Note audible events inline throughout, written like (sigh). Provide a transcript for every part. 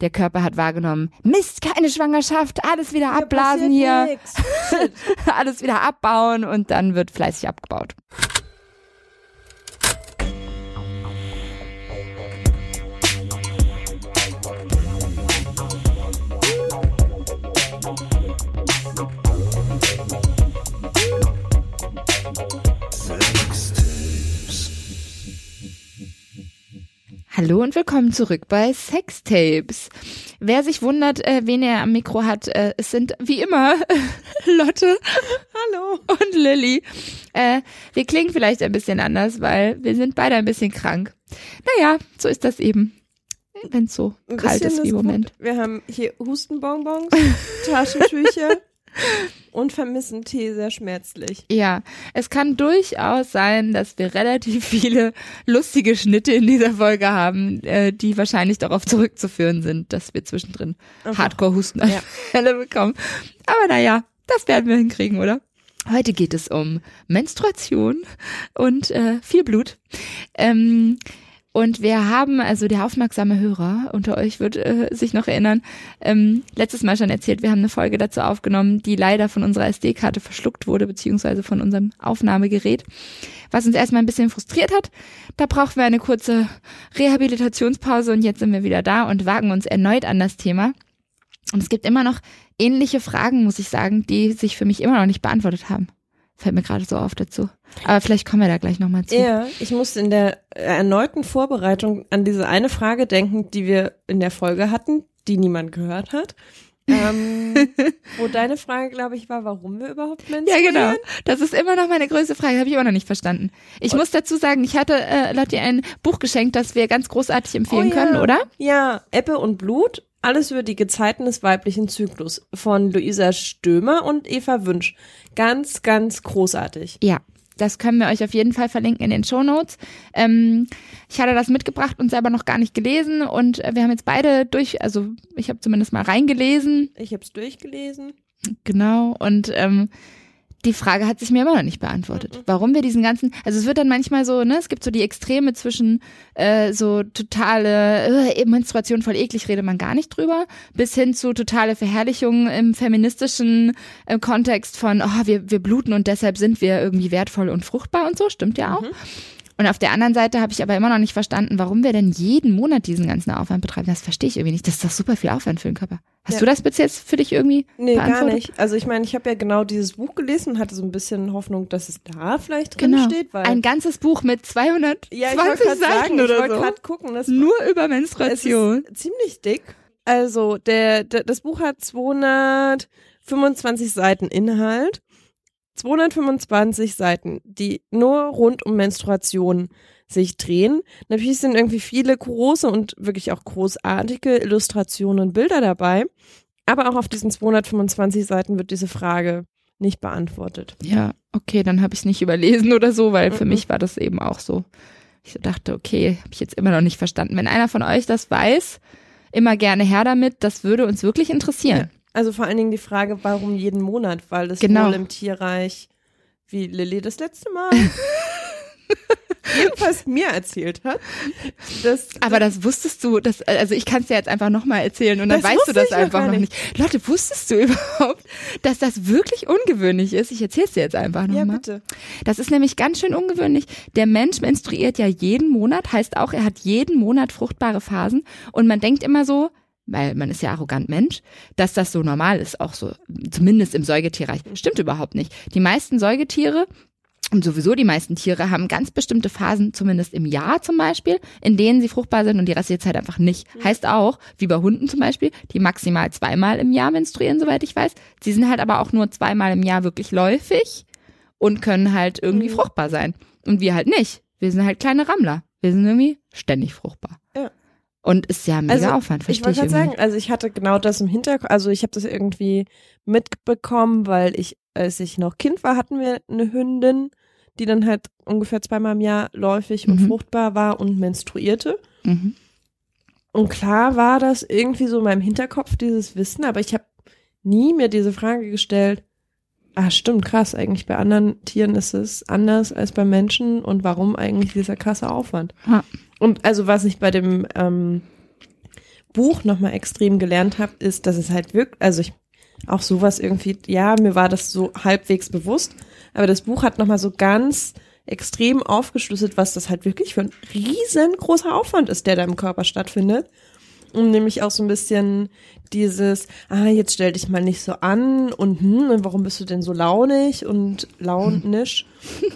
Der Körper hat wahrgenommen, Mist, keine Schwangerschaft, alles wieder abblasen hier, (laughs) alles wieder abbauen und dann wird fleißig abgebaut. Hallo und willkommen zurück bei Sextapes. Wer sich wundert, äh, wen er am Mikro hat, äh, es sind wie immer (laughs) Lotte Hallo. und Lilly. Äh, wir klingen vielleicht ein bisschen anders, weil wir sind beide ein bisschen krank. Naja, so ist das eben, wenn es so Ein kalt ist wie im gut. Moment. Wir haben hier Hustenbonbons, (laughs) Taschentücher und vermissen Tee sehr schmerzlich. Ja, es kann durchaus sein, dass wir relativ viele lustige Schnitte in dieser Folge haben, äh, die wahrscheinlich darauf zurückzuführen sind, dass wir zwischendrin Hardcore-Hustenanfälle bekommen. Aber naja, das werden wir hinkriegen, oder? Heute geht es um Menstruation und äh, viel Blut. Ähm, und wir haben, also der aufmerksame Hörer unter euch wird äh, sich noch erinnern, ähm, letztes Mal schon erzählt, wir haben eine Folge dazu aufgenommen, die leider von unserer SD-Karte verschluckt wurde, beziehungsweise von unserem Aufnahmegerät, was uns erstmal ein bisschen frustriert hat. Da brauchen wir eine kurze Rehabilitationspause und jetzt sind wir wieder da und wagen uns erneut an das Thema. Und es gibt immer noch ähnliche Fragen, muss ich sagen, die sich für mich immer noch nicht beantwortet haben. Fällt mir gerade so auf dazu. Aber vielleicht kommen wir da gleich nochmal zu. Ja, ich musste in der erneuten Vorbereitung an diese eine Frage denken, die wir in der Folge hatten, die niemand gehört hat. ähm, (laughs) wo deine Frage, glaube ich, war, warum wir überhaupt Ja, menstruieren. genau. Das ist immer noch meine größte Frage. Habe ich immer noch nicht verstanden. Ich muss dazu sagen, ich hatte äh, Lotti ein Buch geschenkt, das wir ganz großartig empfehlen Oh ja. können, oder? Ja, Ebbe und Blut, alles über die Gezeiten des weiblichen Zyklus von Luisa Stömer und Eva Wünsch. Ganz, ganz großartig. Ja. Das können wir euch auf jeden Fall verlinken in den Show Notes. Ähm, ich hatte das mitgebracht und selber noch gar nicht gelesen und äh, wir haben jetzt beide durch, also ich habe zumindest mal reingelesen, Ich habe es durchgelesen. genau und ähm, die Frage hat sich mir immer noch nicht beantwortet. Warum wir diesen ganzen, also es wird dann manchmal so, ne, es gibt so die Extreme zwischen äh, so totale äh, Menstruation voll eklig, redet man gar nicht drüber, bis hin zu totale Verherrlichung im feministischen äh, Kontext von, oh, wir, wir bluten und deshalb sind wir irgendwie wertvoll und fruchtbar und so, stimmt ja auch. Und auf der anderen Seite habe ich aber immer noch nicht verstanden, warum wir denn jeden Monat diesen ganzen Aufwand betreiben. Das verstehe ich irgendwie nicht. Das ist doch super viel Aufwand für den Körper. Hast Ja. du das bis jetzt für dich irgendwie Nee, gar nicht. Also ich meine, ich habe ja genau dieses Buch gelesen und hatte so ein bisschen Hoffnung, dass es da vielleicht drin Genau. steht, weil Ein ganzes Buch mit 220 ja, ich Seiten sagen, ich oder wollte so. gerade gucken, das Nur über Menstruation. ist ziemlich dick. Also der, der das Buch hat 225 Seiten Inhalt, 225 Seiten, die nur rund um Menstruation sich drehen. Natürlich sind irgendwie viele große und wirklich auch großartige Illustrationen und Bilder dabei, aber auch auf diesen 225 Seiten wird diese Frage nicht beantwortet. Ja, okay, dann habe ich es nicht überlesen oder so, weil für Mhm. mich war das eben auch so. Ich dachte, okay, habe ich jetzt immer noch nicht verstanden. Wenn einer von euch das weiß, immer gerne her damit. Das würde uns wirklich interessieren. Also vor allen Dingen die Frage, warum jeden Monat, weil das Genau. wohl im Tierreich, wie Lilly das letzte Mal (laughs) jedenfalls mir erzählt hat, dass Aber das wusstest du, das, also ich kann es dir jetzt einfach nochmal erzählen und dann weißt du das einfach noch nicht. nicht. Leute, wusstest du (laughs) überhaupt, dass das wirklich ungewöhnlich ist? Ich erzähl's dir jetzt einfach ja nochmal. bitte. Das ist nämlich ganz schön ungewöhnlich. Der Mensch menstruiert ja jeden Monat, heißt auch, er hat jeden Monat fruchtbare Phasen und man denkt immer so, weil man ist ja arrogant Mensch, dass das so normal ist, auch so, zumindest im Säugetierreich. Stimmt überhaupt nicht. Die meisten Säugetiere und sowieso die meisten Tiere haben ganz bestimmte Phasen, zumindest im Jahr zum Beispiel, in denen sie fruchtbar sind und die Rest der Zeit einfach nicht. Heißt auch, wie bei Hunden zum Beispiel, die maximal zweimal im Jahr menstruieren, soweit ich weiß. Sie sind halt aber auch nur zweimal im Jahr wirklich läufig und können halt irgendwie Mhm. fruchtbar sein. Und wir halt nicht. Wir sind halt kleine Rammler. Wir sind irgendwie ständig fruchtbar. Und ist ja mega Also, Aufwand, Ich verstehe wollte ich, gerade irgendwie. sagen, also ich hatte genau das im Hinterkopf, also ich habe das irgendwie mitbekommen, weil ich, als ich noch Kind war, hatten wir eine Hündin, die dann halt ungefähr zweimal im Jahr läufig und Mhm. fruchtbar war und menstruierte. Mhm. Und klar war das irgendwie so in meinem Hinterkopf, dieses Wissen, aber ich habe nie mir diese Frage gestellt, ah stimmt, krass, eigentlich bei anderen Tieren ist es anders als bei Menschen und warum eigentlich dieser krasse Aufwand? Ja. Und also was ich bei dem, ähm, Buch nochmal extrem gelernt habe, ist, dass es halt wirklich, also ich auch sowas irgendwie, ja, mir war das so halbwegs bewusst, aber das Buch hat nochmal so ganz extrem aufgeschlüsselt, was das halt wirklich für ein riesengroßer Aufwand ist, der da im Körper stattfindet. Und nämlich auch so ein bisschen dieses, ah, jetzt stell dich mal nicht so an und hm, und warum bist du denn so launig und launisch?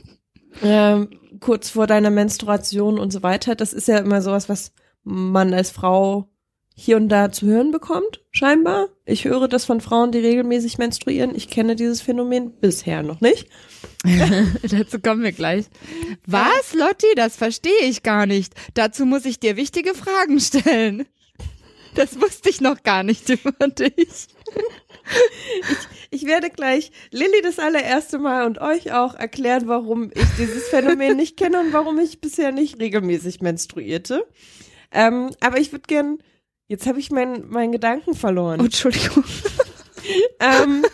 (laughs) ähm, kurz vor deiner Menstruation und so weiter. Das ist ja immer sowas, was man als Frau hier und da zu hören bekommt, scheinbar. Ich höre das von Frauen, die regelmäßig menstruieren. Ich kenne dieses Phänomen bisher noch nicht. (laughs) Dazu kommen wir gleich. Was, Lotti? Das verstehe ich gar nicht. Dazu muss ich dir wichtige Fragen stellen. Das wusste ich noch gar nicht (laughs) über dich. Ich, ich werde gleich Lilly das allererste Mal und euch auch erklären, warum ich dieses Phänomen nicht kenne und warum ich bisher nicht regelmäßig menstruierte. Ähm, aber ich würde gern, jetzt habe ich meinen meinen Gedanken verloren. Oh, Entschuldigung. ähm,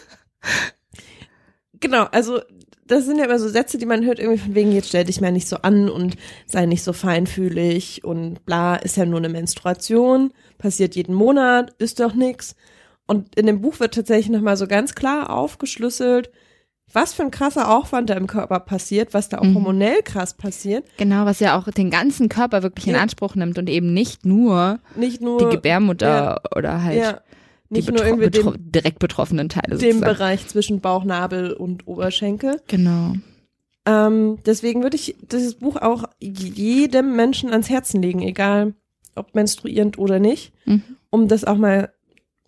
genau, also das sind ja immer so Sätze, die man hört, irgendwie von wegen, jetzt stell dich mal nicht so an und sei nicht so feinfühlig und bla, ist ja nur eine Menstruation, passiert jeden Monat, ist doch nix. Und in dem Buch wird tatsächlich nochmal so ganz klar aufgeschlüsselt, was für ein krasser Aufwand da im Körper passiert, was da auch Mhm. hormonell krass passiert. Genau, was ja auch den ganzen Körper wirklich in. Anspruch nimmt und eben nicht nur Nicht nur, die Gebärmutter ja. oder halt ja, nicht nur irgendwie betro den, direkt betroffenen Teile sozusagen. Bereich zwischen Bauchnabel und Oberschenkel. Genau. Ähm, deswegen würde ich dieses Buch auch jedem Menschen ans Herzen legen, egal ob menstruierend oder nicht, Mhm. um das auch mal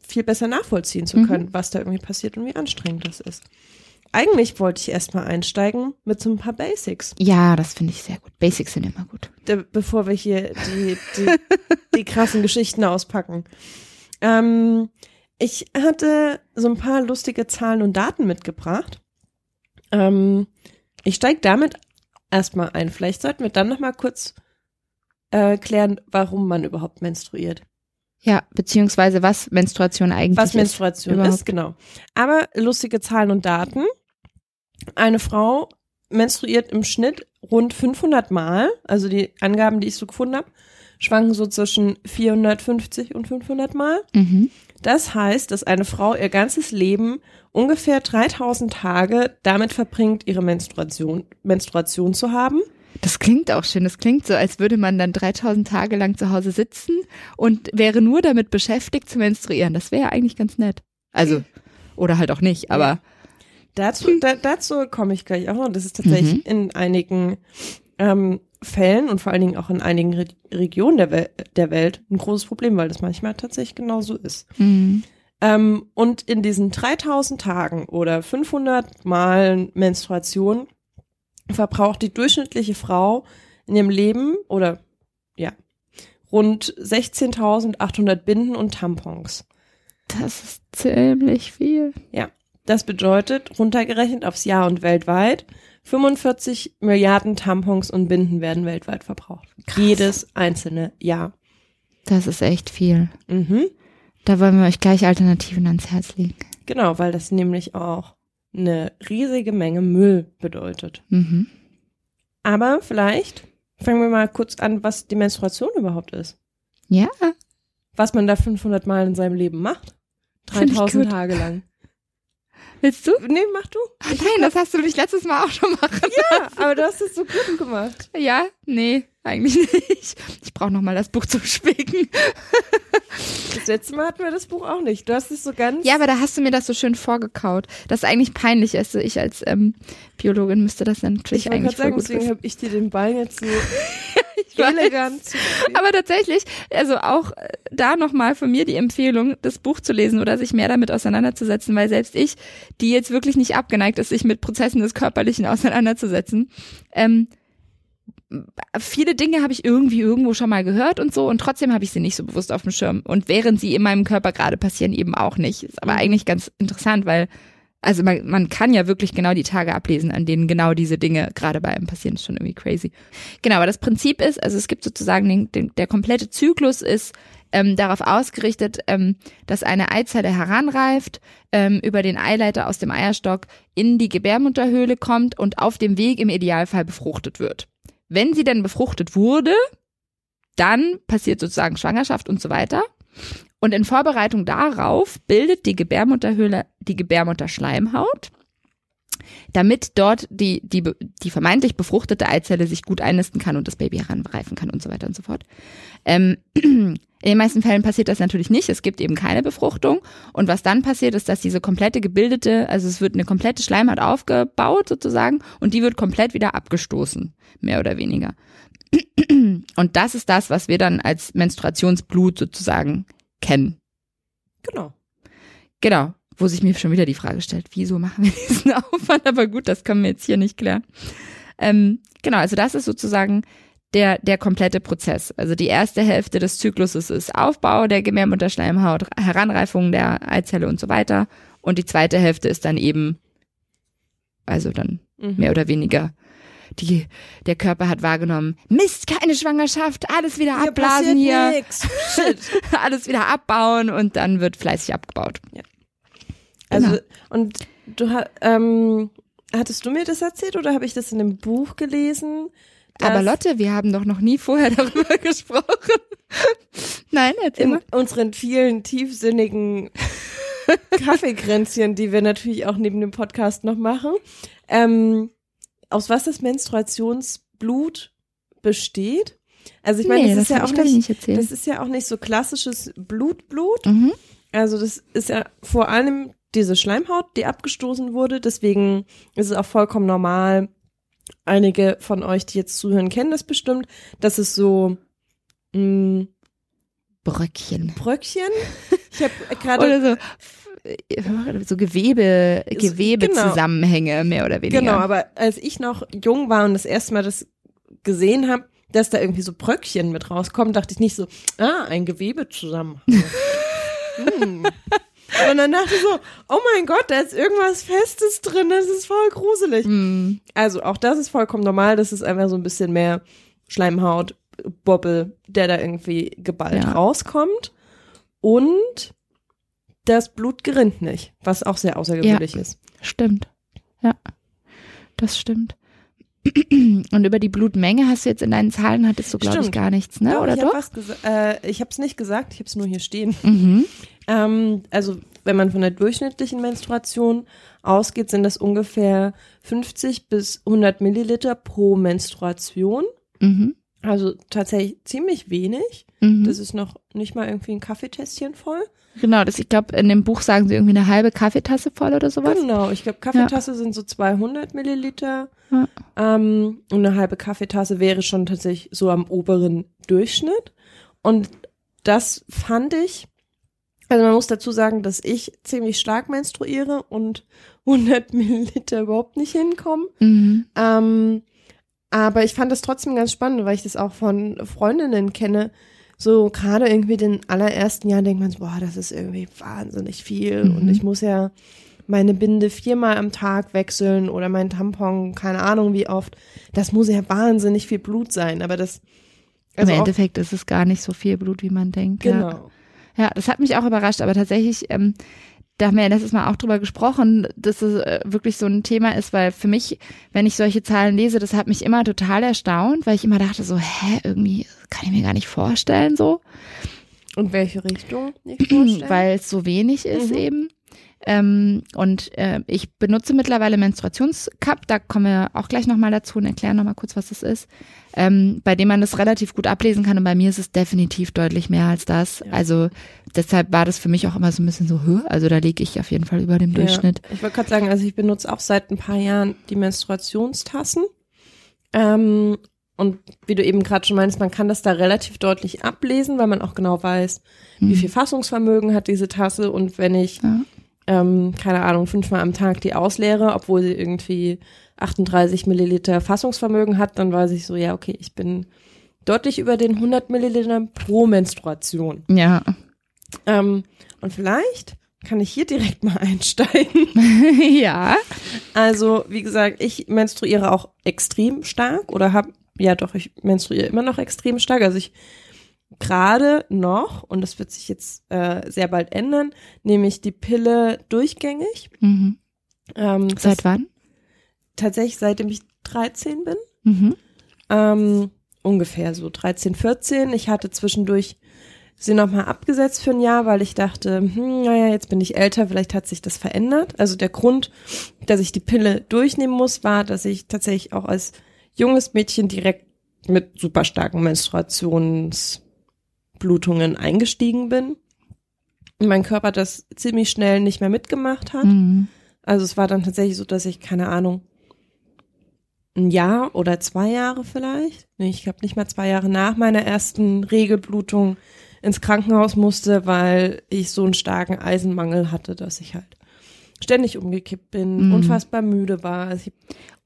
viel besser nachvollziehen zu Mhm. können, was da irgendwie passiert und wie anstrengend das ist. Eigentlich wollte ich erstmal einsteigen mit so ein paar Basics, Ja, das finde ich sehr gut. Basics sind immer gut. de- bevor wir hier die, die, (laughs) die krassen Geschichten auspacken. Ähm, ich hatte so ein paar lustige Zahlen und Daten mitgebracht. Ähm, ich steige damit erstmal ein. Vielleicht sollten wir dann noch mal kurz äh, klären, warum man überhaupt menstruiert. Ja, beziehungsweise was Menstruation eigentlich Was ist. Menstruation überhaupt. ist, genau. Aber lustige Zahlen und Daten. Eine Frau menstruiert im Schnitt rund 500 Mal. Also die Angaben, die ich so gefunden habe, schwanken so zwischen 450 und 500 Mal. Mhm. Das heißt, dass eine Frau ihr ganzes Leben ungefähr 3000 Tage damit verbringt, ihre Menstruation, Menstruation zu haben. Das klingt auch schön. Das klingt so, als würde man dann 3000 Tage lang zu Hause sitzen und wäre nur damit beschäftigt zu menstruieren. Das wäre eigentlich ganz nett. Also, oder halt auch nicht, aber Dazu, da, dazu komme ich gleich auch noch. Das ist tatsächlich Mhm. in einigen ähm, Fällen und vor allen Dingen auch in einigen Re Regionen der, Wel der Welt ein großes Problem, weil das manchmal tatsächlich genauso ist. mhm. Ähm, und in diesen 3000 Tagen oder 500 Mal Menstruation verbraucht die durchschnittliche Frau in ihrem Leben oder ja rund 16.800 Binden und Tampons. das ist ziemlich viel. Das bedeutet, runtergerechnet aufs Jahr und weltweit, 45 Milliarden Tampons und Binden werden weltweit verbraucht. Krass. Jedes einzelne Jahr. Das ist echt viel. Mhm. Da wollen wir euch gleich Alternativen ans Herz legen. Genau, weil das nämlich auch eine riesige Menge Müll bedeutet. Mhm. Aber vielleicht fangen wir mal kurz an, was die Menstruation überhaupt ist. Ja, Was man da 500 Mal in seinem Leben macht. Find ich 3000 gut. Tage lang. Willst du? Nee, mach du. Ach nein, das hast du mich letztes Mal auch schon machen. Ja, aber du hast es so gut gemacht. Ja, nee, eigentlich nicht. Ich brauche noch mal das Buch zum Spicken. Das letzte Mal hatten wir das Buch auch nicht. Du hast es so ganz. Ja, aber da hast du mir das so schön vorgekaut. Das ist eigentlich peinlich. Also ich als ähm, Biologin müsste das dann natürlich ich eigentlich voll sagen, gut deswegen habe ich dir den Ball jetzt so. (laughs) elegant. Aber tatsächlich, also auch äh, da nochmal von mir die Empfehlung, das Buch zu lesen oder sich mehr damit auseinanderzusetzen, weil selbst ich, die jetzt wirklich nicht abgeneigt ist, sich mit Prozessen des Körperlichen (laughs) auseinanderzusetzen, ähm, viele Dinge habe ich irgendwie irgendwo schon mal gehört und so und trotzdem habe ich sie nicht so bewusst auf dem Schirm. Und während sie in meinem Körper gerade passieren, eben auch nicht. Ist aber Mhm. eigentlich ganz interessant, weil also man, man kann ja wirklich genau die Tage ablesen, an denen genau diese Dinge gerade bei einem passieren. ist schon irgendwie crazy. Genau, aber das Prinzip ist, also es gibt sozusagen den, den, der komplette Zyklus ist ähm, darauf ausgerichtet, ähm, dass eine Eizelle heranreift, ähm, über den Eileiter aus dem Eierstock in die Gebärmutterhöhle kommt und auf dem Weg im Idealfall befruchtet wird. Wenn sie dann befruchtet wurde, dann passiert sozusagen Schwangerschaft und so weiter. Und in Vorbereitung darauf bildet die Gebärmutterhöhle die Gebärmutterschleimhaut, damit dort die, die, die vermeintlich befruchtete Eizelle sich gut einnisten kann und das Baby heranreifen kann und so weiter und so fort. Ähm, (clears throat) in den meisten Fällen passiert das natürlich nicht. Es gibt eben keine Befruchtung. Und was dann passiert, ist, dass diese komplette gebildete, also es wird eine komplette Schleimhaut aufgebaut sozusagen und die wird komplett wieder abgestoßen, mehr oder weniger. Und das ist das, was wir dann als Menstruationsblut sozusagen kennen. Genau. Genau, wo sich mir schon wieder die Frage stellt, wieso machen wir (laughs) diesen Aufwand? Aber gut, das können wir jetzt hier nicht klären. Ähm, genau, also das ist sozusagen der, der komplette Prozess. Also die erste Hälfte des Zykluses ist Aufbau der Gebärmutterschleimhaut, Heranreifung der Eizelle und so weiter. Und die zweite Hälfte ist dann eben, also dann Mhm. mehr oder weniger, die, der Körper hat wahrgenommen, Mist, keine Schwangerschaft, alles wieder Hier abblasen hier, nix. Shit. (laughs) alles wieder abbauen und dann wird fleißig abgebaut. Also, Genau. und du ähm, hattest du mir das erzählt oder habe ich das in einem Buch gelesen? Aber Lotte, wir haben doch noch nie vorher (laughs) darüber gesprochen. Nein, erzähl in mal. unseren vielen tiefsinnigen (laughs) Kaffeekränzchen, die wir natürlich auch neben dem Podcast noch machen, ähm, aus was das Menstruationsblut besteht. Also ich meine, nee, das, ist ja auch nicht, nicht das ist ja auch nicht so klassisches Blutblut. mhm. Also das ist ja vor allem diese Schleimhaut, die abgestoßen wurde. Deswegen ist es auch vollkommen normal. Einige von euch, die jetzt zuhören, kennen das bestimmt. Das ist so mh, Bröckchen. Bröckchen. Ich habe (laughs) gerade Oder so, so Gewebe, Gewebezusammenhänge, mehr oder weniger. genau, aber als ich noch jung war und das erste Mal das gesehen habe, dass da irgendwie so Bröckchen mit rauskommen, dachte ich nicht so, ah, ein Gewebezusammenhang. (laughs) hm. Und dann dachte ich so, oh mein Gott, da ist irgendwas Festes drin, das ist voll gruselig. Hm. Also auch das ist vollkommen normal, das ist einfach so ein bisschen mehr Schleimhaut, Bobbel, der da irgendwie geballt Ja. rauskommt. Und das Blut gerinnt nicht, was auch sehr außergewöhnlich ist. Stimmt. Ja, das stimmt. (clears throat) Und über die Blutmenge hast du jetzt in deinen Zahlen hattest du, glaube ich, gar nichts, ne? Doch, Oder ich doch? äh, ich habe es nicht gesagt, ich habe es nur hier stehen. Mhm. (laughs) Ähm, also wenn man von der durchschnittlichen Menstruation ausgeht, sind das ungefähr 50 bis 100 Milliliter pro Menstruation. Mhm. Also tatsächlich ziemlich wenig. Mhm. Das ist noch nicht mal irgendwie ein Kaffeetässchen voll. Genau, das, ich glaube, in dem Buch sagen sie irgendwie eine halbe Kaffeetasse voll oder sowas. Genau, ich glaube, Kaffeetasse sind so 200 Milliliter. Ja. Ähm, und eine halbe Kaffeetasse wäre schon tatsächlich so am oberen Durchschnitt. Und das fand ich, also man muss dazu sagen, dass ich ziemlich stark menstruiere und (laughs) 100 Milliliter überhaupt nicht hinkommen. Mhm. Ähm, aber ich fand das trotzdem ganz spannend, weil ich das auch von Freundinnen kenne. So gerade irgendwie den allerersten Jahren denkt man so, boah, das ist irgendwie wahnsinnig viel Mhm. und ich muss ja meine Binde viermal am Tag wechseln oder mein Tampon, keine Ahnung wie oft. Das muss ja wahnsinnig viel Blut sein, aber das also Im Endeffekt ist es gar nicht so viel Blut, wie man denkt. Ja. genau. Ja, das hat mich auch überrascht, aber tatsächlich, ähm, da haben wir ja letztes Mal auch drüber gesprochen, dass es äh, wirklich so ein Thema ist, weil für mich, wenn ich solche Zahlen lese, das hat mich immer total erstaunt, weil ich immer dachte so, hä, irgendwie kann ich mir gar nicht vorstellen so, Und welche Richtung nicht (clears throat) vorstellen? weil es so wenig ist Mhm. eben. Ähm, und äh, ich benutze mittlerweile Menstruationscup, da kommen wir auch gleich nochmal dazu und erklären nochmal kurz, was das ist, ähm, bei dem man das relativ gut ablesen kann und bei mir ist es definitiv deutlich mehr als das. Ja. Also deshalb war das für mich auch immer so ein bisschen so, Hö? also da liege ich auf jeden Fall über dem Durchschnitt. Ja, ich wollte gerade sagen, also ich benutze auch seit ein paar Jahren die Menstruationstassen. Ähm, und wie du eben gerade schon meinst, man kann das da relativ deutlich ablesen, weil man auch genau weiß, wie Mhm. viel Fassungsvermögen hat diese Tasse. Und wenn ich, Ja. Ähm, keine Ahnung, fünfmal am Tag die ausleere, obwohl sie irgendwie 38 Milliliter Fassungsvermögen hat, dann weiß ich so, ja, okay, ich bin deutlich über den 100 Millilitern pro Menstruation. Ja. Ähm, und vielleicht kann ich hier direkt mal (laughs) einsteigen. (laughs) ja. Also, wie gesagt, ich menstruiere auch extrem stark oder habe, ja doch, ich menstruiere immer noch extrem stark. Also ich gerade noch, und das wird sich jetzt äh, sehr bald ändern, nehme ich die Pille durchgängig. Mhm. Ähm, Seit wann? Tatsächlich seitdem ich 13 bin. Mhm. Ähm, ungefähr so 13, 14. Ich hatte zwischendurch sie nochmal abgesetzt für ein Jahr, weil ich dachte, hm, naja, jetzt bin ich älter, vielleicht hat sich das verändert. Also der Grund, dass ich die Pille durchnehmen muss, war, dass ich tatsächlich auch als junges Mädchen direkt mit super starken Menstruationsblutungen eingestiegen bin. Und mein Körper das ziemlich schnell nicht mehr mitgemacht hat. Mhm. Also es war dann tatsächlich so, dass ich, keine Ahnung, ein Jahr oder zwei Jahre vielleicht, nee, ich glaube nicht mal zwei Jahre nach meiner ersten Regelblutung ins Krankenhaus musste, weil ich so einen starken Eisenmangel hatte, dass ich halt ständig umgekippt bin, Mhm. unfassbar müde war. Also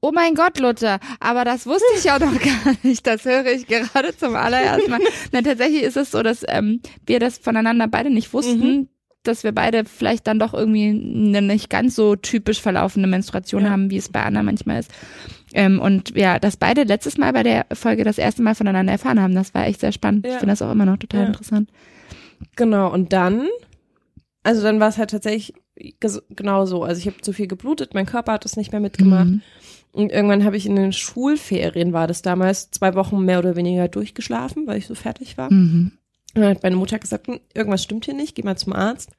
Oh mein Gott, Luther, aber das wusste ich ja noch (laughs) gar nicht. Das höre ich gerade zum allerersten Mal. (laughs) Na, tatsächlich ist es so, dass ähm, wir das voneinander beide nicht wussten, Mhm. dass wir beide vielleicht dann doch irgendwie eine nicht ganz so typisch verlaufende Menstruation Ja. haben, wie es bei Anna manchmal ist. Ähm, und ja, dass beide letztes Mal bei der Folge das erste Mal voneinander erfahren haben, das war echt sehr spannend. Ja. Ich finde das auch immer noch total Ja. interessant. genau, und dann, also dann war es halt tatsächlich genau so. Also ich habe zu viel geblutet, mein Körper hat das nicht mehr mitgemacht. Mhm. Und irgendwann habe ich in den Schulferien, war das damals, zwei Wochen mehr oder weniger durchgeschlafen, weil ich so fertig war. Mhm. Und dann hat meine Mutter gesagt, "Hm, irgendwas stimmt hier nicht, geh mal zum Arzt.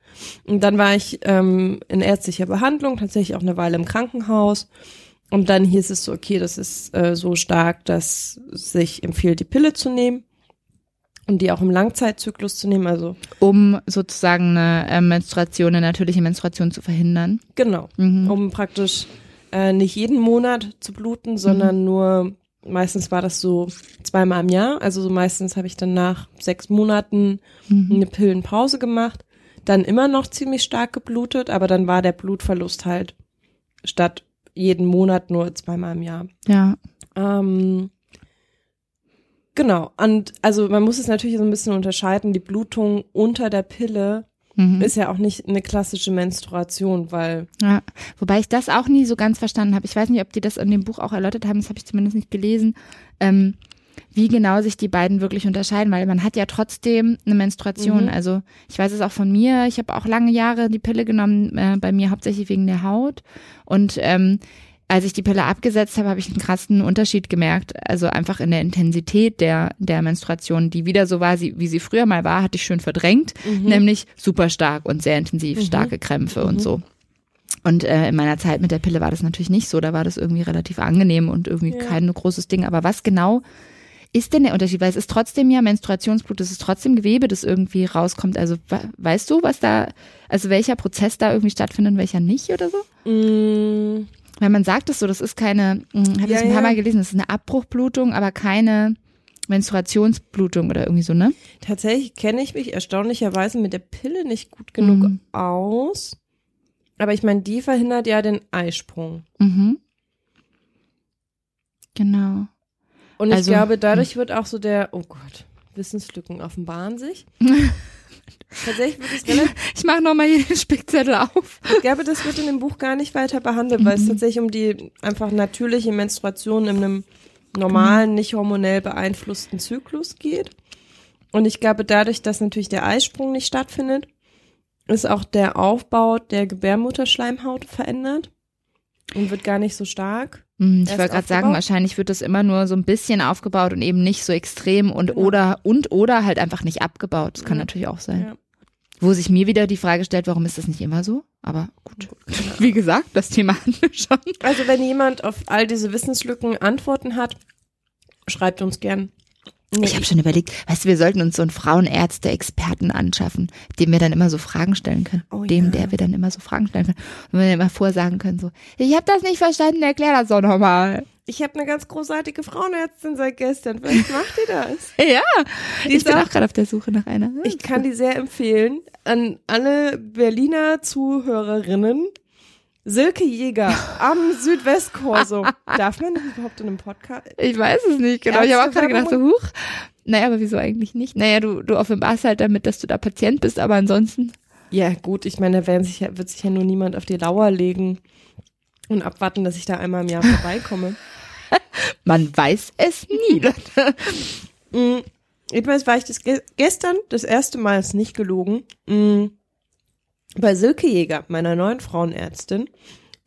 Und dann war ich ähm, in ärztlicher Behandlung, tatsächlich auch eine Weile im Krankenhaus. Und dann hieß es so, okay, das ist äh, so stark, dass sich empfiehlt, die Pille zu nehmen und die auch im Langzeitzyklus zu nehmen. Also Um sozusagen eine äh, Menstruation, eine natürliche Menstruation zu verhindern. genau, Mhm. um praktisch äh, nicht jeden Monat zu bluten, sondern nur meistens war das so zweimal im Jahr. Also so meistens habe ich dann nach sechs Monaten Mhm. eine Pillenpause gemacht, dann immer noch ziemlich stark geblutet, aber dann war der Blutverlust halt statt jeden Monat nur zweimal im Jahr. Ja. Ähm, genau, und also man muss es natürlich so ein bisschen unterscheiden, die Blutung unter der Pille Mhm. ist ja auch nicht eine klassische Menstruation, weil Ja, wobei ich das auch nie so ganz verstanden habe. Ich weiß nicht, ob die das in dem Buch auch erläutert haben, das habe ich zumindest nicht gelesen, ähm, wie genau sich die beiden wirklich unterscheiden, weil man hat ja trotzdem eine Menstruation. Mhm. Also ich weiß es auch von mir, ich habe auch lange Jahre die Pille genommen, äh, bei mir hauptsächlich wegen der Haut. Und ähm, als ich die Pille abgesetzt habe, habe ich einen krassen Unterschied gemerkt. Also einfach in der Intensität der, der Menstruation, die wieder so war, wie sie früher mal war, hatte ich schön verdrängt, nämlich super stark und sehr intensiv, starke Krämpfe und so. Und äh, in meiner Zeit mit der Pille war das natürlich nicht so. Da war das irgendwie relativ angenehm und irgendwie Ja. kein großes Ding. Aber was genau ist denn der Unterschied? Weil es ist trotzdem ja Menstruationsblut, es ist trotzdem Gewebe, das irgendwie rauskommt. Also we- weißt du, was da, also welcher Prozess da irgendwie stattfindet und welcher nicht oder so? mh, Weil man sagt es so, das ist keine, ich habe Ja, das ein paar. Mal gelesen, das ist eine Abbruchblutung, aber keine Menstruationsblutung oder irgendwie so, ne? tatsächlich kenne ich mich erstaunlicherweise mit der Pille nicht gut genug Mhm. aus. Aber ich meine, die verhindert ja den Eisprung. Mhm. Genau. Und ich Also- glaube, dadurch wird auch so der, oh Gott, Wissenslücken offenbaren sich. (laughs) Tatsächlich wird es relativ, Ich mache nochmal hier den Spickzettel auf. ich glaube, das wird in dem Buch gar nicht weiter behandelt, weil Mhm. es tatsächlich um die einfach natürliche Menstruation in einem normalen, nicht hormonell beeinflussten Zyklus geht. Und ich glaube, dadurch, dass natürlich der Eisprung nicht stattfindet, ist auch der Aufbau der Gebärmutterschleimhaut verändert und wird gar nicht so stark. Hm, Ich wollte gerade sagen, wahrscheinlich wird das immer nur so ein bisschen aufgebaut und eben nicht so extrem und Genau. oder und oder halt einfach nicht abgebaut. Das kann Ja. natürlich auch sein. Ja. Wo sich mir wieder die Frage stellt, warum ist das nicht immer so? Aber gut. (laughs) Wie gesagt, das Thema hatten wir schon. Also wenn jemand auf all diese Wissenslücken Antworten hat, schreibt uns gern. Ich habe schon überlegt, weißt du, wir sollten uns so einen Frauenärzte-Experten anschaffen, dem wir dann immer so Fragen stellen können. Oh dem, ja. der wir dann immer so Fragen stellen können. Und wir immer vorsagen können, so, ich habe das nicht verstanden, erklär das doch nochmal. Ich habe eine ganz großartige Frauenärztin seit gestern. Vielleicht macht die das. (laughs) Ja, Die ich ist bin auch- gerade auf der Suche nach einer. Ich kann die sehr empfehlen an alle Berliner Zuhörerinnen. Silke Jäger (laughs) am Südwestkorso. Darf man das überhaupt in einem Podcast? Ich weiß es nicht, genau. Ich habe auch gerade gedacht, so, huch. Naja, aber wieso eigentlich nicht? Naja, du, du offenbarst halt damit, dass du da Patient bist, aber ansonsten. Ja, gut, ich meine, da werden sich ja, wird sich ja nur niemand auf die Lauer legen und abwarten, dass ich da einmal im Jahr (laughs) vorbeikomme. Man weiß es nie. (laughs) Mm, Jedenfalls war ich das ge gestern das erste Mal, ist nicht gelogen, mm, bei Silke Jäger, meiner neuen Frauenärztin,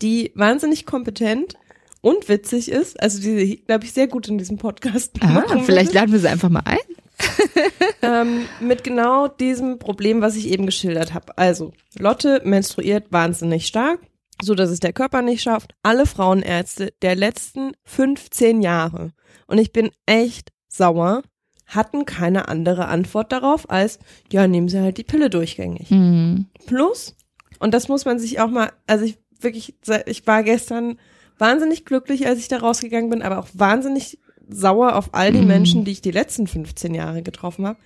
die wahnsinnig kompetent und witzig ist, also die, glaube ich, sehr gut in diesem Podcast Ah, vielleicht laden wir sie einfach mal ein. (laughs) ähm, mit genau diesem Problem, was ich eben geschildert habe. Also, Lotte menstruiert wahnsinnig stark, so dass es der Körper nicht schafft. Alle Frauenärzte der letzten 15 Jahre, und ich bin echt sauer, hatten keine andere Antwort darauf als, ja, nehmen Sie halt die Pille durchgängig. Mhm. Plus, und das muss man sich auch mal, also ich wirklich, ich war gestern wahnsinnig glücklich, als ich da rausgegangen bin, aber auch wahnsinnig sauer auf all die Mhm. Menschen, die ich die letzten 15 Jahre getroffen habe.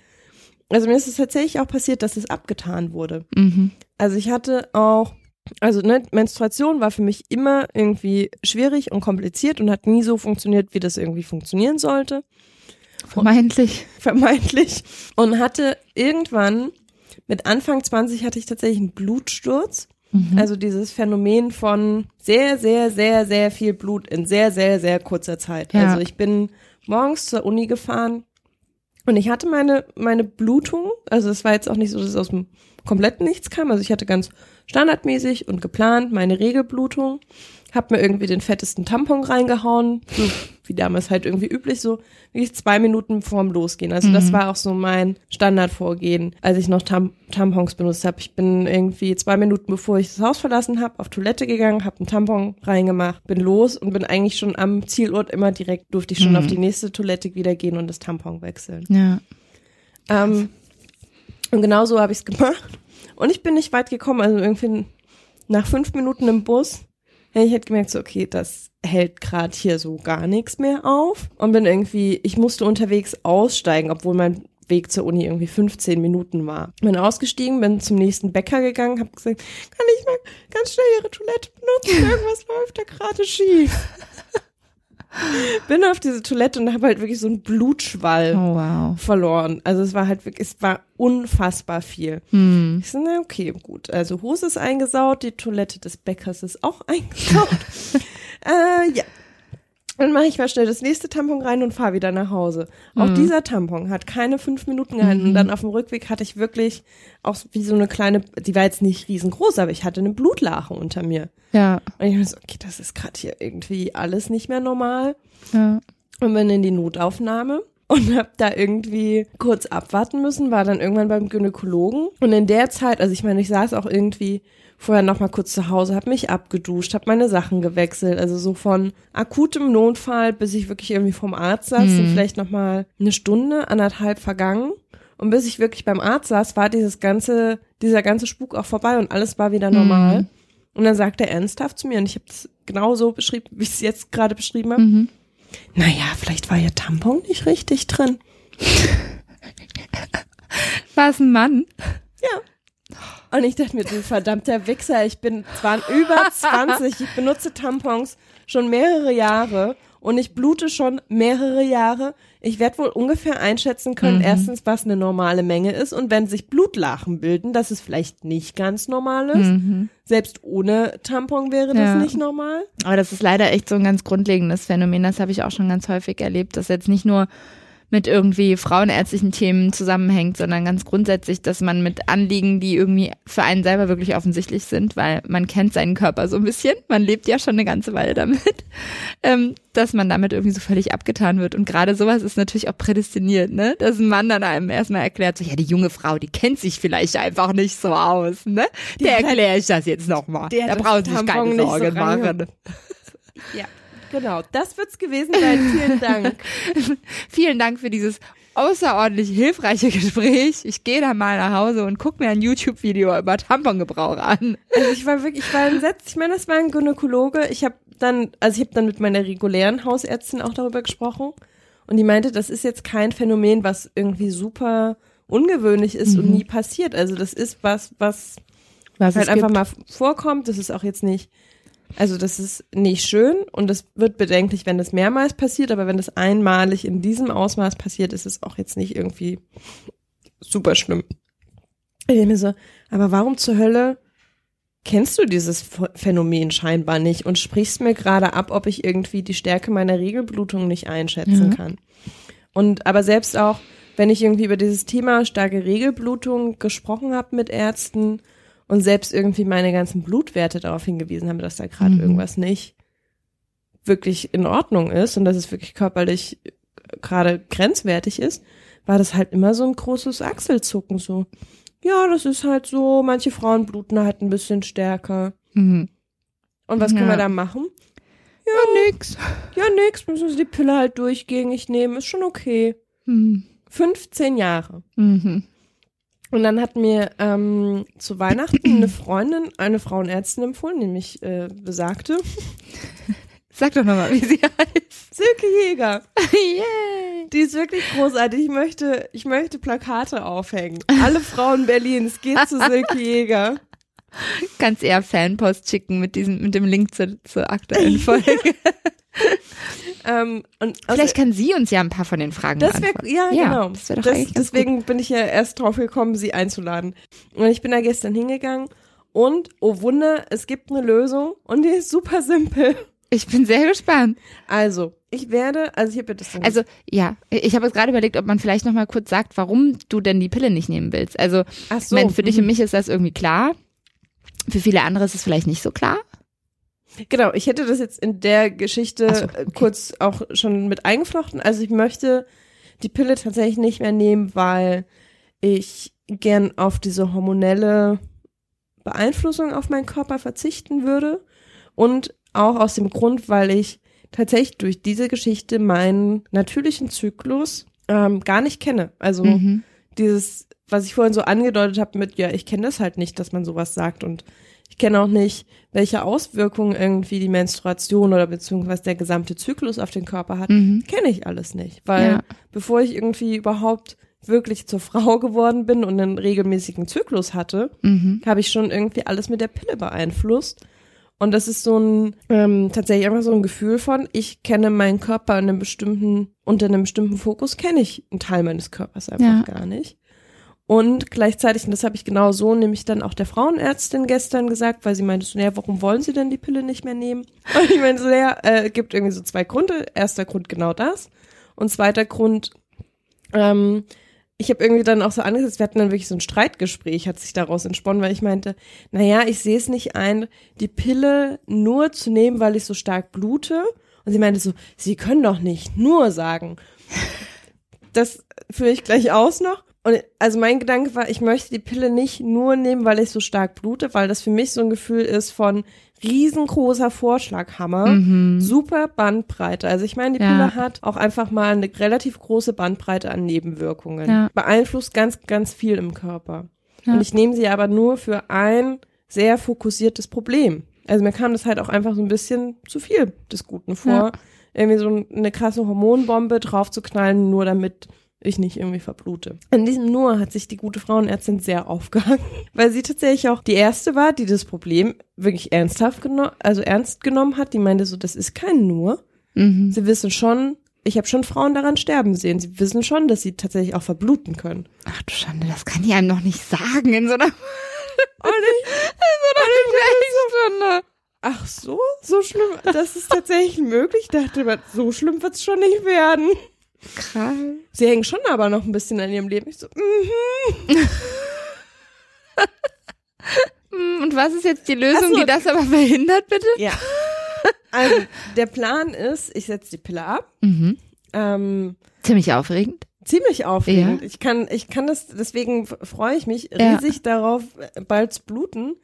Also mir ist es tatsächlich auch passiert, dass es abgetan wurde. Mhm. Also ich hatte auch, also ne, Menstruation war für mich immer irgendwie schwierig und kompliziert und hat nie so funktioniert, wie das irgendwie funktionieren sollte Vermeintlich. vermeintlich. Und hatte irgendwann, mit Anfang 20 hatte ich tatsächlich einen Blutsturz. Mhm. Also dieses Phänomen von sehr, sehr, sehr, sehr viel Blut in sehr, sehr, sehr kurzer Zeit. Ja. Also ich bin morgens zur Uni gefahren und ich hatte meine, meine Blutung. Also es war jetzt auch nicht so, dass es aus dem kompletten Nichts kam. Also ich hatte ganz standardmäßig und geplant meine Regelblutung. Hab mir irgendwie den fettesten Tampon reingehauen, so wie damals halt irgendwie üblich, so wirklich zwei Minuten vorm Losgehen. Also das Mhm. war auch so mein Standardvorgehen, als ich noch Tam Tampons benutzt habe. Ich bin irgendwie zwei Minuten bevor ich das Haus verlassen habe, auf Toilette gegangen, habe einen Tampon reingemacht, bin los und bin eigentlich schon am Zielort immer direkt, durfte ich schon Mhm. auf die nächste Toilette wieder gehen und das Tampon wechseln. Ja. Ähm, und genau so habe ich es gemacht. Und ich bin nicht weit gekommen, also irgendwie nach fünf Minuten im Bus, hätte ich halt gemerkt, so, okay, das hält gerade hier so gar nichts mehr auf. Und bin irgendwie, ich musste unterwegs aussteigen, obwohl mein Weg zur Uni irgendwie 15 Minuten war. Bin ausgestiegen, bin zum nächsten Bäcker gegangen, habe gesagt, kann ich mal ganz schnell Ihre Toilette benutzen? Irgendwas läuft da gerade schief. (laughs) bin auf diese Toilette und habe halt wirklich so einen Blutschwall Oh wow. verloren. Also es war halt wirklich, es war unfassbar viel. Hm. Ich so, na okay, gut. Also Hose ist eingesaut, die Toilette des Bäckers ist auch (laughs) eingesaut. (laughs) äh, ja. Dann mache ich mal schnell das nächste Tampon rein und fahre wieder nach Hause. Auch Mhm. dieser Tampon hat keine fünf Minuten gehalten. Und dann auf dem Rückweg hatte ich wirklich auch wie so eine kleine, die war jetzt nicht riesengroß, aber ich hatte eine Blutlache unter mir. Ja. Und ich war so, okay, das ist gerade hier irgendwie alles nicht mehr normal Ja. und bin in die Notaufnahme und hab da irgendwie kurz abwarten müssen, war dann irgendwann beim Gynäkologen und in der Zeit, also ich meine, ich saß auch irgendwie vorher noch mal kurz zu Hause, hab mich abgeduscht, hab meine Sachen gewechselt, also so von akutem Notfall, bis ich wirklich irgendwie vom Arzt saß, sind vielleicht noch mal eine Stunde, anderthalb vergangen. Und bis ich wirklich beim Arzt saß, war dieses ganze, dieser ganze Spuk auch vorbei und alles war wieder normal. Und dann sagt er ernsthaft zu mir, und ich habe das genau so beschrieben, wie ich es jetzt gerade beschrieben habe. Mhm. Naja, vielleicht war ihr Tampon nicht richtig drin. (laughs) War es ein Mann? Und ich dachte mir, du verdammter Wichser, ich bin zwar über (laughs) 20, ich benutze Tampons schon mehrere Jahre und ich blute schon mehrere Jahre. Ich werde wohl ungefähr einschätzen können, erstens, was eine normale Menge ist und wenn sich Blutlachen bilden, dass es vielleicht nicht ganz normal ist. Mhm. Selbst ohne Tampon wäre das Ja. nicht normal. Aber das ist leider echt so ein ganz grundlegendes Phänomen. Das habe ich auch schon ganz häufig erlebt, dass jetzt nicht nur mit irgendwie frauenärztlichen Themen zusammenhängt, sondern ganz grundsätzlich, dass man mit Anliegen, die irgendwie für einen selber wirklich offensichtlich sind, weil man kennt seinen Körper so ein bisschen, man lebt ja schon eine ganze Weile damit, (laughs) ähm, dass man damit irgendwie so völlig abgetan wird. Und gerade sowas ist natürlich auch prädestiniert, ne? Dass ein Mann dann einem erstmal erklärt, so, ja, die junge Frau, die kennt sich vielleicht einfach nicht so aus, ne? Der erkläre ich das jetzt nochmal. der Da brauchen Sie sich keine Sorgen machen. (laughs) Ja, genau. Das wird's gewesen sein. Vielen Dank. (laughs) Vielen Dank für dieses außerordentlich hilfreiche Gespräch. Ich gehe dann mal nach Hause und gucke mir ein YouTube-Video über Tampongebrauch an. Also ich war wirklich, ich war entsetzt. Ich meine, das war ein Gynäkologe. Ich habe dann, also ich habe dann mit meiner regulären Hausärztin auch darüber gesprochen und die meinte, das ist jetzt kein Phänomen, was irgendwie super ungewöhnlich ist und nie passiert. Also das ist was, was Was halt einfach mal vorkommt. Das ist auch jetzt nicht, also das ist nicht schön und es wird bedenklich, wenn das mehrmals passiert, aber wenn das einmalig in diesem Ausmaß passiert, ist es auch jetzt nicht irgendwie super schlimm. Ich denke mir so, aber warum zur Hölle kennst du dieses Ph- Phänomen scheinbar nicht und sprichst mir gerade ab, ob ich irgendwie die Stärke meiner Regelblutung nicht einschätzen Ja. kann. Und aber selbst auch, wenn ich irgendwie über dieses Thema starke Regelblutung gesprochen habe mit Ärzten und selbst irgendwie meine ganzen Blutwerte darauf hingewiesen haben, dass da gerade Mhm. irgendwas nicht wirklich in Ordnung ist und dass es wirklich körperlich gerade grenzwertig ist, war das halt immer so ein großes Achselzucken so. Ja, das ist halt so, manche Frauen bluten halt ein bisschen stärker. Mhm. Und was können Ja. wir da machen? Ja, nix. Ja, nix, müssen sie die Pille halt durchgängig nehmen, ist schon okay. Mhm. 15 Jahre. Mhm. Und dann hat mir ähm, zu Weihnachten eine Freundin, eine Frauenärztin empfohlen, nämlich äh, besagte (laughs) Sag doch nochmal, wie sie heißt. Silke Jäger. (laughs) Yay. Die ist wirklich großartig. Ich möchte, ich möchte Plakate aufhängen. Alle Frauen Berlins, geht zu Silke Jäger. Kannst eher Fanpost schicken mit diesem, mit dem Link zur, zur aktuellen Folge. (laughs) (laughs) Ähm, und also, Vielleicht kann sie uns ja ein paar von den Fragen das wäre, beantworten. ja, genau. Das doch Das, deswegen bin ich ja erst drauf gekommen, sie einzuladen. Und ich bin da gestern hingegangen und, oh Wunder, es gibt eine Lösung und die ist super simpel. Ich bin sehr gespannt. Also, ich werde, also ich habe das dann Also ja, ich habe jetzt gerade überlegt, ob man vielleicht noch mal kurz sagt, warum du denn die Pille nicht nehmen willst. Also Ach ich meine, für dich und mhm. mich ist das irgendwie klar. Für viele andere ist es vielleicht nicht so klar. Genau, ich hätte das jetzt in der Geschichte so, äh, okay. kurz auch schon mit eingeflochten. Also ich möchte die Pille tatsächlich nicht mehr nehmen, weil ich gern auf diese hormonelle Beeinflussung auf meinen Körper verzichten würde und auch aus dem Grund, weil ich tatsächlich durch diese Geschichte meinen natürlichen Zyklus ähm, gar nicht kenne. Also Mhm. dieses, was ich vorhin so angedeutet habe mit, ja, ich kenne das halt nicht, dass man sowas sagt und ich kenne auch nicht, welche Auswirkungen irgendwie die Menstruation oder beziehungsweise der gesamte Zyklus auf den Körper hat. Mhm. Kenne ich alles nicht, weil Ja. bevor ich irgendwie überhaupt wirklich zur Frau geworden bin und einen regelmäßigen Zyklus hatte, Mhm. habe ich schon irgendwie alles mit der Pille beeinflusst. Und das ist so ein, ähm, tatsächlich einfach so ein Gefühl von, ich kenne meinen Körper in einem bestimmten, unter einem bestimmten Fokus kenne ich einen Teil meines Körpers einfach Ja. gar nicht. Und gleichzeitig, und das habe ich genau so nämlich dann auch der Frauenärztin gestern gesagt, weil sie meinte so, naja, warum wollen sie denn die Pille nicht mehr nehmen? (laughs) Und ich meinte so, naja, äh, gibt irgendwie so zwei Gründe. Erster Grund genau das. Und zweiter Grund, ähm, ich habe irgendwie dann auch so angesetzt, wir hatten dann wirklich so ein Streitgespräch, hat sich daraus entsponnen, weil ich meinte, naja, ich sehe es nicht ein, die Pille nur zu nehmen, weil ich so stark blute. Und sie meinte so, sie können doch nicht nur sagen. Das führe ich gleich aus noch. Und also mein Gedanke war, ich möchte die Pille nicht nur nehmen, weil ich so stark blute, weil das für mich so ein Gefühl ist von riesengroßer Vorschlaghammer, Mhm. super Bandbreite. Also ich meine, die Ja. Pille hat auch einfach mal eine relativ große Bandbreite an Nebenwirkungen. Ja. Beeinflusst ganz, ganz viel im Körper. Ja. Und ich nehme sie aber nur für ein sehr fokussiertes Problem. Also mir kam das halt auch einfach so ein bisschen zu viel des Guten vor, irgendwie so eine krasse Hormonbombe draufzuknallen, nur damit ich nicht irgendwie verblute. In diesem Nur hat sich die gute Frauenärztin sehr aufgehangen, (laughs) weil sie tatsächlich auch die erste war, die das Problem wirklich ernsthaft genommen, also ernst genommen hat. Die meinte so, das ist kein Nur. Mhm. Sie wissen schon, ich habe schon Frauen daran sterben sehen. Sie wissen schon, dass sie tatsächlich auch verbluten können. Ach du Schande, das kann die einem noch nicht sagen in so einer, (laughs) in so einer Sprechstunde. Ach so, so schlimm. Das ist tatsächlich möglich. Ich dachte, so schlimm wird's schon nicht werden. Krass. Sie hängen schon aber noch ein bisschen an ihrem Leben. Ich so, mhm. Hm, (laughs) Und was ist jetzt die Lösung, so. die das aber verhindert, bitte? Ja. Also, der Plan ist, ich setze die Pille ab. Mhm. Ähm, Ziemlich aufregend. ziemlich aufregend. Ja. Ich kann, ich kann das, deswegen freue ich mich Ja. riesig darauf, äh, bald zu bluten.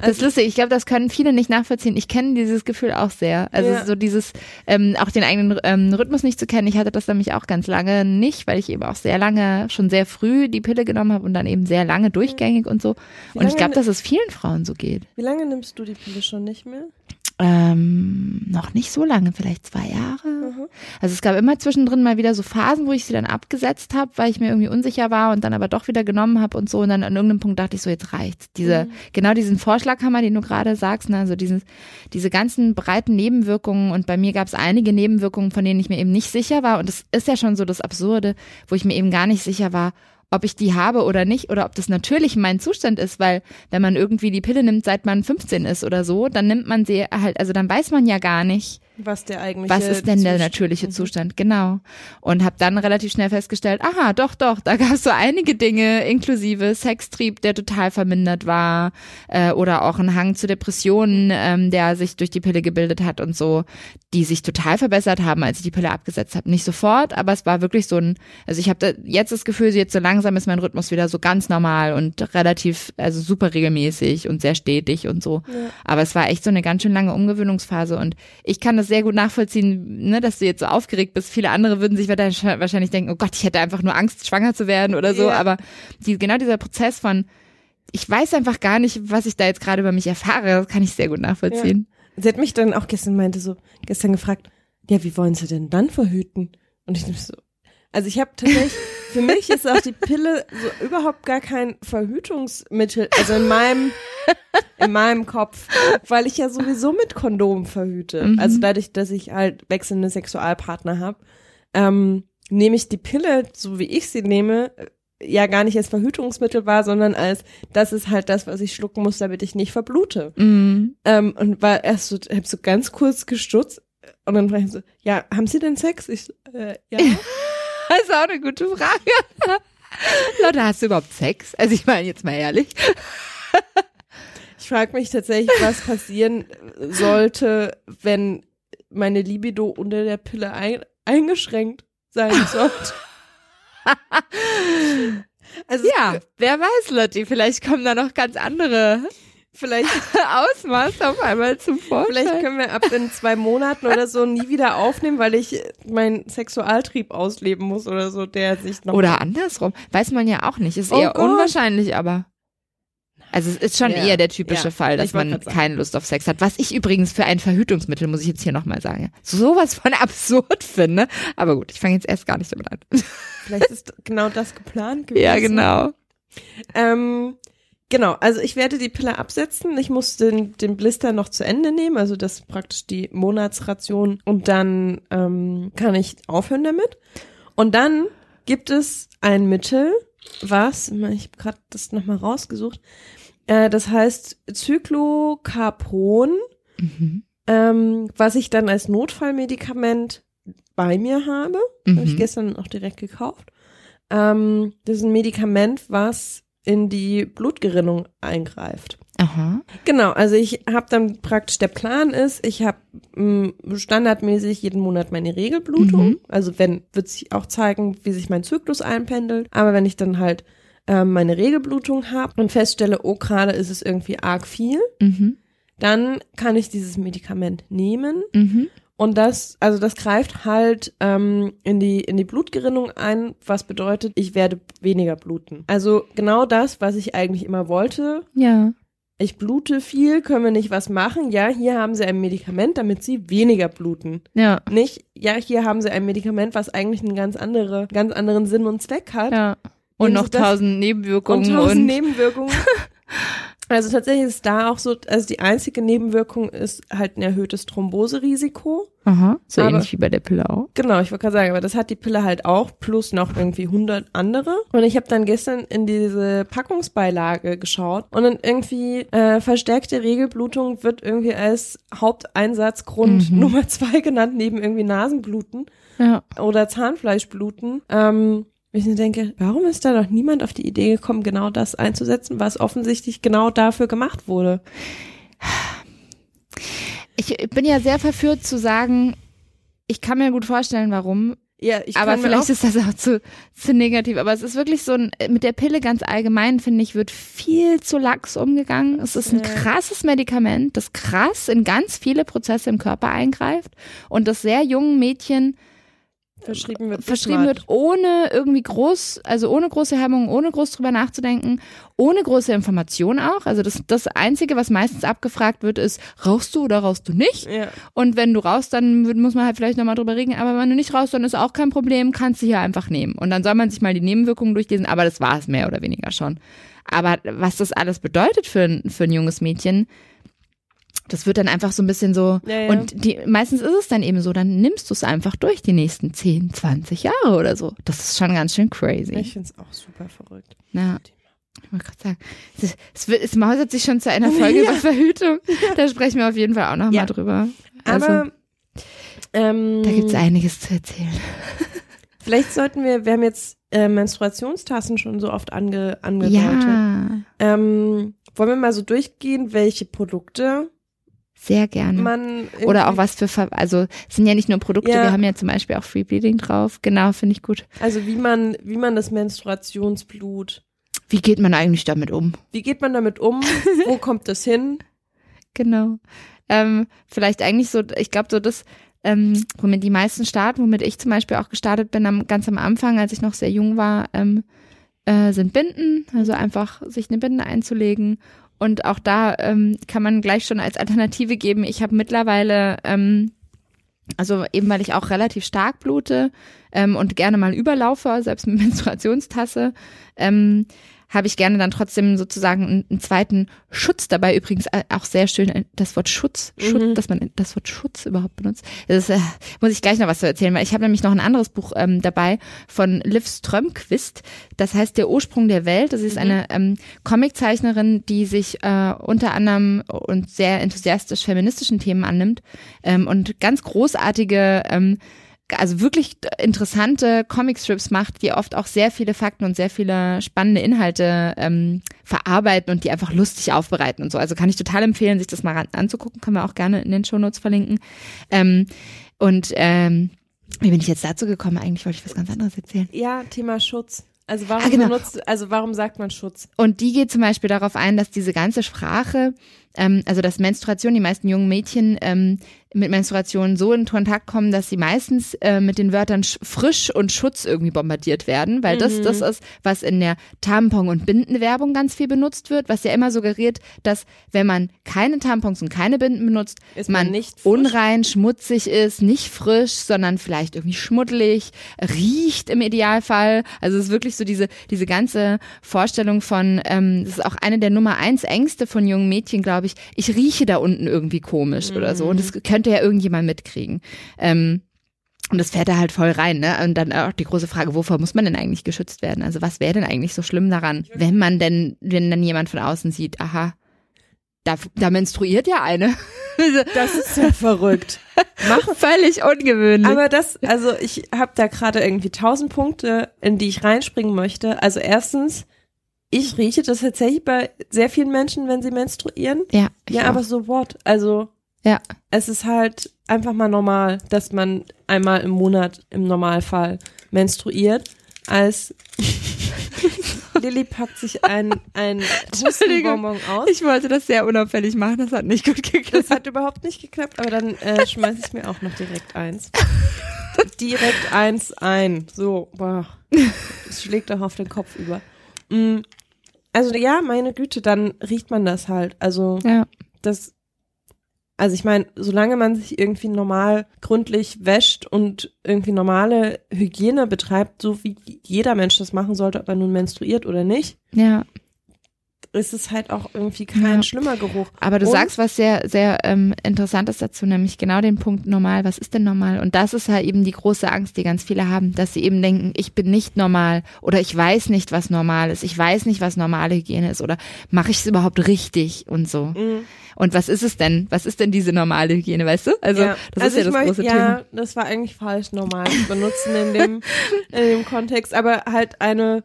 Das ist lustig. Ich glaube, das können viele nicht nachvollziehen. Ich kenne dieses Gefühl auch sehr. Also Ja. so dieses, ähm, auch den eigenen ähm, Rhythmus nicht zu kennen. Ich hatte das nämlich auch ganz lange nicht, weil ich eben auch sehr lange, schon sehr früh die Pille genommen habe und dann eben sehr lange durchgängig und so. Wie Und ich glaube, dass es vielen Frauen so geht. Wie lange nimmst du die Pille schon nicht mehr? Ähm, noch nicht so lange, vielleicht zwei Jahre. Mhm. Also es gab immer zwischendrin mal wieder so Phasen, wo ich sie dann abgesetzt habe, weil ich mir irgendwie unsicher war und dann aber doch wieder genommen habe und so. Und dann an irgendeinem Punkt dachte ich so, jetzt reicht's. Diese, Mhm. genau diesen Vorschlaghammer, den du gerade sagst, ne, also dieses, diese ganzen breiten Nebenwirkungen und bei mir gab es einige Nebenwirkungen, von denen ich mir eben nicht sicher war. Und das ist ja schon so das Absurde, wo ich mir eben gar nicht sicher war, ob ich die habe oder nicht oder ob das natürlich mein Zustand ist, weil wenn man irgendwie die Pille nimmt, seit man 15 ist oder so, dann nimmt man sie halt, also dann weiß man ja gar nicht, Was der eigentliche was ist denn der natürliche Mhm. Zustand, genau. Und habe dann relativ schnell festgestellt, aha, doch, doch, da gab es so einige Dinge, inklusive Sextrieb, der total vermindert war, äh, oder auch ein Hang zu Depressionen, ähm, der sich durch die Pille gebildet hat und so, die sich total verbessert haben, als ich die Pille abgesetzt habe. Nicht sofort, aber es war wirklich so ein, also ich habe da jetzt das Gefühl, jetzt so langsam ist mein Rhythmus wieder so ganz normal und relativ, also super regelmäßig und sehr stetig und so. Ja. Aber es war echt so eine ganz schön lange Umgewöhnungsphase und ich kann das sehr gut nachvollziehen, ne, dass du jetzt so aufgeregt bist. Viele andere würden sich wahrscheinlich denken, oh Gott, ich hätte einfach nur Angst, schwanger zu werden oder so. Ja. Aber die, genau dieser Prozess von, ich weiß einfach gar nicht, was ich da jetzt gerade über mich erfahre, das kann ich sehr gut nachvollziehen. Sie hat mich dann auch gestern meinte so, gestern gefragt, ja, wie wollen Sie denn dann verhüten? Und ich so, also ich habe tatsächlich, für mich ist auch die Pille so überhaupt gar kein Verhütungsmittel, also in meinem, in meinem Kopf, weil ich ja sowieso mit Kondom verhüte. Mhm. Also dadurch, dass ich halt wechselnde Sexualpartner habe, ähm, nehme ich die Pille, so wie ich sie nehme, ja gar nicht als Verhütungsmittel wahr, sondern als, das ist halt das, was ich schlucken muss, damit ich nicht verblute. Mhm. Ähm, und war erst so, hab so ganz kurz gestutzt und dann war ich so, ja, haben Sie denn Sex? Ich, äh, ja. (laughs) (laughs) Das ist auch eine gute Frage. (laughs) Leute, hast du überhaupt Sex? Also ich meine jetzt mal ehrlich. Ich frage mich tatsächlich, was passieren sollte, wenn meine Libido unter der Pille ein, eingeschränkt sein sollte. (laughs) also Ja, wer weiß, Lotti, vielleicht kommen da noch ganz andere vielleicht, (laughs) Ausmaße auf einmal zum Vorschein. vielleicht können wir ab in zwei Monaten oder so nie wieder aufnehmen, weil ich meinen Sexualtrieb ausleben muss oder so, der sich noch Oder andersrum. Weiß man ja auch nicht. Ist Oh eher Gott. unwahrscheinlich, aber. Also es ist schon Ja. eher der typische Ja. Fall, dass man keine Lust auf Sex hat. Was ich übrigens für ein Verhütungsmittel, muss ich jetzt hier nochmal sagen, sowas von (laughs) absurd finde. Aber gut, ich fange jetzt erst gar nicht damit an. Vielleicht ist genau das geplant (laughs) gewesen. ja, genau. Ähm, genau, also ich werde die Pille absetzen. Ich muss den, den Blister noch zu Ende nehmen, also das ist praktisch die Monatsration. Und dann ähm, kann ich aufhören damit. Und dann gibt es ein Mittel, was, ich habe gerade das nochmal rausgesucht, äh, das heißt Cyclocarpon, Mhm. ähm, was ich dann als Notfallmedikament bei mir habe. Habe ich Mhm. gestern auch direkt gekauft. Ähm, das ist ein Medikament, was in die Blutgerinnung eingreift. Aha. Genau, also ich habe dann praktisch, der Plan ist, ich habe standardmäßig jeden Monat meine Regelblutung. Mhm. Also wenn, wird sich auch zeigen, wie sich mein Zyklus einpendelt. Aber wenn ich dann halt ähm, meine Regelblutung habe und feststelle, oh, gerade ist es irgendwie arg viel, Mhm. dann kann ich dieses Medikament nehmen Mhm. Und das, also das greift halt ähm, in die in die Blutgerinnung ein, was bedeutet, ich werde weniger bluten. Also genau das, was ich eigentlich immer wollte. Ja. Ich blute viel, können wir nicht was machen? Ja, hier haben Sie ein Medikament, damit Sie weniger bluten. Ja. Nicht, ja, hier haben Sie ein Medikament, was eigentlich einen ganz andere, ganz anderen Sinn und Zweck hat. Ja. Und noch tausend Nebenwirkungen und tausend Nebenwirkungen. (laughs) Also tatsächlich ist da auch so, also die einzige Nebenwirkung ist halt ein erhöhtes Thromboserisiko. Aha. So Aber- ähnlich wie bei der Pille auch. Genau, ich wollte gerade sagen, aber das hat die Pille halt auch, plus noch irgendwie 100 andere. Und ich habe dann gestern in diese Packungsbeilage geschaut und dann irgendwie äh, verstärkte Regelblutung wird irgendwie als Haupteinsatzgrund Mhm. Nummer zwei genannt, neben irgendwie Nasenbluten Ja. oder Zahnfleischbluten. Ähm, ich denke, warum ist da noch niemand auf die Idee gekommen, genau das einzusetzen, was offensichtlich genau dafür gemacht wurde? Ich bin ja sehr verführt zu sagen, ich kann mir gut vorstellen, warum. Ja, ich aber vielleicht ist das auch zu, zu negativ. Aber es ist wirklich so ein, mit der Pille ganz allgemein, finde ich, wird viel zu lax umgegangen. Es ist ein krasses Medikament, das krass in ganz viele Prozesse im Körper eingreift und das sehr jungen Mädchen verschrieben wird. verschrieben wird, ohne irgendwie groß, also ohne große Hemmungen, ohne groß drüber nachzudenken, ohne große Information auch. Also das, das Einzige, was meistens abgefragt wird, ist, rauchst du oder rauchst du nicht? Ja. Und wenn du rauchst, dann muss man halt vielleicht nochmal drüber reden. Aber wenn du nicht rauchst, dann ist auch kein Problem, kannst du hier einfach nehmen. Und dann soll man sich mal die Nebenwirkungen durchlesen, aber das war es mehr oder weniger schon. Aber was das alles bedeutet für ein, für ein junges Mädchen, das wird dann einfach so ein bisschen so. Ja, ja. Und die, meistens ist es dann eben so, dann nimmst du es einfach durch die nächsten 10, 20 Jahre oder so. Das ist schon ganz schön crazy. Ich finde es auch super verrückt. Ja. Ich wollte gerade sagen, es, es, es mausert sich schon zu einer (laughs) Folge Ja. über Verhütung. Da sprechen wir auf jeden Fall auch nochmal Ja. drüber. Also, Aber Ähm, Da gibt's einiges zu erzählen. (laughs) vielleicht sollten wir, wir haben jetzt äh, Menstruationstassen schon so oft ange, angedeutet. Ja, Ähm, wollen wir mal so durchgehen, welche Produkte sehr gerne. man Oder auch was für, Ver also es sind ja nicht nur Produkte, Ja. wir haben ja zum Beispiel auch Free Bleeding drauf. Genau, finde ich gut. Also wie man, wie man das Menstruationsblut, Wie geht man eigentlich damit um? wie geht man damit um? (laughs) Wo kommt das hin? Genau. Ähm, vielleicht eigentlich so, ich glaube so das, ähm, womit die meisten starten, womit ich zum Beispiel auch gestartet bin, am, ganz am Anfang, als ich noch sehr jung war, ähm, äh, sind Binden. Also einfach sich eine Binde einzulegen. Und auch da ähm, kann man gleich schon als Alternative geben. Ich habe mittlerweile, ähm, also eben weil ich auch relativ stark blute ähm, und gerne mal überlaufe, selbst mit (laughs) Menstruationstasse, ähm, habe ich gerne dann trotzdem sozusagen einen, einen zweiten Schutz dabei. Übrigens äh, auch sehr schön äh, das Wort Schutz, Schutz Mhm. dass man das Wort Schutz überhaupt benutzt. Das äh, muss ich gleich noch was zu erzählen, weil ich habe nämlich noch ein anderes Buch ähm, dabei von Liv Strömquist. Das heißt Der Ursprung der Welt. Das ist Mhm. eine ähm, Comiczeichnerin, die sich äh, unter anderem und sehr enthusiastisch feministischen Themen annimmt ähm, und ganz großartige ähm, also wirklich interessante Comicstrips macht, die oft auch sehr viele Fakten und sehr viele spannende Inhalte ähm, verarbeiten und die einfach lustig aufbereiten und so. Also kann ich total empfehlen, sich das mal anzugucken. Können wir auch gerne in den Shownotes verlinken. Ähm, und ähm, wie bin ich jetzt dazu gekommen? Eigentlich wollte ich was ganz anderes erzählen. Ja, Thema Schutz. Also warum Ah, genau. benutzt, also warum sagt man Schutz? Und die geht zum Beispiel darauf ein, dass diese ganze Sprache, ähm, also dass Menstruation, die meisten jungen Mädchen ähm, mit Menstruation so in Kontakt kommen, dass sie meistens äh, mit den Wörtern sch- frisch und Schutz irgendwie bombardiert werden, weil das Mhm. das ist, was in der Tampon- und Bindenwerbung ganz viel benutzt wird, was ja immer suggeriert, dass wenn man keine Tampons und keine Binden benutzt, Ist man man nicht frisch? unrein, schmutzig ist, nicht frisch, sondern vielleicht irgendwie schmuddelig, riecht im Idealfall. Also es ist wirklich so diese, diese ganze Vorstellung von, ähm, das ist auch eine der Nummer eins Ängste von jungen Mädchen, glaube ich, ich rieche da unten irgendwie komisch oder so. Und das könnte ja irgendjemand mitkriegen. Ähm, und das fährt da halt voll rein, ne? Und dann auch die große Frage, wovor muss man denn eigentlich geschützt werden? Also was wäre denn eigentlich so schlimm daran, wenn man denn, wenn dann jemand von außen sieht, aha, da, da menstruiert ja eine. (laughs) Das ist ja verrückt. Mach Völlig ungewöhnlich. Aber das, also ich habe da gerade irgendwie tausend Punkte, in die ich reinspringen möchte. Also erstens, ich rieche das tatsächlich bei sehr vielen Menschen, wenn sie menstruieren. ja, ja, auch. aber so what? Also ja, es ist halt einfach mal normal, dass man einmal im Monat im Normalfall menstruiert. Als (laughs) Lilly packt sich ein, ein Hustenbonbon aus. ich wollte das sehr unauffällig machen, das hat nicht gut geklappt. Das hat überhaupt nicht geklappt, aber dann äh, schmeiß ich mir auch noch direkt eins. (laughs) direkt eins ein. So, boah. Es schlägt doch auf den Kopf über. Mm, Also ja, meine Güte, dann riecht man das halt. Also Ja, das, also ich meine, solange man sich irgendwie normal gründlich wäscht und irgendwie normale Hygiene betreibt, so wie jeder Mensch das machen sollte, ob er nun menstruiert oder nicht, ja. Ist es halt auch irgendwie kein Ja. schlimmer Geruch. Aber du Und- sagst was sehr, sehr ähm, Interessantes dazu, nämlich genau den Punkt normal. Was ist denn normal? Und das ist halt eben die große Angst, die ganz viele haben, dass sie eben denken, ich bin nicht normal oder ich weiß nicht, was normal ist. Ich weiß nicht, was normale Hygiene ist oder mache ich es überhaupt richtig und so. Mm. Und was ist es denn? Was ist denn diese normale Hygiene, weißt du? Also ja. das also ist ja ich das große ja, Thema. das war eigentlich falsch normal zu benutzen in dem, in dem Kontext, aber halt eine,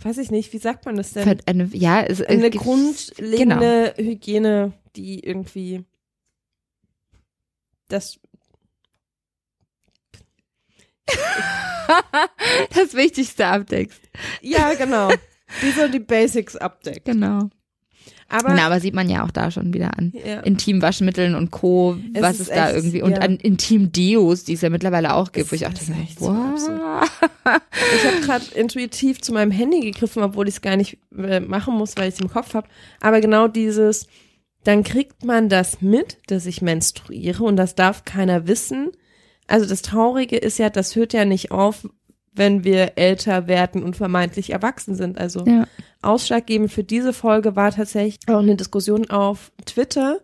weiß ich nicht, wie sagt man das denn? Eine, ja, es, es eine gibt- grundlegende Hygiene, die irgendwie das (laughs) das Wichtigste abdeckst. ja genau, die so die Basics abdeckt. Genau. Aber Genau, aber sieht man ja auch da schon wieder an. ja, Intimwaschmitteln und Co., Es was ist es da echt, irgendwie, und ja. an Intim-Deos, die es ja mittlerweile auch gibt, Es wo ich auch denke, echt so wow. ich habe gerade intuitiv zu meinem Handy gegriffen, obwohl ich es gar nicht äh, machen muss, weil ich es im Kopf habe. Aber genau dieses, dann kriegt man das mit, dass ich menstruiere und das darf keiner wissen. Also das Traurige ist ja, das hört ja nicht auf, wenn wir älter werden und vermeintlich erwachsen sind. Also Ja. ausschlaggebend für diese Folge war tatsächlich auch eine Diskussion auf Twitter,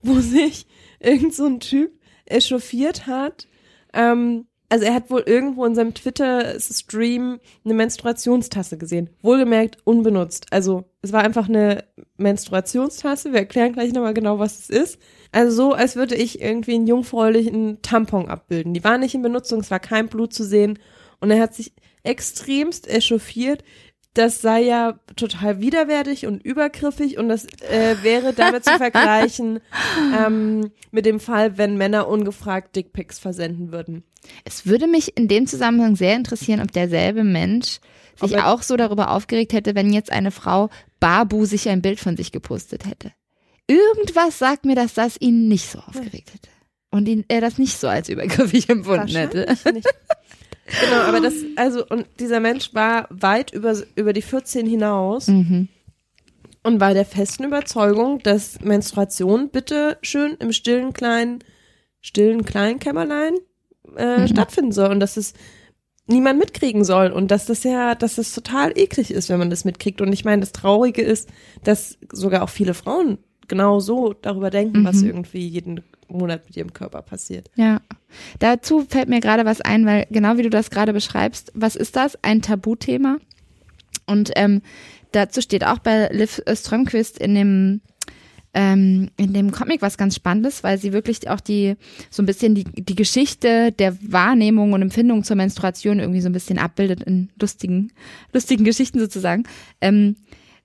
wo (laughs) sich irgend so ein Typ echauffiert hat, ähm, also er hat wohl irgendwo in seinem Twitter-Stream eine Menstruationstasse gesehen. Wohlgemerkt unbenutzt. Also es war einfach eine Menstruationstasse. Wir erklären gleich nochmal genau, was es ist. Also so, als würde ich irgendwie einen jungfräulichen Tampon abbilden. Die war nicht in Benutzung, es war kein Blut zu sehen. Und er hat sich extremst echauffiert. Das sei ja total widerwärtig und übergriffig und das äh, wäre damit zu (laughs) vergleichen ähm, mit dem Fall, wenn Männer ungefragt Dickpics versenden würden. Es würde mich in dem Zusammenhang sehr interessieren, ob derselbe Mensch sich auch so darüber aufgeregt hätte, wenn jetzt eine Frau Babu sich ein Bild von sich gepostet hätte. Irgendwas sagt mir, dass das ihn nicht so aufgeregt hätte. Und ihn, er das nicht so als übergriffig (laughs) empfunden hätte. Nicht. Genau, aber das, also, und dieser Mensch war weit über, über die 14 hinaus Mhm. und war der festen Überzeugung, dass Menstruation bitte schön im stillen kleinen, stillen kleinen Kämmerlein äh, Mhm. stattfinden soll und dass es niemand mitkriegen soll und dass das ja, dass es total eklig ist, wenn man das mitkriegt. Und ich meine, das Traurige ist, dass sogar auch viele Frauen genau so darüber denken, was Mhm. irgendwie jeden Monat mit ihrem Körper passiert. Ja. Dazu fällt mir gerade was ein, weil genau wie du das gerade beschreibst, was ist das? Ein Tabuthema. Und ähm, dazu steht auch bei Liv Strömquist in dem ähm, in dem Comic was ganz Spannendes, weil sie wirklich auch die so ein bisschen die, die Geschichte der Wahrnehmung und Empfindung zur Menstruation irgendwie so ein bisschen abbildet in lustigen, lustigen Geschichten sozusagen. Ähm,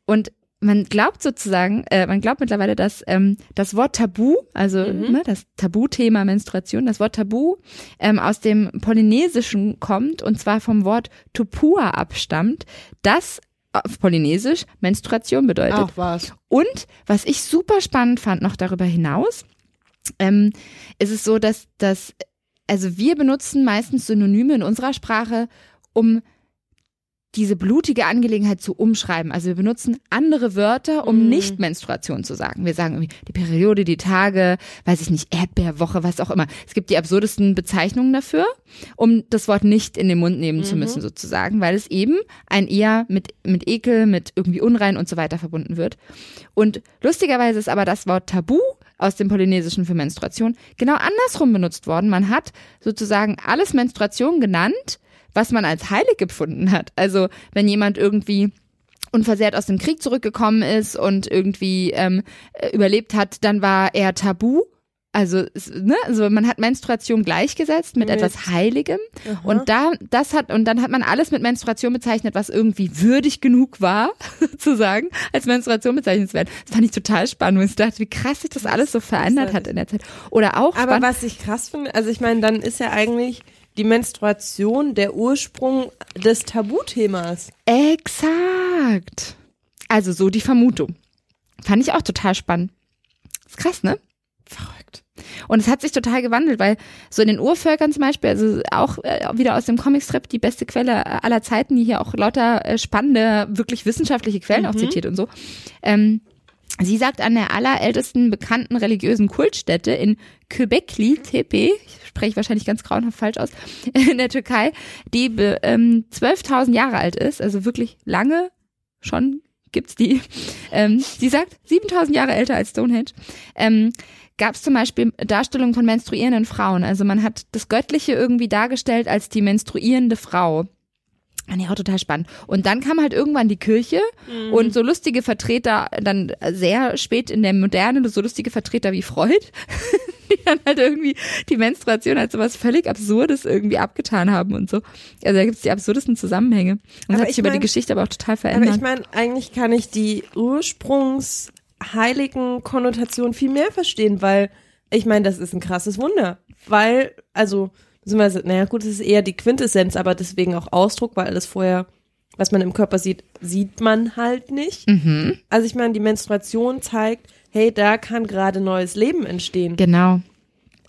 und man glaubt sozusagen, äh, man glaubt mittlerweile, dass ähm, das Wort Tabu, also Mhm. ne, das Tabuthema Menstruation, das Wort Tabu ähm, aus dem Polynesischen kommt und zwar vom Wort Tupua abstammt, das auf Polynesisch Menstruation bedeutet. was. Und was ich super spannend fand noch darüber hinaus, ähm, ist es so, dass, dass, also wir benutzen meistens Synonyme in unserer Sprache, um diese blutige Angelegenheit zu umschreiben. Also wir benutzen andere Wörter, um Mhm. nicht Menstruation zu sagen. Wir sagen irgendwie die Periode, die Tage, weiß ich nicht, Erdbeerwoche, was auch immer. Es gibt die absurdesten Bezeichnungen dafür, um das Wort nicht in den Mund nehmen zu Mhm. müssen sozusagen, weil es eben ein eher mit, mit Ekel, mit irgendwie unrein und so weiter verbunden wird. Und lustigerweise ist aber das Wort Tabu aus dem Polynesischen für Menstruation genau andersrum benutzt worden. Man hat sozusagen alles Menstruation genannt, was man als heilig empfunden hat. Also wenn jemand irgendwie unversehrt aus dem Krieg zurückgekommen ist und irgendwie ähm, äh, überlebt hat, dann war er tabu. Also, ne, also man hat Menstruation gleichgesetzt mit, Mit- etwas Heiligem Aha. und da das hat und dann hat man alles mit Menstruation bezeichnet, was irgendwie würdig genug war, (laughs) sozusagen, als Menstruation bezeichnet zu werden. Das fand ich total spannend, und ich dachte, wie krass sich das alles so verändert hat in der Zeit. Oder auch Aber spannend, was ich krass finde, also ich meine, dann ist ja eigentlich die Menstruation der Ursprung des Tabuthemas. exakt. Also so die Vermutung. Fand ich auch total spannend. Ist krass, ne? Verrückt. Und es hat sich total gewandelt, weil so in den Urvölkern zum Beispiel, also auch äh, wieder aus dem Comicstrip, die beste Quelle äh, aller Zeiten, die hier auch lauter äh, spannende, wirklich wissenschaftliche Quellen auch zitiert und so. Ähm, sie sagt, an der allerältesten bekannten religiösen Kultstätte in Köbekli Tepe, ich spreche wahrscheinlich ganz grauenhaft falsch aus, (laughs) in der Türkei, die ähm, 12.000 Jahre alt ist, also wirklich lange schon gibt's die. (laughs) Ähm, sie sagt, 7000 Jahre älter als Stonehenge. Ähm, Gab es zum Beispiel Darstellungen von menstruierenden Frauen. Also man hat das Göttliche irgendwie dargestellt als die menstruierende Frau. Fand ich auch total spannend. Und dann kam halt irgendwann die Kirche und so lustige Vertreter, dann sehr spät in der Moderne, so lustige Vertreter wie Freud, (laughs) die dann halt irgendwie die Menstruation als sowas völlig Absurdes irgendwie abgetan haben und so. Also da gibt's die absurdesten Zusammenhänge. Und das Aber hat sich ich über mein- die Geschichte aber auch total Aber verändert. ich meine, eigentlich kann ich die ursprungsheiligen Konnotationen viel mehr verstehen, weil ich meine, das ist ein krasses Wunder. Weil, also, beziehungsweise, naja, gut, es ist eher die Quintessenz, aber deswegen auch Ausdruck, weil alles vorher, was man im Körper sieht, sieht man halt nicht. mhm. Also ich meine, die Menstruation zeigt, hey, da kann gerade neues Leben entstehen. Genau.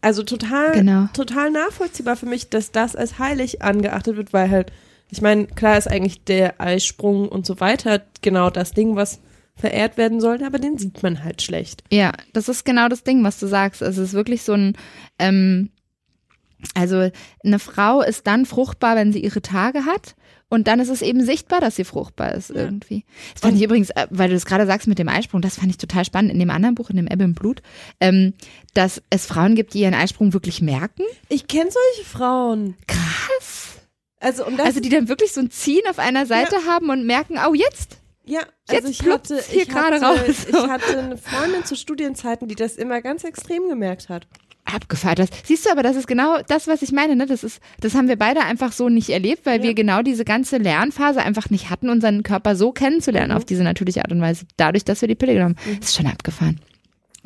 Also total, Genau. total nachvollziehbar für mich, dass das als heilig angeachtet wird, weil halt, ich meine, klar ist eigentlich der Eisprung und so weiter genau das Ding, was verehrt werden sollte, aber den sieht man halt schlecht. Ja, das ist genau das Ding, was du sagst. Also es ist wirklich so ein, ähm, also eine Frau ist dann fruchtbar, wenn sie ihre Tage hat. Und dann ist es eben sichtbar, dass sie fruchtbar ist irgendwie. Das fand ich übrigens, äh, weil du das gerade sagst mit dem Eisprung, das fand ich total spannend in dem anderen Buch, in dem Ebbe im Blut, ähm, dass es Frauen gibt, die ihren Eisprung wirklich merken. Ich kenne solche Frauen. Krass. Also, um Also die dann wirklich so ein Ziehen auf einer Seite haben und merken, oh jetzt. ja, jetzt also ich pluppt's hatte, hier ich, gerade hatte, raus. ich hatte eine Freundin zu Studienzeiten, die das immer ganz extrem gemerkt hat. Abgefeiert das. Siehst du, aber das ist genau das, was ich meine. Ne? Das ist, das haben wir beide einfach so nicht erlebt, weil Ja. wir genau diese ganze Lernphase einfach nicht hatten, unseren Körper so kennenzulernen Mhm. auf diese natürliche Art und Weise, dadurch, dass wir die Pille genommen haben. Das ist schon abgefahren.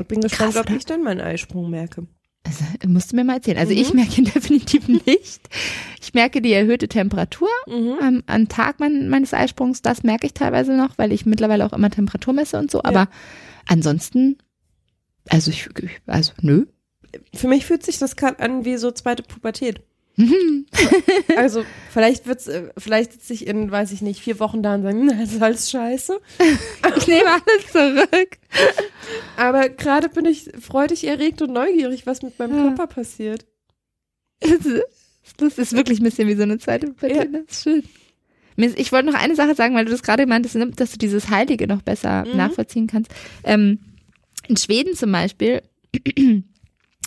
Ich bin gespannt, Krass, ob oder? ich dann meinen Eisprung merke. Also, musst du mir mal erzählen. Also Mhm. ich merke ihn (laughs) definitiv nicht. Ich merke die erhöhte Temperatur Mhm. am, am Tag mein, meines Eisprungs. Das merke ich teilweise noch, weil ich mittlerweile auch immer Temperatur messe und so. Aber ansonsten, also ich- also nö. Für mich fühlt sich das gerade an wie so zweite Pubertät. Also vielleicht wird's, äh, vielleicht sitze ich in, weiß ich nicht, vier Wochen da und sage, "Hm, das ist alles scheiße. Ich nehme alles zurück. Aber gerade bin ich freudig erregt und neugierig, was mit meinem Ja. Körper passiert. Das ist wirklich ein bisschen wie so eine zweite Pubertät. Ja. Das ist schön. Ich wollte noch eine Sache sagen, weil du das gerade meintest, dass du dieses Heilige noch besser Mhm. nachvollziehen kannst. Ähm, in Schweden zum Beispiel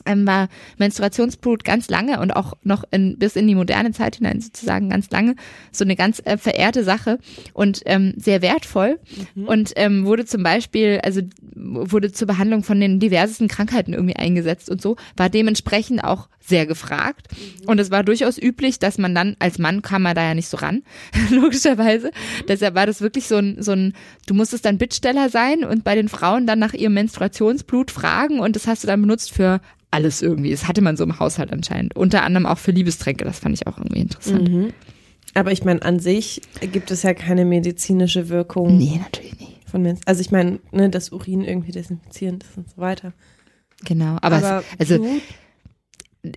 ähm, war Menstruationsblut ganz lange und auch noch in, bis in die moderne Zeit hinein sozusagen ganz lange so eine ganz äh, verehrte Sache und ähm, sehr wertvoll und ähm, wurde zum Beispiel, also wurde zur Behandlung von den diversesten Krankheiten irgendwie eingesetzt und so, war dementsprechend auch sehr gefragt und es war durchaus üblich, dass man dann, als Mann kam man da ja nicht so ran, (laughs) logischerweise, deshalb war das wirklich so ein, so ein, du musstest dann Bittsteller sein und bei den Frauen dann nach ihrem Menstruationsblut fragen und das hast du dann benutzt für alles irgendwie. Das hatte man so im Haushalt anscheinend. Unter anderem auch für Liebestränke. Das fand ich auch irgendwie interessant. Mhm. Aber ich meine, an sich gibt es ja keine medizinische Wirkung Nee, natürlich nicht. von Menschen. Also ich meine, ne, das Urin irgendwie desinfizierend ist und so weiter. Genau. Aber, Aber es, also Blut,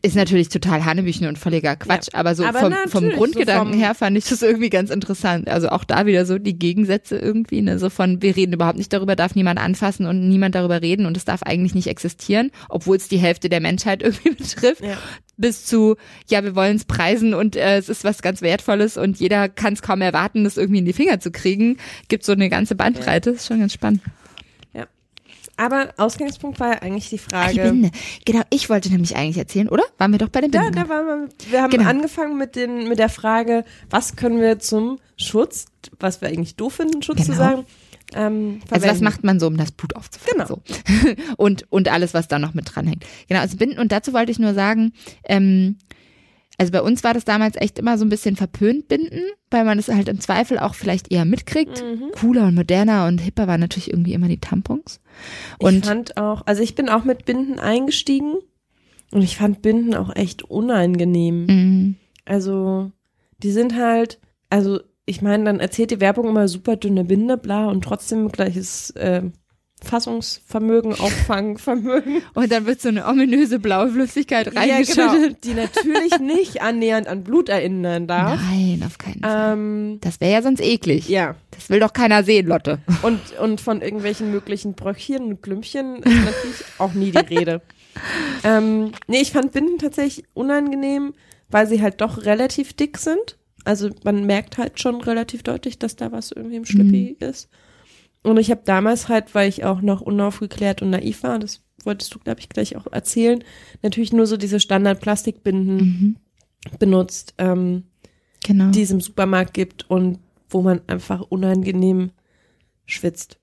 ist natürlich total Hanebüchen und völliger Quatsch. Aber so Aber vom, vom so Grundgedanken vom- her fand ich das irgendwie ganz interessant. Also auch da wieder so die Gegensätze irgendwie. Ne? So von, wir reden überhaupt nicht darüber, darf niemand anfassen und niemand darüber reden und es darf eigentlich nicht existieren, obwohl es die Hälfte der Menschheit (laughs) irgendwie betrifft. Ja. bis zu, ja, wir wollen es preisen und äh, es ist was ganz Wertvolles und jeder kann es kaum erwarten, das irgendwie in die Finger zu kriegen. Gibt so eine ganze Bandbreite, ist schon ganz spannend. Aber Ausgangspunkt war ja eigentlich die Frage. die Binde. Genau, ich wollte nämlich eigentlich erzählen, oder? Waren wir doch bei den Binden? da waren wir, wir haben Genau. angefangen mit, den, mit der Frage, was können wir zum Schutz, was wir eigentlich doof finden, Schutz zu Genau. sagen, ähm, also was macht man so, um das Blut aufzufangen? Genau. So. (laughs) und, und alles, was da noch mit dranhängt. Genau, also Binden. Und dazu wollte ich nur sagen, ähm, also bei uns war das damals echt immer so ein bisschen verpönt Binden, weil man es halt im Zweifel auch vielleicht eher mitkriegt. Mhm. Cooler und moderner und hipper waren natürlich irgendwie immer die Tampons. Und ich fand auch, also ich bin auch mit Binden eingestiegen und ich fand Binden auch echt unangenehm. mh, Also, die sind halt, also ich meine, dann erzählt die Werbung immer super dünne Binde, bla, und trotzdem gleiches äh, Fassungsvermögen, Auffangvermögen. (laughs) Und dann wird so eine ominöse blaue Flüssigkeit reingeschüttet. genau, die natürlich nicht annähernd an Blut erinnern darf. Nein, auf keinen Fall. Ähm, Das wäre ja sonst eklig. ja, Das will doch keiner sehen, Lotte. und, und von irgendwelchen möglichen Bröckchen und Klümpchen ist natürlich auch nie die Rede. (laughs) ähm, nee, ich fand Binden tatsächlich unangenehm, weil sie halt doch relativ dick sind. Also man merkt halt schon relativ deutlich, dass da was irgendwie im Schlippi ist. Und ich habe damals halt, weil ich auch noch unaufgeklärt und naiv war, das wolltest du, glaube ich, gleich auch erzählen, natürlich nur so diese Standard-Plastikbinden Mhm. benutzt, ähm, Genau. die es im Supermarkt gibt und wo man einfach unangenehm schwitzt.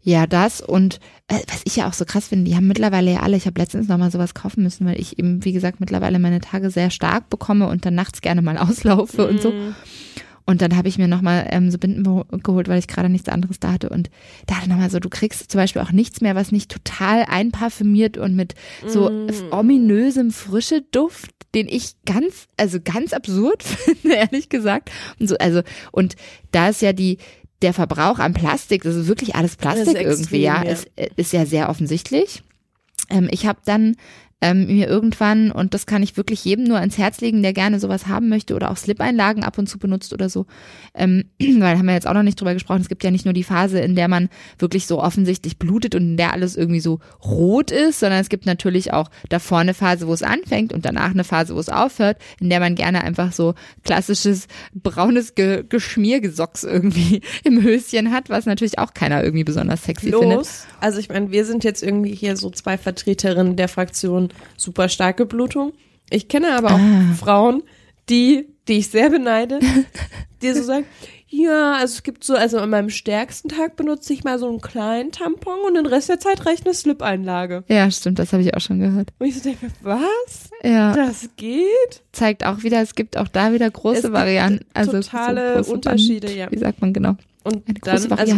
Ja, das und äh, was ich ja auch so krass finde, die haben mittlerweile ja alle, ich habe letztens noch mal sowas kaufen müssen, weil ich eben, wie gesagt, mittlerweile meine Tage sehr stark bekomme und dann nachts gerne mal auslaufe und so. Und dann habe ich mir nochmal ähm, so Binden geholt, weil ich gerade nichts anderes da hatte. Und da hatte nochmal so, du kriegst zum Beispiel auch nichts mehr, was nicht total einparfümiert und mit so Mm. ominösem frische Duft, den ich ganz, also ganz absurd (laughs) finde, ehrlich gesagt. Und so, also, und da ist ja die, der Verbrauch an Plastik, das ist wirklich alles Plastik ist irgendwie, ja, extrem, ja. Ist, ist ja sehr offensichtlich. Ähm, ich habe dann ähm, mir irgendwann, und das kann ich wirklich jedem nur ans Herz legen, der gerne sowas haben möchte oder auch Slip-Einlagen ab und zu benutzt oder so, ähm, (clears throat) weil haben wir jetzt auch noch nicht drüber gesprochen, es gibt ja nicht nur die Phase, in der man wirklich so offensichtlich blutet und in der alles irgendwie so rot ist, sondern es gibt natürlich auch davor eine Phase, wo es anfängt und danach eine Phase, wo es aufhört, in der man gerne einfach so klassisches braunes Ge Geschmiergesocks irgendwie (laughs) im Höschen hat, was natürlich auch keiner irgendwie besonders sexy Los. findet. Also ich meine, wir sind jetzt irgendwie hier so zwei Vertreterinnen der Fraktion super starke Blutung. Ich kenne aber auch Ah. Frauen, die, die ich sehr beneide, (laughs) die so sagen, ja, also es gibt so, also an meinem stärksten Tag benutze ich mal so einen kleinen Tampon und den Rest der Zeit reicht eine Slip-Einlage. Ja, stimmt, das habe ich auch schon gehört. Und ich so denke, was? Ja, Das geht? zeigt auch wieder, es gibt auch da wieder große Varianten. Also totale große Unterschiede, Band, ja. Wie sagt man genau? Und Eine dann, große also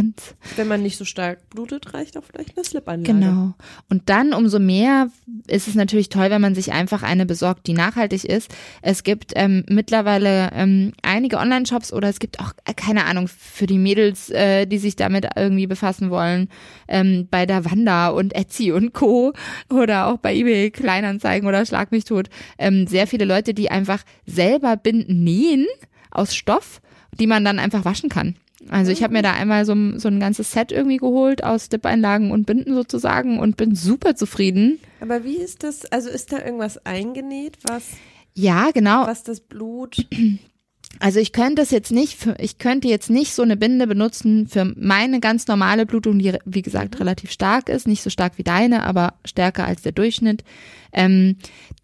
wenn man nicht so stark blutet, reicht auch vielleicht eine Slip-Einlage. Genau. Und dann umso mehr ist es natürlich toll, wenn man sich einfach eine besorgt, die nachhaltig ist. Es gibt ähm, mittlerweile ähm, einige Online-Shops oder es gibt auch, äh, keine Ahnung, für die Mädels, äh, die sich damit irgendwie befassen wollen, ähm, bei der Wanda und Etsy und Co. oder auch bei eBay Kleinanzeigen oder Schlag mich tot, ähm, sehr viele Leute, die einfach selber Binden nähen aus Stoff, die man dann einfach waschen kann. Also ich habe mir da einmal so, ein- so ein ganzes Set irgendwie geholt aus Dip-Einlagen und Binden sozusagen und bin super zufrieden. Aber wie ist das, also ist da irgendwas eingenäht, was, Ja, genau. was das Blut (clears throat) Also ich könnte es jetzt nicht, für, ich könnte jetzt nicht so eine Binde benutzen für meine ganz normale Blutung, die wie gesagt relativ stark ist, nicht so stark wie deine, aber stärker als der Durchschnitt. Ähm,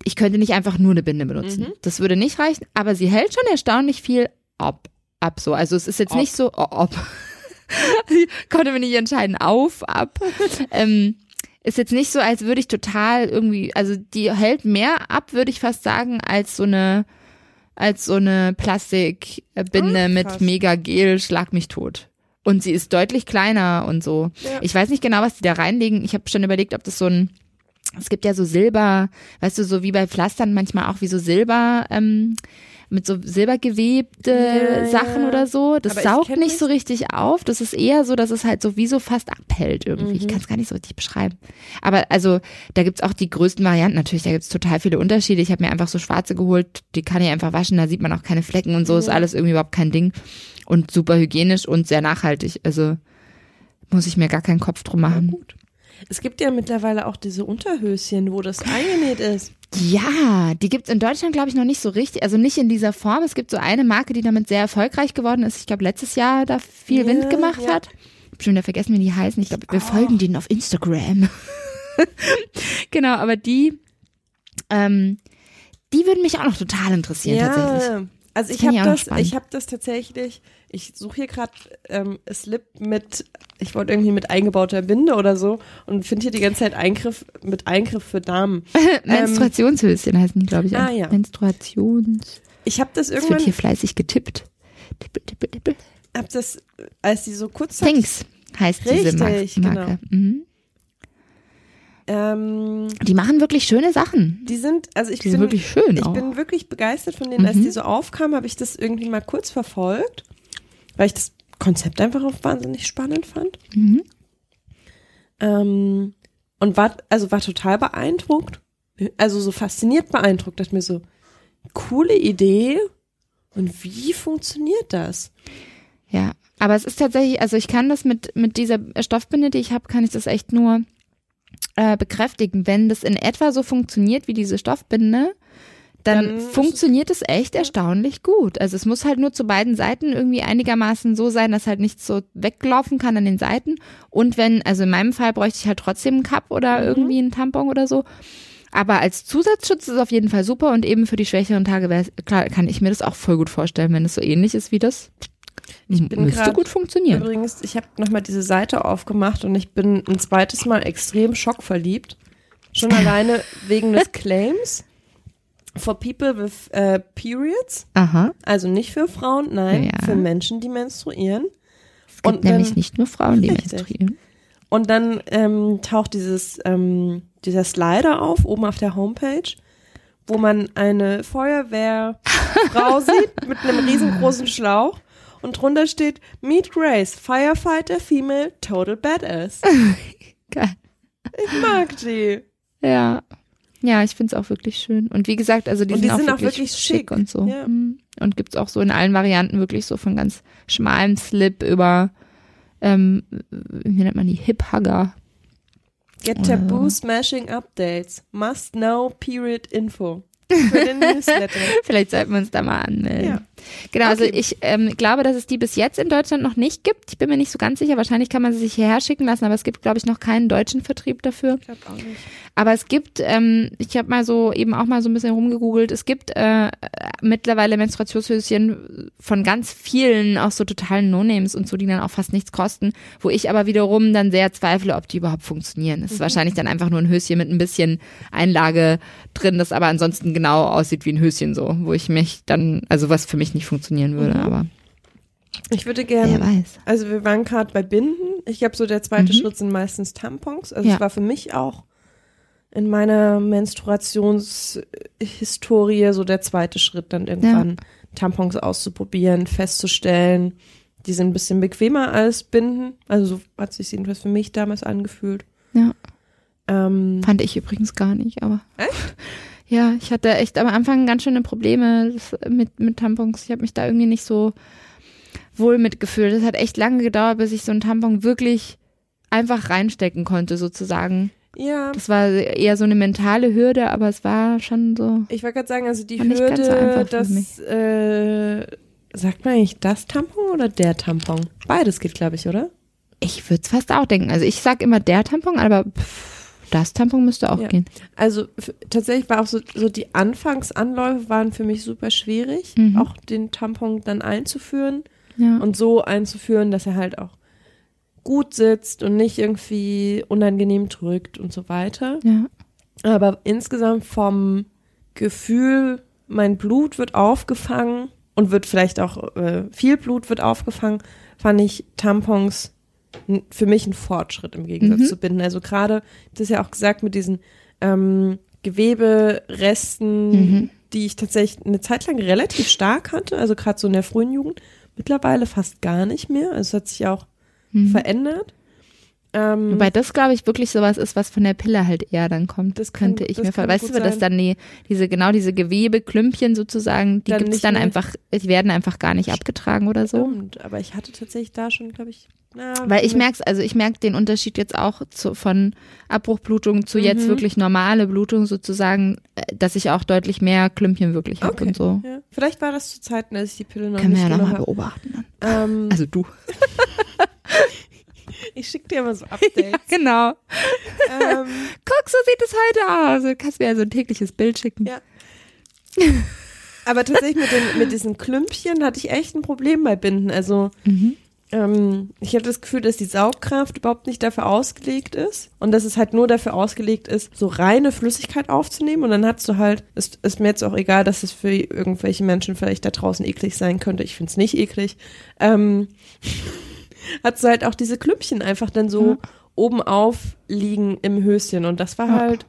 ich könnte nicht einfach nur eine Binde benutzen. Das würde nicht reichen, aber sie hält schon erstaunlich viel ab, ab so. Also es ist jetzt Ob. nicht so, oh, ob. (laughs) ich konnte mir nicht entscheiden, auf, ab. (laughs) ähm, ist jetzt nicht so, als würde ich total irgendwie, also die hält mehr ab, würde ich fast sagen, als so eine als so eine Plastikbinde Ah, mit mega Gel, schlag mich tot. Und sie ist deutlich kleiner und so. Ja. Ich weiß nicht genau, was die da reinlegen. Ich habe schon überlegt, ob das so ein, es gibt ja so Silber, weißt du, so wie bei Pflastern manchmal auch wie so Silber, ähm, mit so silbergewebte Ja, ja. Sachen oder so. Das Aber saugt nicht so richtig auf. Das ist eher so, dass es halt so wie so fast abhält irgendwie. Mhm. Ich kann es gar nicht so richtig beschreiben. Aber also, da gibt's auch die größten Varianten natürlich. Da gibt's total viele Unterschiede. Ich habe mir einfach so schwarze geholt. Die kann ich einfach waschen. Da sieht man auch keine Flecken und so. Ist Mhm. alles irgendwie überhaupt kein Ding. Und super hygienisch und sehr nachhaltig. Also muss ich mir gar keinen Kopf drum machen. gut. Es gibt ja mittlerweile auch diese Unterhöschen, wo das eingenäht ist. Ja, die gibt's in Deutschland, glaube ich, noch nicht so richtig. Also nicht in dieser Form. Es gibt so eine Marke, die damit sehr erfolgreich geworden ist. Ich glaube, letztes Jahr da viel Ja, Wind gemacht ja. hat. Ich hab schon wieder vergessen, wie die heißen. Ich glaube, wir folgen denen auf Instagram. (laughs) genau, aber die, ähm, die würden mich auch noch total interessieren, tatsächlich. also ich habe das, ich habe das tatsächlich. Ich suche hier gerade ähm, Slip mit, ich wollte irgendwie mit eingebauter Binde oder so und finde hier die ganze Zeit Eingriff mit Eingriff für Damen. (laughs) Menstruationshöschen heißen die, glaube ich. Ah, ja. Menstruations. Ich habe das Es wird irgendwann, hier fleißig getippt. Tippel, tippel, tippel. hab das, als die so kurz Things heißt diese Richtig, genau. Marke. Mhm. ähm, Die machen wirklich schöne Sachen. die sind, also ich Die bin wirklich schön Ich auch. bin wirklich begeistert von denen. Als Mhm. die so aufkamen, habe ich das irgendwie mal kurz verfolgt, weil ich das Konzept einfach auch wahnsinnig spannend fand. Mhm. Ähm, und war, also war total beeindruckt. Also so fasziniert beeindruckt, dachte mir so, coole Idee. Und wie funktioniert das? Ja, aber es ist tatsächlich, also ich kann das mit, mit dieser Stoffbinde, die ich habe, kann ich das echt nur äh, bekräftigen. Wenn das in etwa so funktioniert wie diese Stoffbinde, dann, Dann funktioniert es echt erstaunlich gut. Also es muss halt nur zu beiden Seiten irgendwie einigermaßen so sein, dass halt nichts so weglaufen kann an den Seiten. Und wenn, also in meinem Fall bräuchte ich halt trotzdem einen Cup oder Mhm. irgendwie einen Tampon oder so. Aber als Zusatzschutz ist es auf jeden Fall super und eben für die schwächeren Tage wäre klar, kann ich mir das auch voll gut vorstellen, wenn es so ähnlich ist wie das. Ich bin Müsste grad gut funktionieren. Übrigens, ich habe nochmal diese Seite aufgemacht und ich bin ein zweites Mal extrem schockverliebt. Schon (laughs) alleine wegen des Claims. For people with äh, periods. Aha. Also nicht für Frauen, nein, Ja. für Menschen, die menstruieren. Es gibt Und nämlich dann- nicht nur Frauen, die Richtig. menstruieren. Und dann ähm, taucht dieses, ähm, dieser Slider auf, oben auf der Homepage, wo man eine Feuerwehrfrau (laughs) sieht mit einem riesengroßen Schlauch und drunter steht Meet Grace, Firefighter, Female, Total Badass. (laughs) Geil. Ich mag die. Ja. Ja, ich finde es auch wirklich schön. Und wie gesagt, also die, die sind, sind auch, auch wirklich wirklich schick schick, und so. ja. Mhm. Und gibt's auch so in allen Varianten wirklich so von ganz schmalem Slip über, ähm, wie nennt man die, Hip-Hugger. Get Taboo Smashing Updates. Must know period info. Für den (laughs) Newsletter. Vielleicht sollten wir uns da mal anmelden. Ja. Genau, also Okay. ich ähm, glaube, dass es die bis jetzt in Deutschland noch nicht gibt. Ich bin mir nicht so ganz sicher. Wahrscheinlich kann man sie sich hierher schicken lassen, aber es gibt, glaube ich, noch keinen deutschen Vertrieb dafür. Ich glaube auch nicht. Aber es gibt, ähm, ich habe mal so eben auch mal so ein bisschen rumgegoogelt, es gibt äh, mittlerweile Menstruationshöschen von ganz vielen, auch so totalen No-Names und so, die dann auch fast nichts kosten, wo ich aber wiederum dann sehr zweifle, ob die überhaupt funktionieren. Es ist wahrscheinlich dann einfach nur ein Höschen mit ein bisschen Einlage drin, das aber ansonsten genau aussieht wie ein Höschen so, wo ich mich dann, also was für mich nicht funktionieren würde, aber Ich würde gerne, weiß. also wir waren gerade bei Binden. Ich glaube, so der zweite Mhm. Schritt sind meistens Tampons. Also Ja. es war für mich auch in meiner Menstruationshistorie so der zweite Schritt, dann irgendwann Tampons auszuprobieren, festzustellen, die sind ein bisschen bequemer als Binden. Also so hat sich jedenfalls für mich damals angefühlt. Ja. Ähm, Fand ich übrigens gar nicht, aber. Echt? (laughs) Ja, ich hatte echt am Anfang ganz schöne Probleme mit, mit Tampons. Ich habe mich da irgendwie nicht so wohl mitgefühlt. Es hat echt lange gedauert, bis ich so einen Tampon wirklich einfach reinstecken konnte, sozusagen. ja, Das war eher so eine mentale Hürde, aber es war schon so. ich wollte gerade sagen, also die so Hürde, einfach für das, äh, sagt man eigentlich das Tampon oder der Tampon? Beides geht, glaube ich, oder? Ich würde es fast auch denken. Also ich sag immer der Tampon, aber pff, das Tampon müsste auch Ja. gehen. Also tatsächlich war auch so, so die Anfangsanläufe waren für mich super schwierig, Mhm. auch den Tampon dann einzuführen Ja. und so einzuführen, dass er halt auch gut sitzt und nicht irgendwie unangenehm drückt und so weiter. ja. Aber insgesamt vom Gefühl, mein Blut wird aufgefangen und wird vielleicht auch äh, viel Blut wird aufgefangen, fand ich Tampons für mich ein Fortschritt im Gegensatz Mhm. zu Binden. Also gerade, das ist ja auch gesagt mit diesen ähm, Geweberesten, Mhm. die ich tatsächlich eine Zeit lang relativ stark hatte, also gerade so in der frühen Jugend, mittlerweile fast gar nicht mehr. Also es hat sich auch Mhm. verändert. Ähm, Wobei das, glaube ich, wirklich sowas ist, was von der Pille halt eher dann kommt. Das kann- könnte ich das mir kann vorstellen. Weißt du, dass dann die, diese, genau diese Gewebeklümpchen sozusagen, die Dann gibt's dann einfach, die werden einfach gar nicht abgetragen oder so. Stimmt, aber ich hatte tatsächlich da schon, glaube ich, Weil ich merk's, also ich merke den Unterschied jetzt auch zu, von Abbruchblutung zu jetzt Mhm. wirklich normale Blutung sozusagen, äh, dass ich auch deutlich mehr Klümpchen wirklich habe Okay. und so. Ja. Vielleicht war das zu Zeiten, als ich die Pille noch Können wir nicht ja nochmal beobachten. Ähm, (laughs) Also du. (laughs) ich schicke dir immer so Updates. (laughs) Genau. ähm, Guck, so sieht es heute aus. Du kannst mir ja so ein tägliches Bild schicken. Ja. aber tatsächlich mit, den, mit diesen Klümpchen hatte ich echt ein Problem bei Binden. Also Mhm. Ähm, ich hatte das Gefühl, dass die Saugkraft überhaupt nicht dafür ausgelegt ist und dass es halt nur dafür ausgelegt ist, so reine Flüssigkeit aufzunehmen und dann hast du halt, ist, ist mir jetzt auch egal, dass es für irgendwelche Menschen vielleicht da draußen eklig sein könnte, ich finde es nicht eklig, ähm, (laughs) hast du halt auch diese Klümpchen einfach dann so Ja. oben auf liegen im Höschen und das war Ja. halt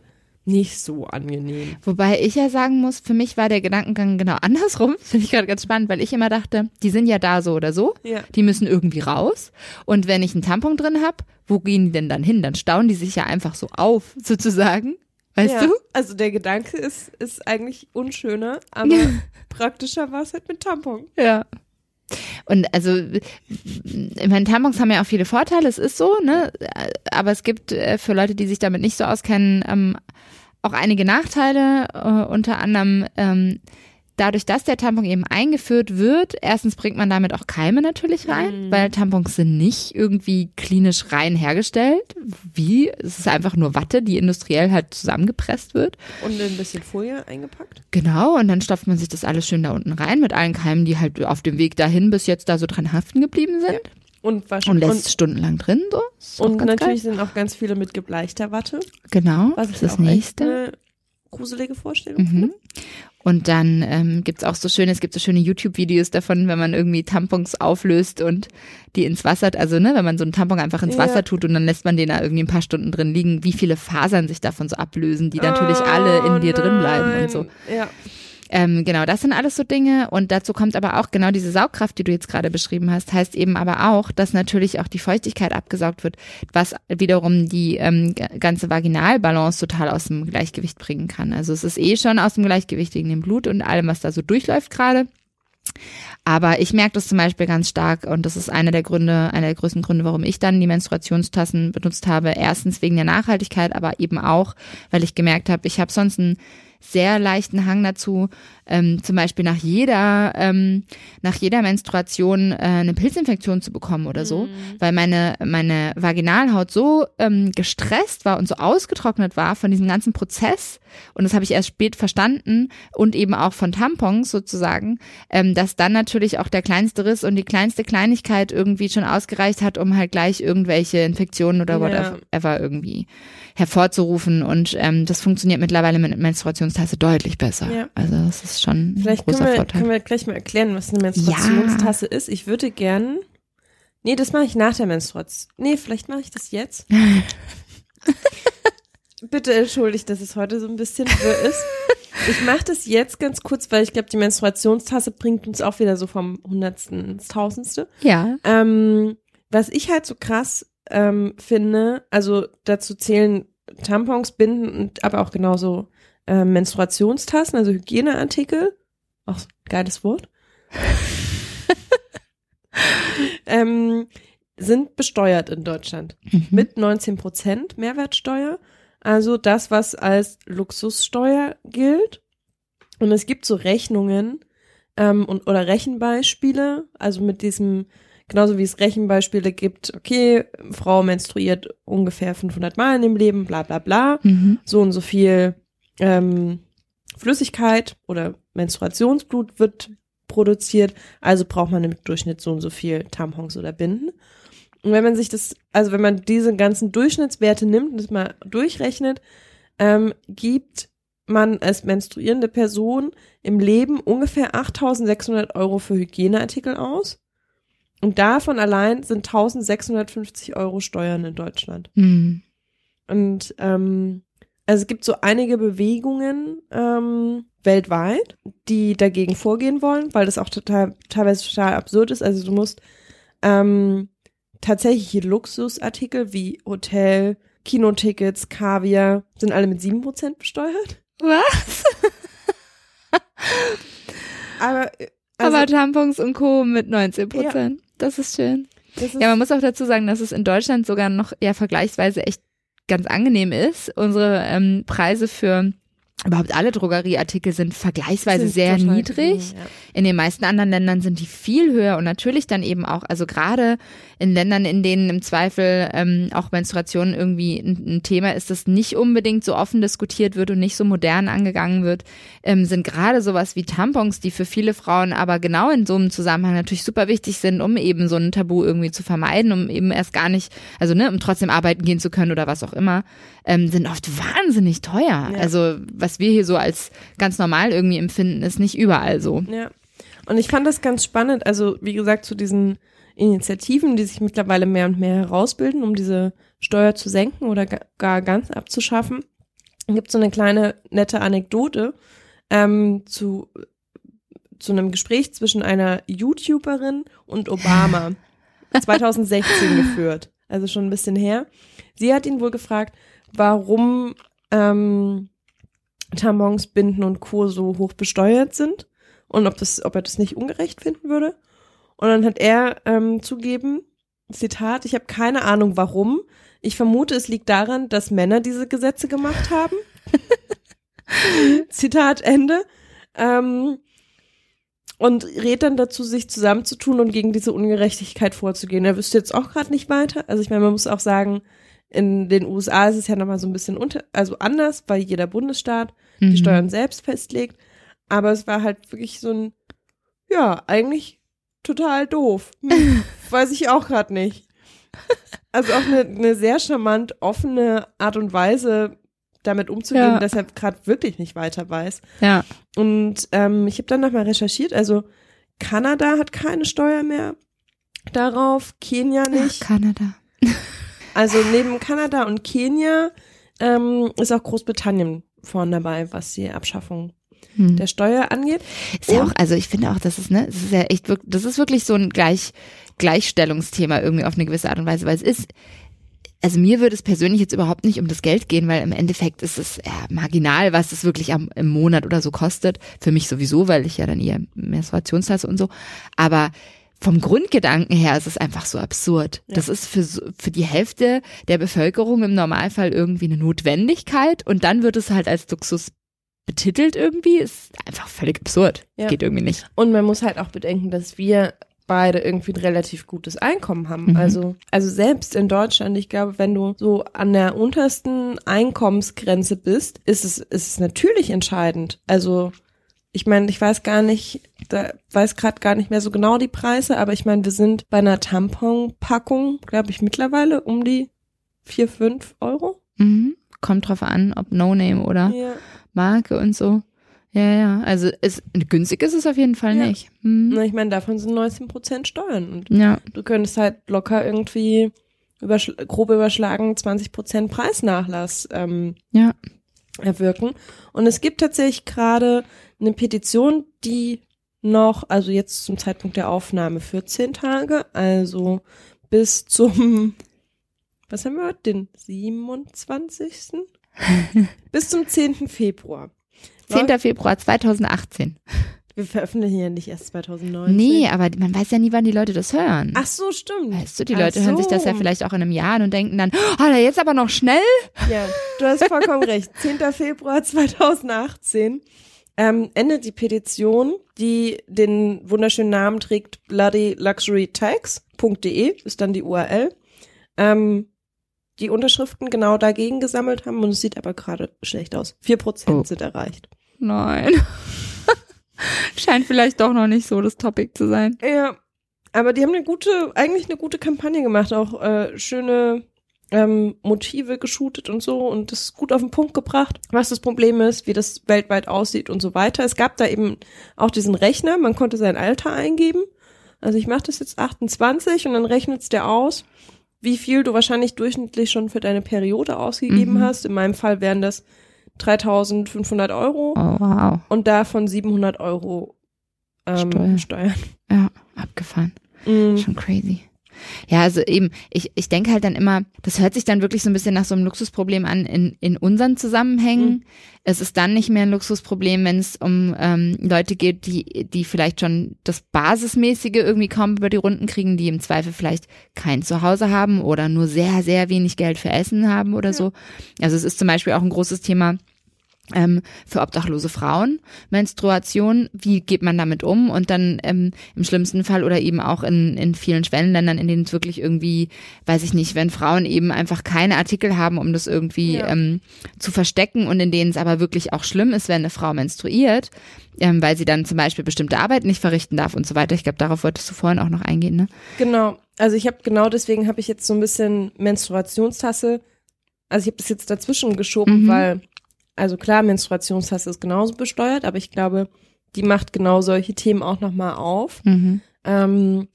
nicht so angenehm. Wobei ich ja sagen muss, für mich war der Gedankengang genau (laughs) andersrum. Finde ich gerade ganz spannend, weil ich immer dachte, die sind ja da so oder so. Ja. Die müssen irgendwie raus. Und wenn ich einen Tampon drin habe, wo gehen die denn dann hin? Dann stauen die sich ja einfach so auf, (laughs) sozusagen. Weißt ja, du? Also der Gedanke ist, ist eigentlich unschöner, aber praktischer war es halt mit Tampon. Ja. Und also, ich meine, Tampons haben ja auch viele Vorteile, es ist so, ne? Aber es gibt äh, für Leute, die sich damit nicht so auskennen, ähm, auch einige Nachteile, äh, unter anderem ähm, dadurch, dass der Tampon eben eingeführt wird, erstens bringt man damit auch Keime natürlich rein, Mhm. weil Tampons sind nicht irgendwie klinisch rein hergestellt. Wie? Es ist einfach nur Watte, die industriell halt zusammengepresst wird. Und ein bisschen Folie eingepackt. Genau, und dann stopft man sich das alles schön da unten rein mit allen Keimen, die halt auf dem Weg dahin bis jetzt da so dran haften geblieben sind. Und Und wahrscheinlich. lässt es stundenlang drin, so. Ist Und, und natürlich sind auch ganz viele mit gebleichter Watte. Geil. Genau, Was das ist das nächste. Gruselige Vorstellung Mhm. Und dann ähm, gibt's auch so schöne, es gibt so schöne YouTube-Videos davon, wenn man irgendwie Tampons auflöst und die ins Wasser, also ne, wenn man so einen Tampon einfach ins Ja. Wasser tut und dann lässt man den da irgendwie ein paar Stunden drin liegen, wie viele Fasern sich davon so ablösen, die natürlich alle in dir drin bleiben und so. Nein. Ja. Ähm, genau, das sind alles so Dinge und dazu kommt aber auch genau diese Saugkraft, die du jetzt gerade beschrieben hast, heißt eben aber auch, dass natürlich auch die Feuchtigkeit abgesaugt wird, was wiederum die ähm, ganze Vaginalbalance total aus dem Gleichgewicht bringen kann. Also es ist eh schon aus dem Gleichgewicht wegen dem Blut und allem, was da so durchläuft gerade. Aber ich merke das zum Beispiel ganz stark und das ist einer der Gründe, einer der größten Gründe, warum ich dann die Menstruationstassen benutzt habe. Erstens wegen der Nachhaltigkeit, aber eben auch, weil ich gemerkt habe, ich habe sonst einen sehr leichten Hang dazu, ähm, zum Beispiel nach jeder, ähm, nach jeder Menstruation äh, eine Pilzinfektion zu bekommen oder so, mhm. weil meine, meine Vaginalhaut so ähm, gestresst war und so ausgetrocknet war von diesem ganzen Prozess, und das habe ich erst spät verstanden und eben auch von Tampons sozusagen, ähm, dass dann natürlich auch der kleinste Riss und die kleinste Kleinigkeit irgendwie schon ausgereicht hat, um halt gleich irgendwelche Infektionen oder whatever ja. irgendwie hervorzurufen. Und ähm, das funktioniert mittlerweile mit Menstruationstasse deutlich besser. Ja. Also das ist schon Vielleicht ein großer können wir, Vorteil. können wir gleich mal erklären, was eine Menstruationstasse ja. ist. Ich würde gern. Nee, das mache ich nach der Menstruation. Nee, vielleicht mache ich das jetzt. (laughs) Bitte entschuldigt, dass es heute so ein bisschen wirr ist. Ich mache das jetzt ganz kurz, weil ich glaube, die Menstruationstasse bringt uns auch wieder so vom Hundertsten ins Tausendste. Ja. Ähm, was ich halt so krass ähm, finde, also dazu zählen Tampons, Binden und aber auch genauso äh, Menstruationstassen, also Hygieneartikel. Auch geiles Wort. (laughs) ähm, sind besteuert in Deutschland mhm. mit 19 Prozent Mehrwertsteuer. Also das, was als Luxussteuer gilt. Und es gibt so Rechnungen ähm, und oder Rechenbeispiele, also mit diesem Genauso wie es Rechenbeispiele gibt, okay, Frau menstruiert ungefähr 500 Mal in dem Leben, bla bla bla, mhm. so und so viel ähm, Flüssigkeit oder Menstruationsblut wird produziert, also braucht man im Durchschnitt so und so viel Tampons oder Binden. Und wenn man sich das, also wenn man diese ganzen Durchschnittswerte nimmt und das mal durchrechnet, ähm, gibt man als menstruierende Person im Leben ungefähr 8.600 Euro für Hygieneartikel aus. Und davon allein sind 1650 Euro Steuern in Deutschland. Mhm. Und ähm, also es gibt so einige Bewegungen ähm, weltweit, die dagegen vorgehen wollen, weil das auch total teilweise total absurd ist. Also du musst ähm, tatsächlich Luxusartikel wie Hotel, Kinotickets, Kaviar sind alle mit sieben Prozent besteuert. Was? (laughs) Aber also, aber Tampons und Co. mit 19 Prozent. Ja. Das ist schön. Das ist ja, man muss auch dazu sagen, dass es in Deutschland sogar noch ja vergleichsweise echt ganz angenehm ist. Unsere ähm, Preise für überhaupt alle Drogerieartikel sind vergleichsweise sind sehr niedrig. Ja. In den meisten anderen Ländern sind die viel höher und natürlich dann eben auch, also gerade in Ländern, in denen im Zweifel ähm, auch Menstruation irgendwie ein, ein, Thema ist, das nicht unbedingt so offen diskutiert wird und nicht so modern angegangen wird, ähm, sind gerade sowas wie Tampons, die für viele Frauen aber genau in so einem Zusammenhang natürlich super wichtig sind, um eben so ein Tabu irgendwie zu vermeiden, um eben erst gar nicht, also ne, um trotzdem arbeiten gehen zu können oder was auch immer, ähm, sind oft wahnsinnig teuer. Ja. Also was wir hier so als ganz normal irgendwie empfinden, ist nicht überall so. Ja. Und ich fand das ganz spannend, also wie gesagt, zu diesen Initiativen, die sich mittlerweile mehr und mehr herausbilden, um diese Steuer zu senken oder gar ganz abzuschaffen. Gibt so eine kleine nette Anekdote ähm, zu zu einem Gespräch zwischen einer YouTuberin und Obama (laughs) 2016 geführt, also schon ein bisschen her. Sie hat ihn wohl gefragt, warum ähm, Tampons, Binden und Co. so hoch besteuert sind und ob, das, ob er das nicht ungerecht finden würde. Und dann hat er ähm, zugeben, Zitat, ich habe keine Ahnung warum. Ich vermute, es liegt daran, dass Männer diese Gesetze gemacht haben. (laughs) Zitat Ende. Ähm, und rät dann dazu, sich zusammenzutun und gegen diese Ungerechtigkeit vorzugehen. Er wüsste jetzt auch gerade nicht weiter. Also ich meine, man muss auch sagen, in den USA ist es ja nochmal so ein bisschen unter, also anders, weil jeder Bundesstaat mhm. die Steuern selbst festlegt. Aber es war halt wirklich so ein, ja, eigentlich total doof. Hm, (laughs) weiß ich auch gerade nicht. Also auch eine, eine sehr charmant offene Art und Weise, damit umzugehen, ja. dass er gerade wirklich nicht weiter weiß. Ja. Und ähm, ich habe dann nochmal recherchiert, also Kanada hat keine Steuer mehr darauf, Kenia nicht. Ach, Kanada. Also neben Kanada und Kenia ähm, ist auch Großbritannien vorne dabei, was die Abschaffung Hm. der Steuer angeht. Ist ja auch, also ich finde auch, das ist, ne, das ist ja echt wirklich, das ist wirklich so ein Gleich, Gleichstellungsthema irgendwie auf eine gewisse Art und Weise, weil es ist, also mir würde es persönlich jetzt überhaupt nicht um das Geld gehen, weil im Endeffekt ist es ja, marginal, was es wirklich am, im Monat oder so kostet. Für mich sowieso, weil ich ja dann eher Menstruationstasse und so. Aber vom Grundgedanken her ist es einfach so absurd. Das ist für, für die Hälfte der Bevölkerung im Normalfall irgendwie eine Notwendigkeit und dann wird es halt als Luxus betitelt irgendwie. Ist einfach völlig absurd. Ja. Geht irgendwie nicht. Und man muss halt auch bedenken, dass wir beide irgendwie ein relativ gutes Einkommen haben. Mhm. Also, also selbst in Deutschland, ich glaube, wenn du so an der untersten Einkommensgrenze bist, ist es, ist es natürlich entscheidend. Also, ich meine, ich weiß gar nicht, da weiß gerade gar nicht mehr so genau die Preise, aber ich meine, wir sind bei einer Tamponpackung, glaube ich, mittlerweile um die vier fünf Euro. Mhm. Kommt drauf an, ob No Name oder Ja. Marke und so. Ja, ja. Also es, günstig ist es auf jeden Fall Ja. nicht. Mhm. Na, ich meine, davon sind 19 Prozent Steuern. Und Ja. du könntest halt locker irgendwie überschl grob überschlagen 20 Prozent Preisnachlass ähm, Ja. erwirken. Und es gibt tatsächlich gerade eine Petition, die noch, also jetzt zum Zeitpunkt der Aufnahme 14 Tage, also bis zum, (laughs) was haben wir heute, den 27. (laughs) bis zum 10. Februar. 10. Februar 2018. Wir veröffentlichen ja nicht erst 2019. Nee, aber man weiß ja nie, wann die Leute das hören. Ach so, stimmt. Weißt du, die Ach Leute hören sich das ja so. vielleicht auch in einem Jahr an und denken dann, oh, da jetzt aber noch schnell? Ja, du hast vollkommen (laughs) recht. 10. Februar 2018 ähm, endet die Petition, die den wunderschönen Namen trägt bloodyluxurytax.de, ist dann die URL. Ähm, die Unterschriften genau dagegen gesammelt haben und es sieht aber gerade schlecht aus. 4% Oh. sind erreicht. Nein. (laughs) Scheint vielleicht doch noch nicht so das Topic zu sein. Ja, aber die haben eine gute, eigentlich eine gute Kampagne gemacht, auch äh, schöne ähm, Motive geshootet und so und das gut auf den Punkt gebracht, was das Problem ist, wie das weltweit aussieht und so weiter. Es gab da eben auch diesen Rechner, man konnte sein Alter eingeben. Also ich mache das jetzt 28 und dann rechnet's der aus, wie viel du wahrscheinlich durchschnittlich schon für deine Periode ausgegeben Mhm. hast. In meinem Fall wären das 3500 Euro Oh, wow. und davon 700 Euro ähm, Steuer. Steuern. Ja, abgefahren. Mhm. Schon crazy. Ja, also eben, ich, ich denke halt dann immer, das hört sich dann wirklich so ein bisschen nach so einem Luxusproblem an in, in unseren Zusammenhängen. Mhm. Es ist dann nicht mehr ein Luxusproblem, wenn es um ähm, Leute geht, die, die vielleicht schon das Basismäßige irgendwie kaum über die Runden kriegen, die im Zweifel vielleicht kein Zuhause haben oder nur sehr, sehr wenig Geld für Essen haben oder so. Also es ist zum Beispiel auch ein großes Thema, ähm, für obdachlose Frauen, Menstruation, wie geht man damit um? Und dann ähm, im schlimmsten Fall oder eben auch in, in vielen Schwellenländern, in denen es wirklich irgendwie, weiß ich nicht, wenn Frauen eben einfach keine Artikel haben, um das irgendwie Ja. ähm, zu verstecken und in denen es aber wirklich auch schlimm ist, wenn eine Frau menstruiert, ähm, weil sie dann zum Beispiel bestimmte Arbeit nicht verrichten darf und so weiter. Ich glaube, darauf wolltest du vorhin auch noch eingehen, ne? Genau. Also ich habe genau deswegen habe ich jetzt so ein bisschen Menstruationstasse. Also ich habe das jetzt dazwischen geschoben, Mhm. weil also klar Menstruationstasse ist genauso besteuert, aber ich glaube, die macht genau solche Themen auch noch mal auf, Mhm. ähm,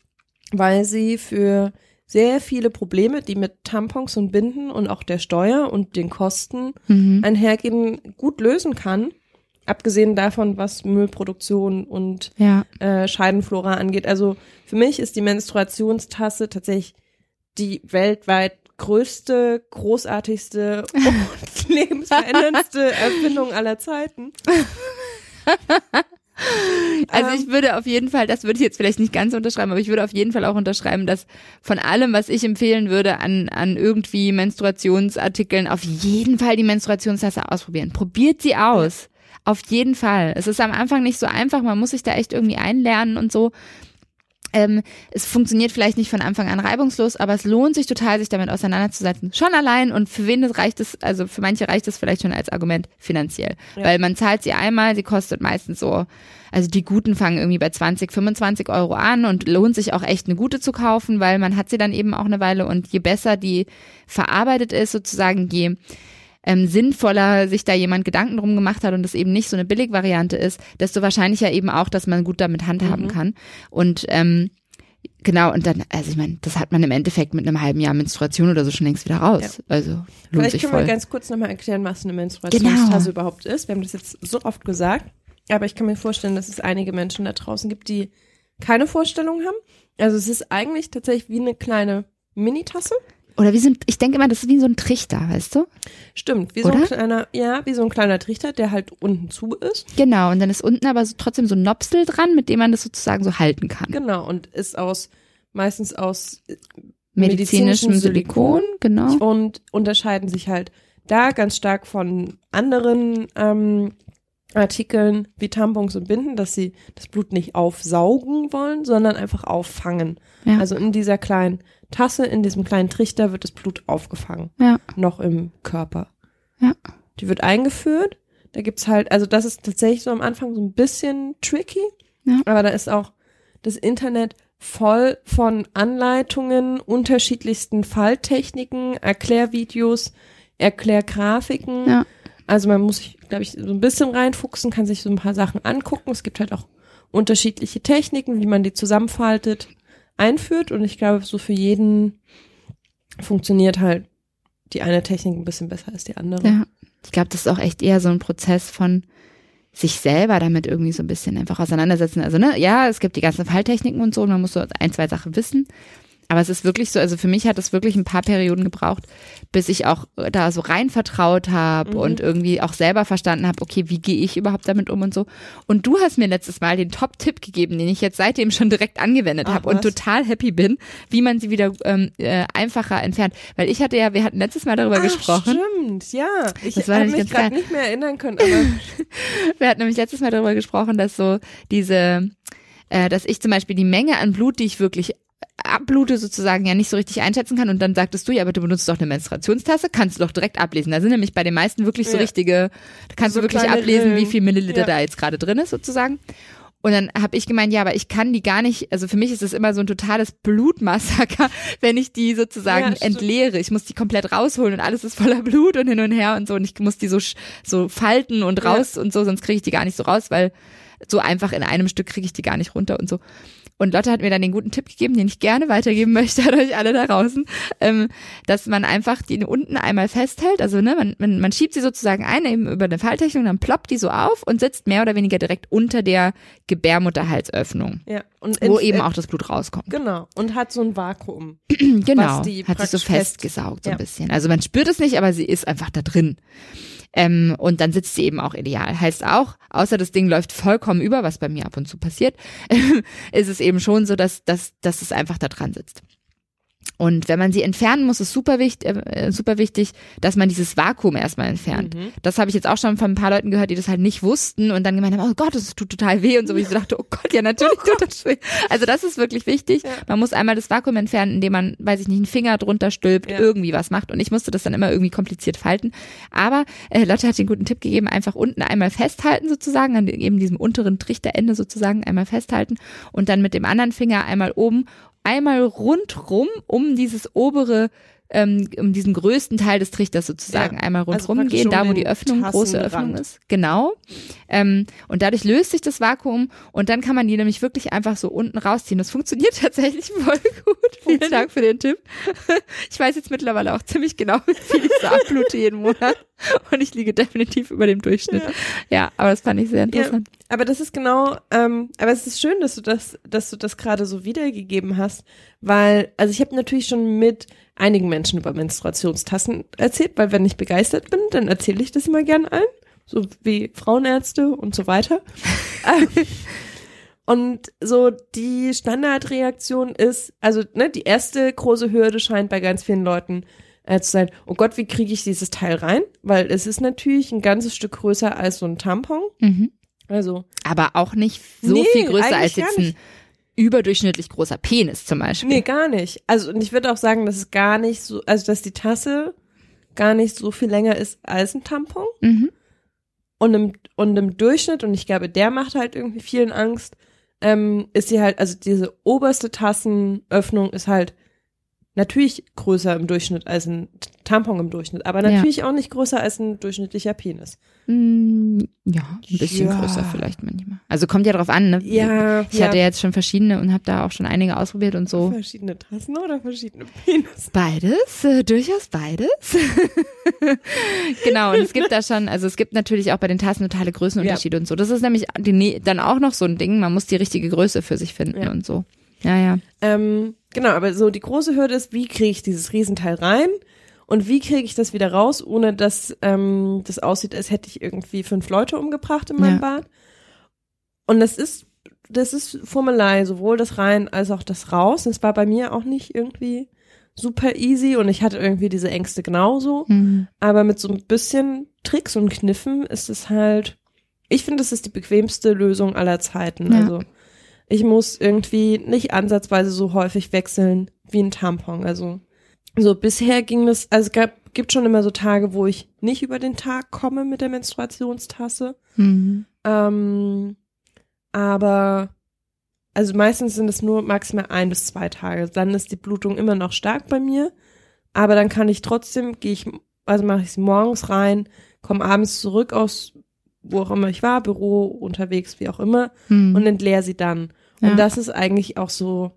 weil sie für sehr viele Probleme, die mit Tampons und Binden und auch der Steuer und den Kosten Mhm. einhergehen, gut lösen kann. Abgesehen davon, was Müllproduktion und Ja. äh, Scheidenflora angeht. Also für mich ist die Menstruationstasse tatsächlich die weltweit größte, großartigste (laughs) und lebensveränderndste Erfindung aller Zeiten. Also Ähm. ich würde auf jeden Fall, das würde ich jetzt vielleicht nicht ganz unterschreiben, aber ich würde auf jeden Fall auch unterschreiben, dass von allem, was ich empfehlen würde an, an irgendwie Menstruationsartikeln, auf jeden Fall die Menstruationstasse ausprobieren. Probiert sie aus. Auf jeden Fall. Es ist am Anfang nicht so einfach, man muss sich da echt irgendwie einlernen und so. Ähm, es funktioniert vielleicht nicht von Anfang an reibungslos, aber es lohnt sich total, sich damit auseinanderzusetzen. Schon allein und für wen das reicht es, also für manche reicht es vielleicht schon als Argument finanziell. Ja. Weil man zahlt sie einmal, sie kostet meistens so, also die guten fangen irgendwie bei 20, 25 Euro an und lohnt sich auch echt eine gute zu kaufen, weil man hat sie dann eben auch eine Weile und je besser die verarbeitet ist, sozusagen, je ähm, sinnvoller sich da jemand Gedanken drum gemacht hat und es eben nicht so eine Billigvariante ist, desto wahrscheinlicher eben auch, dass man gut damit handhaben Mhm. kann. Und ähm, genau, und dann, also ich meine, das hat man im Endeffekt mit einem halben Jahr Menstruation oder so schon längst wieder raus. Also lohnt Vielleicht sich können voll. wir ganz kurz nochmal erklären, was eine Menstruationstasse Genau. überhaupt ist. Wir haben das jetzt so oft gesagt. aber ich kann mir vorstellen, dass es einige Menschen da draußen gibt, die keine Vorstellung haben. Also es ist eigentlich tatsächlich wie eine kleine Minitasse. Oder wie so ein, ich denke immer, das ist wie so ein Trichter, weißt du? Stimmt, wie so ein kleiner, ja, wie so ein kleiner Trichter, der halt unten zu ist. Genau, und dann ist unten aber so, trotzdem so ein Nopsel dran, mit dem man das sozusagen so halten kann. Genau, und ist aus, meistens aus äh, Medizinischem Silikon, genau. und unterscheiden sich halt da ganz stark von anderen ähm, Artikeln wie Tampons und Binden, dass sie das Blut nicht aufsaugen wollen, sondern einfach auffangen. Ja. Also in dieser kleinen Tasse, in diesem kleinen Trichter wird das Blut aufgefangen. Ja. Noch im Körper. Ja. Die wird eingeführt. Da gibt's halt, also das ist tatsächlich so am Anfang so ein bisschen tricky. Ja. Aber da ist auch das Internet voll von Anleitungen, unterschiedlichsten Falltechniken, Erklärvideos, Erklärgrafiken. Ja. Also man muss sich, glaube ich, so ein bisschen reinfuchsen, kann sich so ein paar Sachen angucken. Es gibt halt auch unterschiedliche Techniken, wie man die zusammenfaltet, einführt. Und ich glaube, so für jeden funktioniert halt die eine Technik ein bisschen besser als die andere. Ja. Ich glaube, das ist auch echt eher so ein Prozess von sich selber damit irgendwie so ein bisschen einfach auseinandersetzen. Also, ne, ja, es gibt die ganzen Falltechniken und so, und man muss so ein, zwei Sachen wissen. Aber es ist wirklich so, also für mich hat es wirklich ein paar Perioden gebraucht, bis ich auch da so rein vertraut habe Mhm. und irgendwie auch selber verstanden habe, okay, wie gehe ich überhaupt damit um und so. Und du hast mir letztes Mal den Top-Tipp gegeben, den ich jetzt seitdem schon direkt angewendet habe und total happy bin, wie man sie wieder ähm, äh, einfacher entfernt. Weil ich hatte ja, wir hatten letztes Mal darüber Ach, gesprochen. stimmt, ja. Ich habe mich gerade nicht mehr erinnern können, aber (laughs) Wir hatten nämlich letztes Mal darüber gesprochen, dass so diese, äh, dass ich zum Beispiel die Menge an Blut, die ich wirklich abblute, sozusagen ja nicht so richtig einschätzen kann. Und dann sagtest du, ja, aber du benutzt doch eine Menstruationstasse, kannst du doch direkt ablesen. Da sind nämlich bei den meisten wirklich so Ja. richtige, da kannst So du wirklich ablesen, wie Rillen. viel Milliliter Ja. da jetzt gerade drin ist, sozusagen. Und dann habe ich gemeint, ja, aber ich kann die gar nicht, also für mich ist es immer so ein totales Blutmassaker, (laughs) wenn ich die sozusagen Ja, entleere. Ich muss die komplett rausholen und alles ist voller Blut und hin und her und so und ich muss die so so falten und Ja. raus und so, sonst kriege ich die gar nicht so raus, weil so einfach in einem Stück kriege ich die gar nicht runter und so. Und Lotte hat mir dann den guten Tipp gegeben, den ich gerne weitergeben (laughs) möchte an euch alle da draußen, ähm, dass man einfach die unten einmal festhält. Also ne, man, man, man schiebt sie sozusagen ein, eben über eine Falltechnik, dann ploppt die so auf und sitzt mehr oder weniger direkt unter der Gebärmutterhalsöffnung, ja. Und wo ins- eben äh, auch das Blut rauskommt. Genau. Und hat so ein Vakuum. (clears throat) genau, was die hat sich so festgesaugt so Ja. ein bisschen. Also man spürt es nicht, aber sie ist einfach da drin. Ähm, und dann sitzt sie eben auch ideal. Heißt auch, außer das Ding läuft vollkommen über, was bei mir ab und zu passiert, (laughs) ist es eben schon so, dass, dass, dass es einfach da dran sitzt. Und wenn man sie entfernen muss, ist super wichtig, äh, super wichtig, dass man dieses Vakuum erstmal entfernt. Mhm. Das habe ich jetzt auch schon von ein paar Leuten gehört, die das halt nicht wussten und dann gemeint haben, oh Gott, das tut total weh und so. Wie ich so dachte, oh Gott, ja natürlich tut das weh. Also das ist wirklich wichtig. Ja. Man muss einmal das Vakuum entfernen, indem man, weiß ich nicht, einen Finger drunter stülpt, Ja. irgendwie was macht. Und ich musste das dann immer irgendwie kompliziert falten. Aber äh, Lotte hat den guten Tipp gegeben, einfach unten einmal festhalten sozusagen, an eben diesem unteren Trichterende sozusagen einmal festhalten und dann mit dem anderen Finger einmal oben einmal rundrum um dieses obere, ähm, um diesen größten Teil des Trichters sozusagen Ja, einmal also rundrum praktisch gehen, da wo die Öffnung, große. Öffnung ist. Genau. Ähm, und dadurch löst sich das Vakuum und dann kann man die nämlich wirklich einfach so unten rausziehen. Das funktioniert (laughs) tatsächlich voll gut. Vielen Dank für den Tipp. (laughs) Ich weiß jetzt mittlerweile auch ziemlich genau, (laughs) wie viel ich so abblute jeden Monat. Und ich liege definitiv über dem Durchschnitt. Ja, aber das fand ich sehr interessant. Aber das ist genau, ähm, aber es ist schön, dass du das, dass du das gerade so wiedergegeben hast, weil, also ich habe natürlich schon mit einigen Menschen über Menstruationstassen erzählt, weil wenn ich begeistert bin, dann erzähle ich das immer gern allen, so wie Frauenärzte und so weiter. (laughs) Und so die Standardreaktion ist, also ne, die erste große Hürde scheint bei ganz vielen Leuten äh, zu sein, oh Gott, wie kriege ich dieses Teil rein? Weil es ist natürlich ein ganzes Stück größer als so ein Tampon. Mhm. Also Aber auch nicht so Nee, viel größer als jetzt ein. Überdurchschnittlich großer Penis zum Beispiel. Nee, gar nicht. Also, und ich würde auch sagen, dass es gar nicht so, also, dass die Tasse gar nicht so viel länger ist als ein Tampon. Mhm. Und im, und im Durchschnitt, und ich glaube, der macht halt irgendwie vielen Angst, ähm, ist sie halt, also diese oberste Tassenöffnung ist halt natürlich größer im Durchschnitt als ein Tampon im Durchschnitt, aber natürlich auch nicht größer als ein durchschnittlicher Penis. Mm, ja, ein bisschen Ja. größer vielleicht manchmal. Also kommt ja drauf an, ne? Ja, Ich hatte jetzt schon verschiedene und habe da auch schon einige ausprobiert und so. Verschiedene Tassen oder verschiedene Penis? Beides, äh, durchaus beides. (laughs) genau, und es gibt da schon, also es gibt natürlich auch bei den Tassen totale Größenunterschiede und so. Das ist nämlich die, ne- dann auch noch so ein Ding, man muss die richtige Größe für sich finden Ja. und so. Ja, ja. Ähm, genau, aber so die große Hürde ist, wie kriege ich dieses Riesenteil rein und wie kriege ich das wieder raus, ohne dass ähm, das aussieht, als hätte ich irgendwie fünf Leute umgebracht in meinem Ja. Bad. Und das ist, das ist Formelei, sowohl das rein als auch das raus. Das war bei mir auch nicht irgendwie super easy und ich hatte irgendwie diese Ängste genauso. Mhm. Aber mit so ein bisschen Tricks und Kniffen ist es halt, ich finde, das ist die bequemste Lösung aller Zeiten. Ja. Also ich muss irgendwie nicht ansatzweise so häufig wechseln wie ein Tampon. Also so bisher ging das, also es gab, gibt schon immer so Tage, wo ich nicht über den Tag komme mit der Menstruationstasse. Mhm. Ähm, aber also meistens sind es nur maximal ein bis zwei Tage. Dann ist die Blutung immer noch stark bei mir. Aber dann kann ich trotzdem, gehe ich, also mache ich sie morgens rein, komme abends zurück aus, wo auch immer ich war, Büro, unterwegs, wie auch immer, Mhm. und entleere sie dann. Und Ja. das ist eigentlich auch so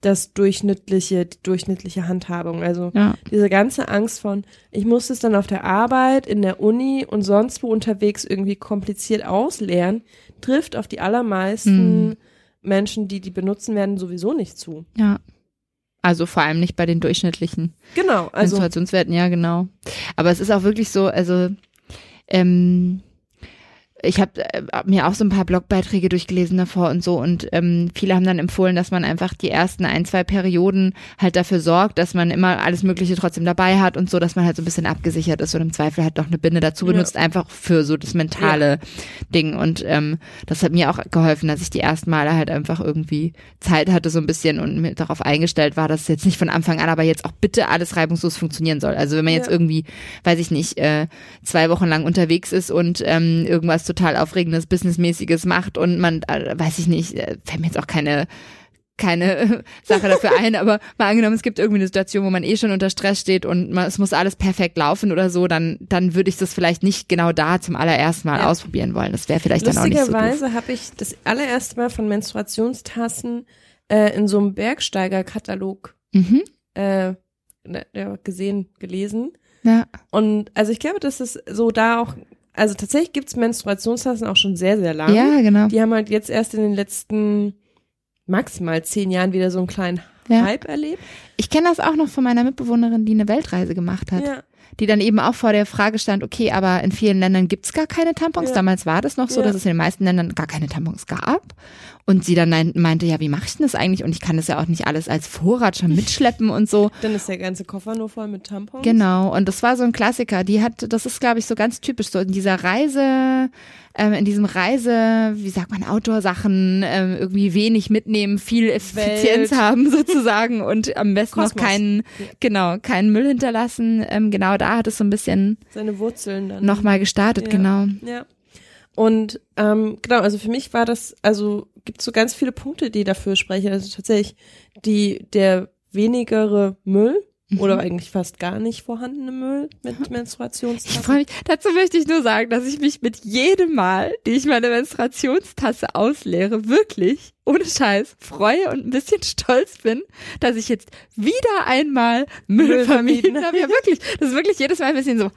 das durchschnittliche, die durchschnittliche Handhabung. Also ja. diese ganze Angst von, ich muss es dann auf der Arbeit, in der Uni und sonst wo unterwegs irgendwie kompliziert ausleeren, trifft auf die allermeisten Hm. Menschen, die die benutzen werden, sowieso nicht zu. Ja. Also vor allem nicht bei den durchschnittlichen Genau, also Menstruationswerten, ja, genau. Aber es ist auch wirklich so, also ähm, ich habe äh, hab mir auch so ein paar Blogbeiträge durchgelesen davor und so und ähm, viele haben dann empfohlen, dass man einfach die ersten ein, zwei Perioden halt dafür sorgt, dass man immer alles Mögliche trotzdem dabei hat und so, dass man halt so ein bisschen abgesichert ist und im Zweifel halt doch eine Binde dazu Ja. benutzt, einfach für so das mentale Ding und ähm, das hat mir auch geholfen, dass ich die ersten Male halt einfach irgendwie Zeit hatte so ein bisschen und mir darauf eingestellt war, dass es jetzt nicht von Anfang an, aber jetzt auch bitte alles reibungslos funktionieren soll. Also wenn man jetzt Ja. irgendwie, weiß ich nicht, äh, zwei Wochen lang unterwegs ist und ähm, irgendwas total aufregendes, businessmäßiges macht und man, äh, weiß ich nicht, äh, fällt mir jetzt auch keine keine (laughs) Sache dafür ein, (laughs) aber mal angenommen, es gibt irgendwie eine Situation, wo man eh schon unter Stress steht und man, es muss alles perfekt laufen oder so, dann, dann würde ich das vielleicht nicht genau da zum allerersten Mal Ja. ausprobieren wollen. Das wäre vielleicht dann auch nicht so lustigerweise habe ich das allererste Mal von Menstruationstassen äh, in so einem Bergsteigerkatalog Mhm. äh, ne, gesehen, gelesen. Ja. Und also ich glaube, dass es so da auch, also tatsächlich gibt's Menstruationstassen auch schon sehr, sehr lange. Ja, genau. Die haben halt jetzt erst in den letzten maximal zehn Jahren wieder so einen kleinen Ja. Hype erlebt. Ich kenne das auch noch von meiner Mitbewohnerin, die eine Weltreise gemacht hat. Ja. Die dann eben auch vor der Frage stand, okay, aber in vielen Ländern gibt's gar keine Tampons. Ja. Damals war das noch so, dass es in den meisten Ländern gar keine Tampons gab. Und sie dann meinte, ja, wie mache ich denn das eigentlich? Und ich kann das ja auch nicht alles als Vorrat schon mitschleppen und so. (laughs) Dann ist der ganze Koffer nur voll mit Tampons. Genau, und das war so ein Klassiker. Die hat, das ist, glaube ich, so ganz typisch so in dieser Reise, ähm, in diesem Reise, wie sagt man, Outdoor-Sachen, ähm, irgendwie wenig mitnehmen, viel Effizienz Welt. haben sozusagen und am besten Kosmos. noch keinen, genau, keinen Müll hinterlassen. Ähm, genau, da hat es so ein bisschen Seine Wurzeln dann. nochmal gestartet, Ja. genau. Ja. Und ähm, genau, also für mich war das, also gibt so ganz viele Punkte, die dafür sprechen. Also tatsächlich die der wenigere Müll Mhm. oder eigentlich fast gar nicht vorhandene Müll mit Ich Menstruationstassen. freue mich. Dazu möchte ich nur sagen, dass ich mich mit jedem Mal, die ich meine Menstruationstasse ausleere, wirklich ohne Scheiß freue und ein bisschen stolz bin, dass ich jetzt wieder einmal Müll, Müll vermieden vermieden habe. Ja, wirklich. Das ist wirklich jedes Mal ein bisschen so.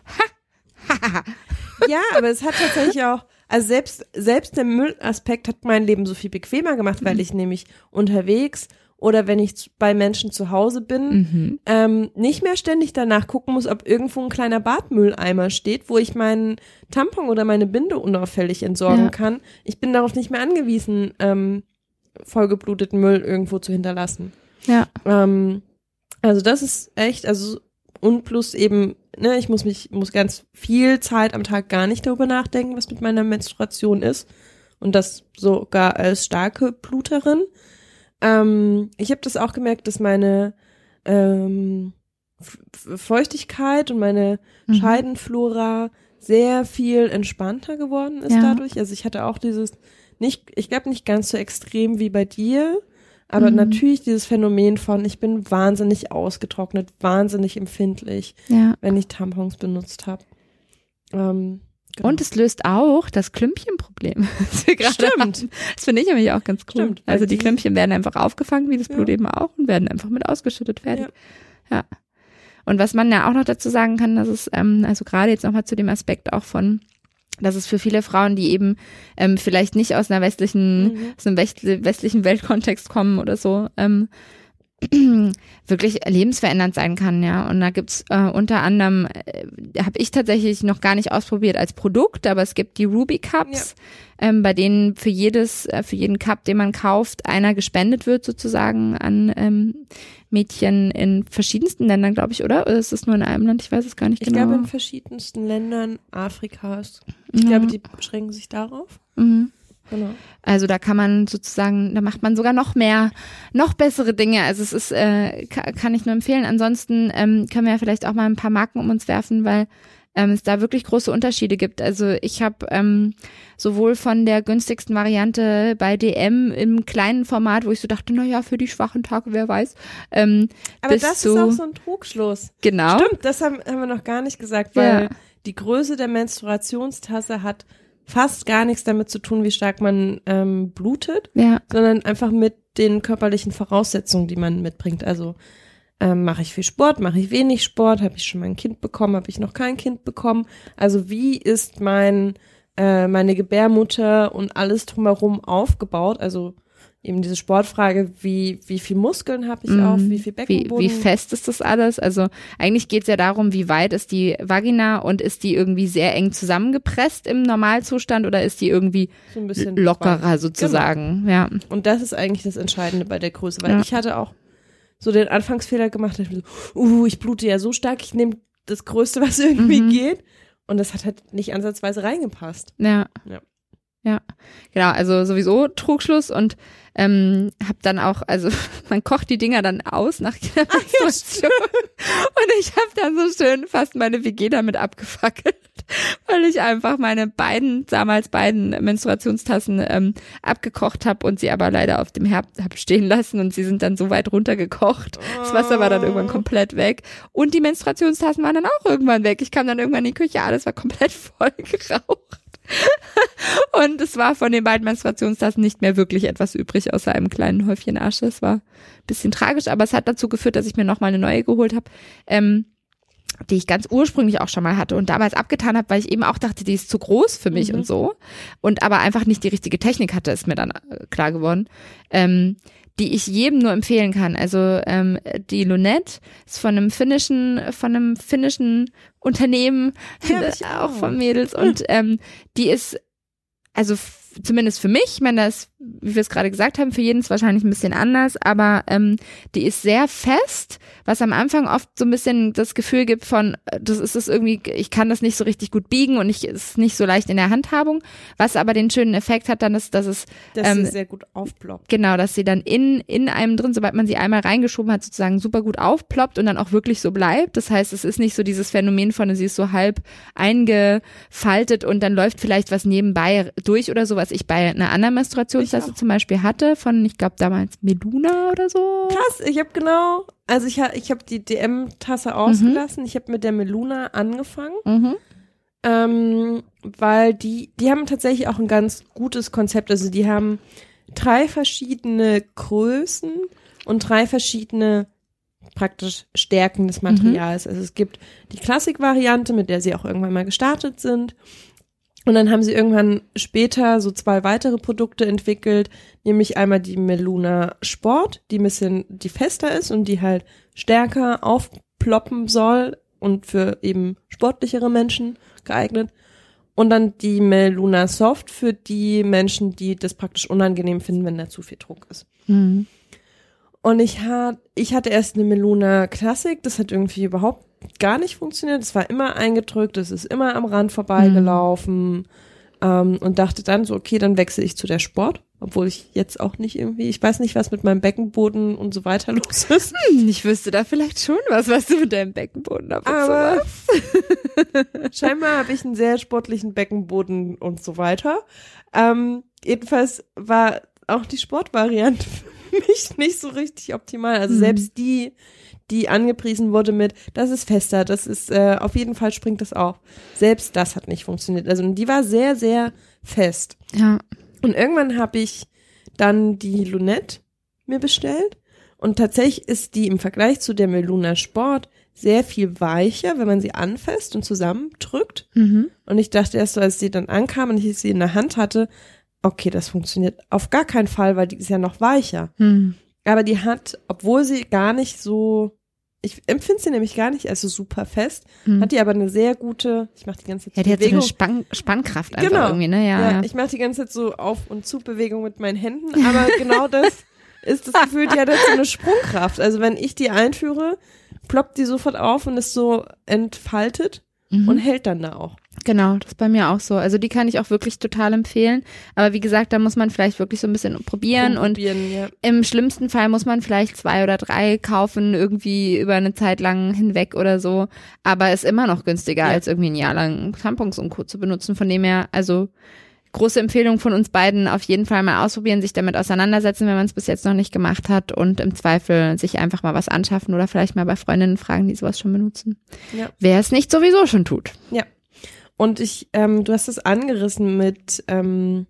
Ja, aber es hat tatsächlich auch, also selbst, selbst der Müllaspekt hat mein Leben so viel bequemer gemacht, weil ich nämlich unterwegs oder wenn ich bei Menschen zu Hause bin, Mhm. ähm, nicht mehr ständig danach gucken muss, ob irgendwo ein kleiner Badmülleimer steht, wo ich meinen Tampon oder meine Binde unauffällig entsorgen Ja. kann. Ich bin darauf nicht mehr angewiesen, ähm, vollgebluteten Müll irgendwo zu hinterlassen. Ja. Ähm, also das ist echt, also und plus eben, ne, ich muss mich, muss ganz viel Zeit am Tag gar nicht darüber nachdenken, was mit meiner Menstruation ist. Und das sogar als starke Bluterin. Ähm, ich habe das auch gemerkt, dass meine ähm, Feuchtigkeit und meine Mhm. Scheidenflora sehr viel entspannter geworden ist Ja. dadurch. Also ich hatte auch dieses, nicht, ich glaube nicht ganz so extrem wie bei dir, Aber Mhm. natürlich dieses Phänomen von, ich bin wahnsinnig ausgetrocknet, wahnsinnig empfindlich, Ja. wenn ich Tampons benutzt habe. Ähm, genau. Und es löst auch das Klümpchenproblem. (laughs) das Stimmt. hatten. Das finde ich nämlich auch ganz cool. Stimmt, also die die- Klümpchen werden einfach aufgefangen, wie das Ja. Blut eben auch, und werden einfach mit ausgeschüttet fertig. Ja. Und was man ja auch noch dazu sagen kann, dass es, ähm, also gerade jetzt nochmal zu dem Aspekt auch von, dass es für viele Frauen, die eben ähm, vielleicht nicht aus einer westlichen, Mhm. aus einem west westlichen Weltkontext kommen oder so, ähm, (clears throat) wirklich lebensverändernd sein kann, ja. Und da gibt's äh, unter anderem, äh, habe ich tatsächlich noch gar nicht ausprobiert als Produkt, aber es gibt die Ruby Cups, ähm, bei denen für jedes, äh, für jeden Cup, den man kauft, einer gespendet wird sozusagen an ähm, Mädchen in verschiedensten Ländern, glaube ich, oder? Oder ist es nur in einem Land? Ich weiß es gar nicht Ich genau. glaube in verschiedensten Ländern Afrikas. Ich Ja. glaube, die beschränken sich darauf. Mhm. Genau. Also da kann man sozusagen, da macht man sogar noch mehr, noch bessere Dinge. Also es ist, äh, kann, ich nur empfehlen. Ansonsten ähm, können wir ja vielleicht auch mal ein paar Marken um uns werfen, weil ähm, es da wirklich große Unterschiede gibt. Also ich habe ähm, sowohl von der günstigsten Variante bei DM im kleinen Format, wo ich so dachte, na ja, für die schwachen Tage, wer weiß. Ähm, Aber das ist auch so ein Trugschluss. genau. Stimmt, das haben, haben wir noch gar nicht gesagt, weil Ja. die Größe der Menstruationstasse hat fast gar nichts damit zu tun, wie stark man ähm, blutet, Ja, sondern einfach mit den körperlichen Voraussetzungen, die man mitbringt. Also ähm, mache ich viel Sport, mache ich wenig Sport, habe ich schon mein Kind bekommen, habe ich noch kein Kind bekommen. Also wie ist mein äh, meine Gebärmutter und alles drumherum aufgebaut? Also eben diese Sportfrage, wie wie viel Muskeln habe ich Mhm. auf, wie viel wie, Beckenboden? wie fest ist das alles? Also eigentlich geht es ja darum, wie weit ist die Vagina und ist die irgendwie sehr eng zusammengepresst im Normalzustand oder ist die irgendwie so ein bisschen lockerer weit. sozusagen? Ja. Und das ist eigentlich das Entscheidende bei der Größe, weil Ja. ich hatte auch so den Anfangsfehler gemacht, dass ich so, uh, ich blute ja so stark, ich nehme das Größte, was irgendwie Mhm. geht. Und das hat halt nicht ansatzweise reingepasst. Ja. Ja. Ja, genau, also sowieso Trugschluss und ähm, hab dann auch, also (laughs) man kocht die Dinger dann aus nach jeder Menstruation und ich habe dann so schön fast meine WG damit abgefackelt, (laughs) weil ich einfach meine beiden, damals beiden Menstruationstassen ähm, abgekocht habe und sie aber leider auf dem Herd hab stehen lassen und sie sind dann so weit runtergekocht. Das Wasser war dann irgendwann komplett weg und die Menstruationstassen waren dann auch irgendwann weg. Ich kam dann irgendwann in die Küche, alles war komplett (laughs) voll geraucht. (laughs) Und es war von den beiden Menstruationstassen nicht mehr wirklich etwas übrig, außer einem kleinen Häufchen Asche. Es war ein bisschen tragisch, aber es hat dazu geführt, dass ich mir nochmal eine neue geholt habe, ähm, die ich ganz ursprünglich auch schon mal hatte und damals abgetan habe, weil ich eben auch dachte, die ist zu groß für mich Mhm. und so. Und aber einfach nicht die richtige Technik hatte, ist mir dann äh, klar geworden. Ähm, die ich jedem nur empfehlen kann. Also ähm, die Lunette ist von einem finnischen, von einem finnischen Unternehmen, Ja, (laughs) ich auch auch. von Mädels und ähm, die ist also zumindest für mich, ich meine, das, wie wir es gerade gesagt haben, für jeden ist wahrscheinlich ein bisschen anders, aber ähm, die ist sehr fest, was am Anfang oft so ein bisschen das Gefühl gibt von, äh, das ist es irgendwie, ich kann das nicht so richtig gut biegen und ich ist nicht so leicht in der Handhabung, was aber den schönen Effekt hat dann ist, dass es Dass Ähm, sie sehr gut aufploppt. Genau, dass sie dann in, in einem drin, sobald man sie einmal reingeschoben hat, sozusagen super gut aufploppt und dann auch wirklich so bleibt. Das heißt, es ist nicht so dieses Phänomen von, sie ist so halb eingefaltet und dann läuft vielleicht was nebenbei durch oder so, was ich bei einer anderen Menstruationstasse zum Beispiel hatte, von, ich glaube, damals Meluna oder so. Krass, ich habe genau, also ich, ich habe die DM-Tasse ausgelassen, ich habe mit der Meluna angefangen. Mhm. ähm, weil die, die haben tatsächlich auch ein ganz gutes Konzept. Also die haben drei verschiedene Größen und drei verschiedene praktisch Stärken des Materials. Also es gibt die Klassik-Variante, mit der sie auch irgendwann mal gestartet sind. Und dann haben sie irgendwann später so zwei weitere Produkte entwickelt, nämlich einmal die Meluna Sport, die ein bisschen, die fester ist und die halt stärker aufploppen soll und für eben sportlichere Menschen geeignet. Und dann die Meluna Soft für die Menschen, die das praktisch unangenehm finden, wenn da zu viel Druck ist. Mhm. Und ich, hat, ich hatte erst eine Meluna Classic, das hat irgendwie überhaupt gar nicht funktioniert. Es war immer eingedrückt, es ist immer am Rand vorbeigelaufen. Ähm, und dachte dann so, okay, dann wechsle ich zu der Sport. Obwohl ich jetzt auch nicht irgendwie, ich weiß nicht, was mit meinem Beckenboden und so weiter (laughs) los ist. Hm, Ich wüsste da vielleicht schon was, was du mit deinem Beckenboden ab und Aber machst. (laughs) scheinbar habe ich einen sehr sportlichen Beckenboden und so weiter. Ähm, jedenfalls war auch die Sportvariante (laughs) für mich nicht so richtig optimal. Also Mhm. selbst die, die angepriesen wurde mit, das ist fester, das ist, äh, auf jeden Fall springt das auf. Selbst das hat nicht funktioniert. Also die war sehr, sehr fest. Ja. Und irgendwann habe ich dann die Lunette mir bestellt. Und tatsächlich ist die im Vergleich zu der Meluna Sport sehr viel weicher, wenn man sie anfasst und zusammendrückt. Mhm. Und ich dachte erst so, als sie dann ankam und ich sie in der Hand hatte, okay, das funktioniert auf gar keinen Fall, weil die ist ja noch weicher. Hm. Aber die hat, obwohl sie gar nicht so, ich empfinde sie nämlich gar nicht als so super fest, Mhm. hat die aber eine sehr gute, ich mache die ganze Zeit Ja, die hat so Bewegung. eine Spann Spannkraft einfach Genau. irgendwie, ne? Ja, ja, ja. ich mache die ganze Zeit so Auf- und Zugbewegung mit meinen Händen, aber (laughs) genau das ist das Gefühl, die hat jetzt so eine Sprungkraft. Also wenn ich die einführe, ploppt die sofort auf und ist so entfaltet Mhm. und hält dann da auch. Genau, das ist bei mir auch so. Also die kann ich auch wirklich total empfehlen. Aber wie gesagt, da muss man vielleicht wirklich so ein bisschen probieren und Probieren, ja. im schlimmsten Fall muss man vielleicht zwei oder drei kaufen, irgendwie über eine Zeit lang hinweg oder so. Aber ist immer noch günstiger, Ja. als irgendwie ein Jahr lang Tampons und Co. zu benutzen. Von dem her, also große Empfehlung von uns beiden, auf jeden Fall mal ausprobieren, sich damit auseinandersetzen, wenn man es bis jetzt noch nicht gemacht hat und im Zweifel sich einfach mal was anschaffen oder vielleicht mal bei Freundinnen fragen, die sowas schon benutzen. Ja. Wer es nicht sowieso schon tut. Und ich, ähm, du hast es angerissen mit ähm,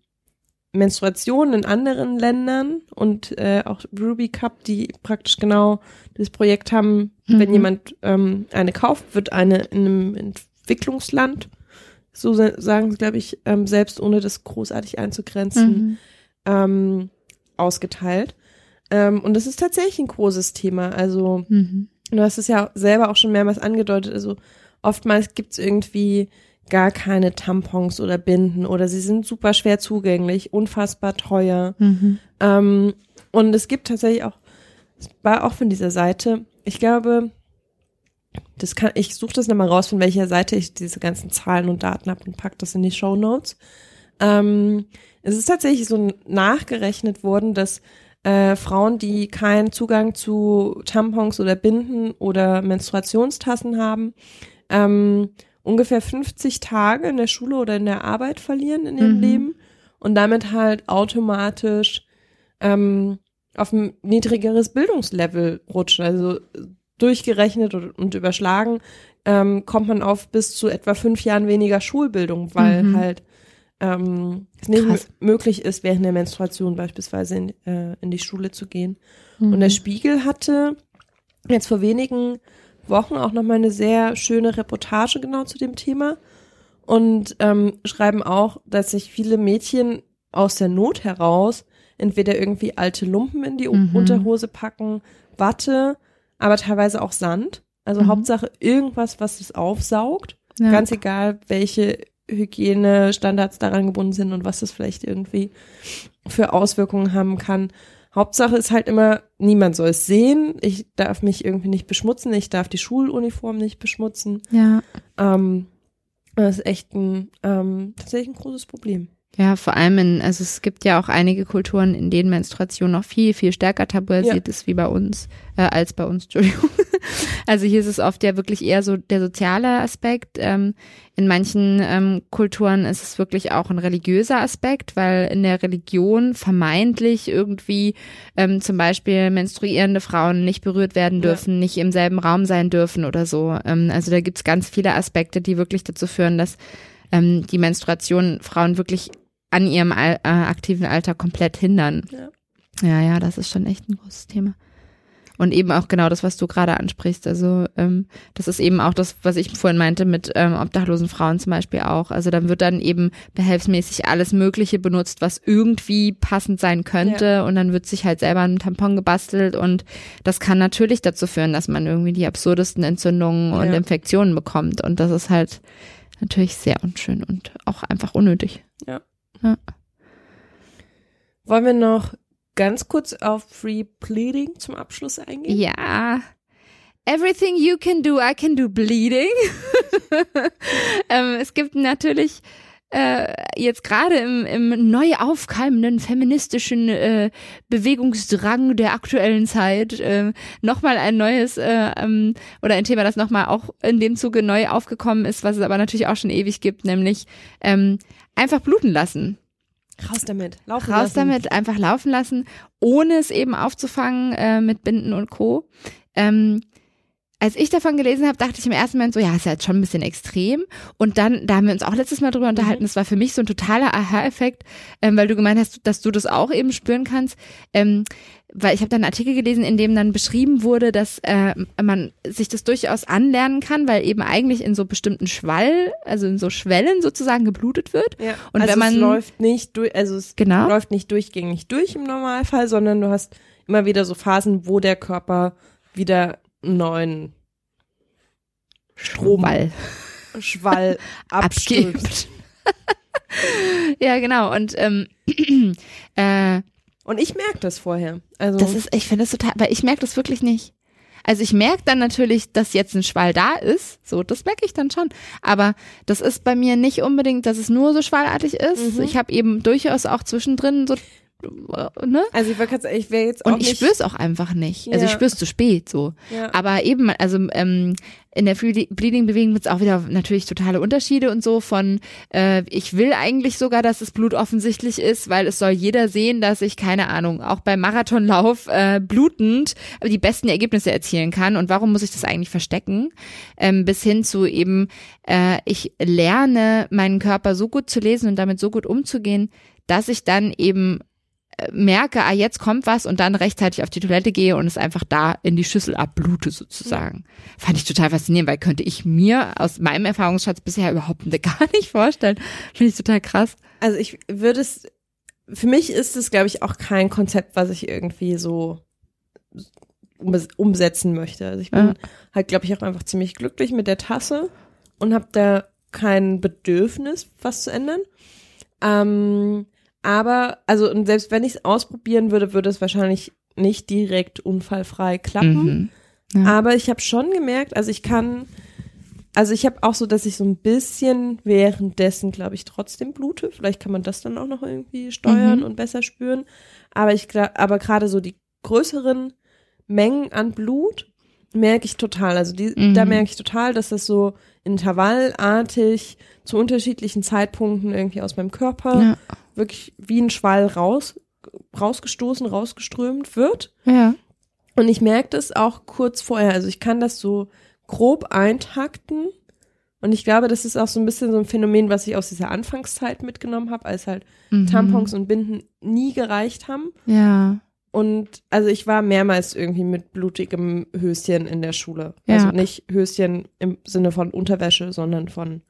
Menstruation in anderen Ländern und äh, auch Ruby Cup, die praktisch genau das Projekt haben, wenn Mhm. jemand ähm, eine kauft, wird eine in einem Entwicklungsland, so sa- sagen sie, glaube ich, ähm, selbst ohne das großartig einzugrenzen, Mhm. ähm, ausgeteilt. Ähm, und das ist tatsächlich ein großes Thema. Also Mhm. Du hast es ja selber auch schon mehrmals angedeutet. Also oftmals gibt's irgendwie gar keine Tampons oder Binden oder sie sind super schwer zugänglich, unfassbar teuer. Mhm. Ähm, und es gibt tatsächlich auch, es war auch von dieser Seite, ich glaube, das kann, ich suche das nochmal raus, von welcher Seite ich diese ganzen Zahlen und Daten habe und pack das in die Show Notes. Ähm, es ist tatsächlich so nachgerechnet worden, dass äh, Frauen, die keinen Zugang zu Tampons oder Binden oder Menstruationstassen haben, ähm, ungefähr 50 Tage in der Schule oder in der Arbeit verlieren in ihrem Mhm. Leben und damit halt automatisch ähm, auf ein niedrigeres Bildungslevel rutschen. Also durchgerechnet und, überschlagen ähm, kommt man auf bis zu etwa fünf Jahren weniger Schulbildung, weil Mhm. halt ähm, es nicht möglich ist, während der Menstruation beispielsweise in, äh, in die Schule zu gehen. Mhm. Und der Spiegel hatte jetzt vor wenigen Wochen auch nochmal eine sehr schöne Reportage genau zu dem Thema und ähm, schreiben auch, dass sich viele Mädchen aus der Not heraus entweder irgendwie alte Lumpen in die Mhm. Unterhose packen, Watte, aber teilweise auch Sand. Also Mhm. Hauptsache irgendwas, was es aufsaugt. ja. Ganz egal, welche Hygienestandards daran gebunden sind und was das vielleicht irgendwie für Auswirkungen haben kann. Hauptsache ist halt immer, niemand soll es sehen. Ich darf mich irgendwie nicht beschmutzen. Ich darf die Schuluniform nicht beschmutzen. ja. Ähm, das ist echt ein, ähm, tatsächlich ein großes Problem. Ja, vor allem in, also es gibt ja auch einige Kulturen, in denen Menstruation noch viel, viel stärker tabuisiert ist wie bei uns, äh, als bei uns, (laughs) Entschuldigung. Also hier ist es oft ja wirklich eher so der soziale Aspekt. Ähm, in manchen ähm, Kulturen ist es wirklich auch ein religiöser Aspekt, weil in der Religion vermeintlich irgendwie ähm, zum Beispiel menstruierende Frauen nicht berührt werden Ja. dürfen, nicht im selben Raum sein dürfen oder so. Ähm, also da gibt's ganz viele Aspekte, die wirklich dazu führen, dass ähm, die Menstruation Frauen wirklich an ihrem Al äh, aktiven Alter komplett hindern. Ja. ja, ja, das ist schon echt ein großes Thema. Und eben auch genau das, was du gerade ansprichst. Also ähm, das ist eben auch das, was ich vorhin meinte mit ähm, obdachlosen Frauen zum Beispiel auch. Also dann wird dann eben behelfsmäßig alles Mögliche benutzt, was irgendwie passend sein könnte. Und dann wird sich halt selber ein Tampon gebastelt. Und das kann natürlich dazu führen, dass man irgendwie die absurdesten Entzündungen und Ja. Infektionen bekommt. Und das ist halt natürlich sehr unschön und auch einfach unnötig. Wollen wir noch ganz kurz auf Free Pleading zum Abschluss eingehen? Ja. Everything you can do, I can do bleeding. (laughs) ähm, es gibt natürlich äh, jetzt gerade im, im neu aufkeimenden feministischen äh, Bewegungsdrang der aktuellen Zeit äh, nochmal ein neues äh, ähm, oder ein Thema, das nochmal auch in dem Zuge neu aufgekommen ist, was es aber natürlich auch schon ewig gibt, nämlich ähm, einfach bluten lassen. Raus damit. Laufen raus lassen. damit, einfach laufen lassen, ohne es eben aufzufangen äh, mit Binden und Co. Ähm, als ich davon gelesen habe, dachte ich im ersten Moment so, ja, ist ja jetzt schon ein bisschen extrem. Und dann, da haben wir uns auch letztes Mal drüber unterhalten, Mhm. das war für mich so ein totaler Aha-Effekt, ähm, weil du gemeint hast, dass du das auch eben spüren kannst. Ähm, weil ich habe da einen Artikel gelesen, in dem dann beschrieben wurde, dass äh, man sich das durchaus anlernen kann, weil eben eigentlich in so bestimmten Schwall, also in so Schwellen sozusagen geblutet wird. Ja. Und also wenn man- es läuft nicht durch, also es Genau. läuft nicht durchgängig durch im Normalfall, sondern du hast immer wieder so Phasen, wo der Körper wieder neuen Strom, Schwall. (laughs) Abgibt. (laughs) ja, genau. Und ähm, (clears throat) äh, Und ich merke das vorher. Also das ist, ich finde das total, weil ich merke das wirklich nicht. Also ich merke dann natürlich, dass jetzt ein Schwall da ist. So, das merke ich dann schon. Aber das ist bei mir nicht unbedingt, dass es nur so schwallartig ist. Mhm. Ich habe eben durchaus auch zwischendrin so, ne? also ich, grad- ich wäre jetzt auch Und ich spüre es auch einfach nicht. Also ich spüre es zu spät so. ja. Aber eben, also ähm, in der Ble- Bleeding-Bewegung gibt es auch wieder natürlich totale Unterschiede und so von, äh, ich will eigentlich sogar, dass das Blut offensichtlich ist, weil es soll jeder sehen, dass ich, keine Ahnung, auch beim Marathonlauf äh, blutend die besten Ergebnisse erzielen kann. Und warum muss ich das eigentlich verstecken? Ähm, bis hin zu eben, äh, ich lerne meinen Körper so gut zu lesen und damit so gut umzugehen, dass ich dann eben merke, ah, jetzt kommt was und dann rechtzeitig auf die Toilette gehe und es einfach da in die Schüssel abblute sozusagen. Fand ich total faszinierend, weil könnte ich mir aus meinem Erfahrungsschatz bisher überhaupt (laughs) gar nicht vorstellen. Finde ich total krass. Also ich würde es, für mich ist es, glaube ich, auch kein Konzept, was ich irgendwie so um, umsetzen möchte. Also ich bin Ja. halt, glaube ich, auch einfach ziemlich glücklich mit der Tasse und habe da kein Bedürfnis, was zu ändern. Ähm, aber, also und selbst wenn ich es ausprobieren würde, würde es wahrscheinlich nicht direkt unfallfrei klappen. Mhm. Ja. Aber ich habe schon gemerkt, also ich kann, also ich habe auch so, dass ich so ein bisschen währenddessen, glaube ich, trotzdem blute. Vielleicht kann man das dann auch noch irgendwie steuern Mhm. und besser spüren. Aber ich, aber gerade so die größeren Mengen an Blut merke ich total. Also die, Mhm. da merke ich total, dass das so intervallartig zu unterschiedlichen Zeitpunkten irgendwie aus meinem Körper Ja. Wirklich wie ein Schwall raus, rausgestoßen, rausgeströmt wird. ja. Und ich merke das auch kurz vorher. Also ich kann das so grob eintakten. Und ich glaube, das ist auch so ein bisschen so ein Phänomen, was ich aus dieser Anfangszeit mitgenommen habe, als halt Mhm. Tampons und Binden nie gereicht haben. Ja. Und also ich war mehrmals irgendwie mit blutigem Höschen in der Schule. Ja. Also nicht Höschen im Sinne von Unterwäsche, sondern von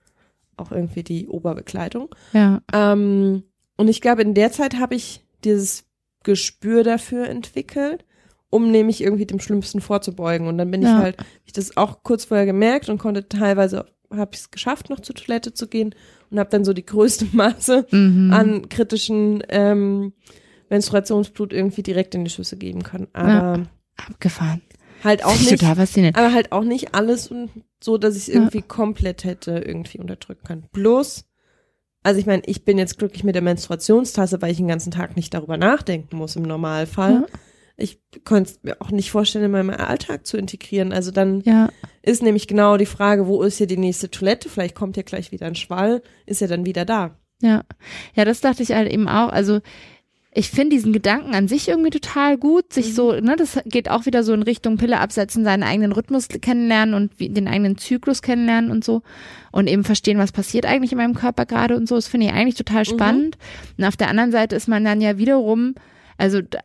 auch irgendwie die Oberbekleidung. Ja. Ähm, und ich glaube, in der Zeit habe ich dieses Gespür dafür entwickelt, um nämlich irgendwie dem Schlimmsten vorzubeugen. Und dann bin Ja. ich halt, ich das auch kurz vorher gemerkt und konnte teilweise, habe ich es geschafft, noch zur Toilette zu gehen und habe dann so die größte (laughs) Masse Mhm. an kritischen ähm, Menstruationsblut irgendwie direkt in die Schüsse geben können. Aber Abgefahren. halt auch nicht, Total faszinierend. aber halt auch nicht alles und so, dass ich es Ja. irgendwie komplett hätte irgendwie unterdrücken können. Bloß, also ich meine, ich bin jetzt glücklich mit der Menstruationstasse, weil ich den ganzen Tag nicht darüber nachdenken muss im Normalfall. Ja. Ich konnte es mir auch nicht vorstellen, in meinem Alltag zu integrieren. Also dann Ja. ist nämlich genau die Frage, wo ist hier die nächste Toilette? Vielleicht kommt ja gleich wieder ein Schwall, ist ja dann wieder da. Ja, ja, das dachte ich halt eben auch. Also ich finde diesen Gedanken an sich irgendwie total gut, sich so, ne, das geht auch wieder so in Richtung Pille absetzen, seinen eigenen Rhythmus kennenlernen und wie, den eigenen Zyklus kennenlernen und so und eben verstehen, was passiert eigentlich in meinem Körper gerade und so. Das finde ich eigentlich total spannend. Und auf der anderen Seite ist man dann ja wiederum also da-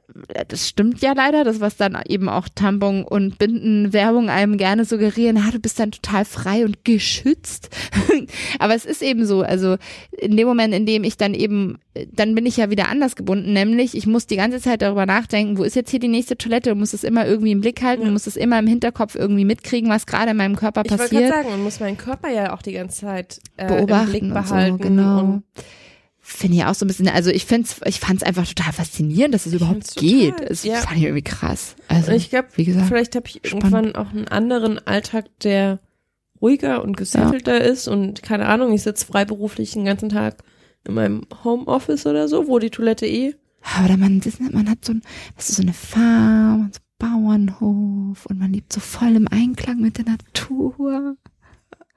das stimmt ja leider, das was dann eben auch Tampon und Bindenwerbung einem gerne suggerieren, ah, du bist dann total frei und geschützt. (laughs) Aber es ist eben so, also in dem Moment, in dem ich dann eben, dann bin ich ja wieder anders gebunden, nämlich ich muss die ganze Zeit darüber nachdenken, wo ist jetzt hier die nächste Toilette, und muss es immer irgendwie im Blick halten, Ja. muss es immer im Hinterkopf irgendwie mitkriegen, was gerade in meinem Körper Ich wollte passiert. gerade sagen, man muss meinen Körper ja auch die ganze Zeit äh, beobachten im Blick und behalten. so, genau. Und Finde ich auch so ein bisschen, also ich find's, ich fand's einfach total faszinierend, dass es überhaupt find's total, geht. Es ja. fand ich irgendwie krass. Also, ich glaube, wie gesagt, vielleicht habe ich spannend. irgendwann auch einen anderen Alltag, der ruhiger und gesettelter ist und keine Ahnung, ich sitze freiberuflich den ganzen Tag in meinem Homeoffice oder so, wo die Toilette eh. aber man, das, man hat so ein, weißt du, so eine Farm und so Bauernhof und man lebt so voll im Einklang mit der Natur.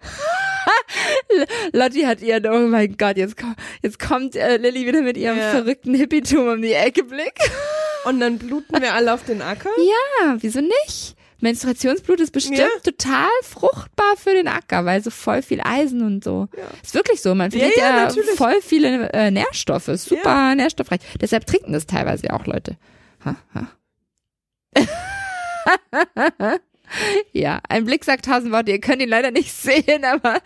(laughs) Lotti hat ihren, oh mein Gott, jetzt, komm, jetzt kommt äh, Lilly wieder mit ihrem Ja. verrückten Hippietum um die Ecke Blick. (laughs) Und dann bluten wir alle auf den Acker. Ja, wieso nicht? Menstruationsblut ist bestimmt Ja. total fruchtbar für den Acker, weil so voll viel Eisen und so. Ja. Ist wirklich so. Man findet ja, voll viele äh, Nährstoffe. Super nährstoffreich. Deshalb trinken das teilweise ja auch Leute. Ha, ha. (laughs) ja, ein Blick sagt tausend Worte. Ihr könnt ihn leider nicht (laughs) sehen, aber (laughs)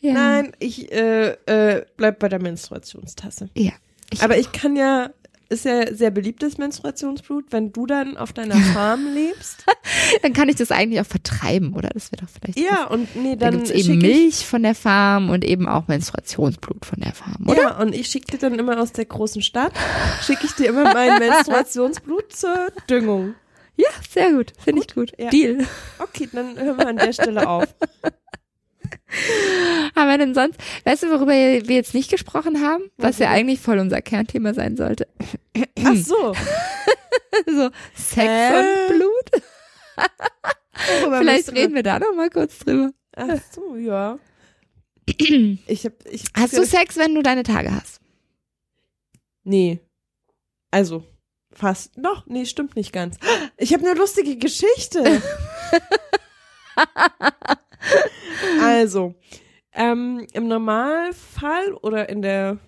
ja. Nein, ich äh, äh, bleib bei der Menstruationstasse. Ja. Ich Aber ich kann ja, ist ja sehr beliebtes Menstruationsblut, wenn du dann auf deiner (laughs) Farm lebst. dann kann ich das eigentlich auch vertreiben, oder? Das wäre doch vielleicht. Ja, und nee, Da dann gibt's eben Milch von der Farm und eben auch Menstruationsblut von der Farm, oder? Ja, und ich schicke dir dann immer aus der großen Stadt, schicke ich dir immer mein Menstruationsblut zur Düngung. Ja, sehr gut. Finde ich gut. ja. Deal. Okay, dann hören wir an der Stelle auf. (laughs) Haben wir denn sonst, weißt du, worüber wir jetzt nicht gesprochen haben? Was ja eigentlich voll unser Kernthema sein sollte. Ach so. (laughs) so Sex Hä? und Blut. worüber (laughs) Vielleicht reden wir da noch mal kurz drüber. Ach so, ja. (clears throat) Ich hab, ich, Hast du Sex, wenn du deine Tage hast? Nee. Also, fast. Doch, nee, stimmt nicht ganz. Ich habe eine lustige Geschichte. (laughs) also, ähm, im Normalfall oder in der,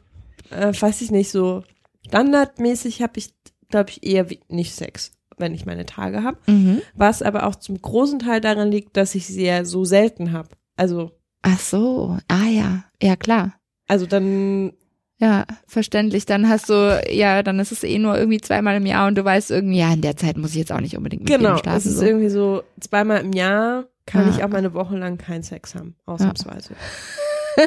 äh, weiß ich nicht, so standardmäßig habe ich, glaube ich, eher nicht Sex, wenn ich meine Tage habe. Mhm. Was aber auch zum großen Teil daran liegt, dass ich sie ja so selten habe. Also, Ach so. Ah ja. Ja, klar. also dann Ja, verständlich. Dann hast du, ja, dann ist es eh nur irgendwie zweimal im Jahr und du weißt irgendwie, ja, in der Zeit muss ich jetzt auch nicht unbedingt mit Genau, jedem es schlafen. ist So. irgendwie so zweimal im Jahr kann Ah. ich auch mal eine Woche lang keinen Sex haben, ausnahmsweise. (laughs)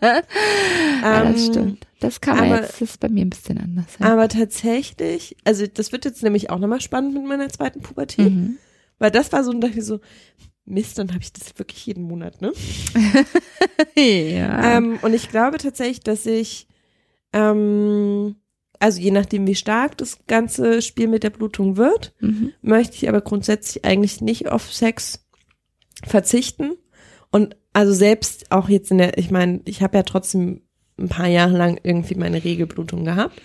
ja, Ähm, das stimmt. Das kann man aber- jetzt, das ist bei mir ein bisschen anders. Ja. Aber tatsächlich, also das wird jetzt nämlich auch nochmal spannend mit meiner zweiten Pubertät, Mhm. weil das war so, dachte ich so, Mist, dann habe ich das wirklich jeden Monat, ne? (laughs) ja. Ähm, und ich glaube tatsächlich, dass ich, ähm, also je nachdem, wie stark das ganze Spiel mit der Blutung wird, mhm. möchte ich aber grundsätzlich eigentlich nicht auf Sex verzichten. Und also selbst auch jetzt in der, ich meine, ich habe ja trotzdem ein paar Jahre lang irgendwie meine Regelblutung gehabt.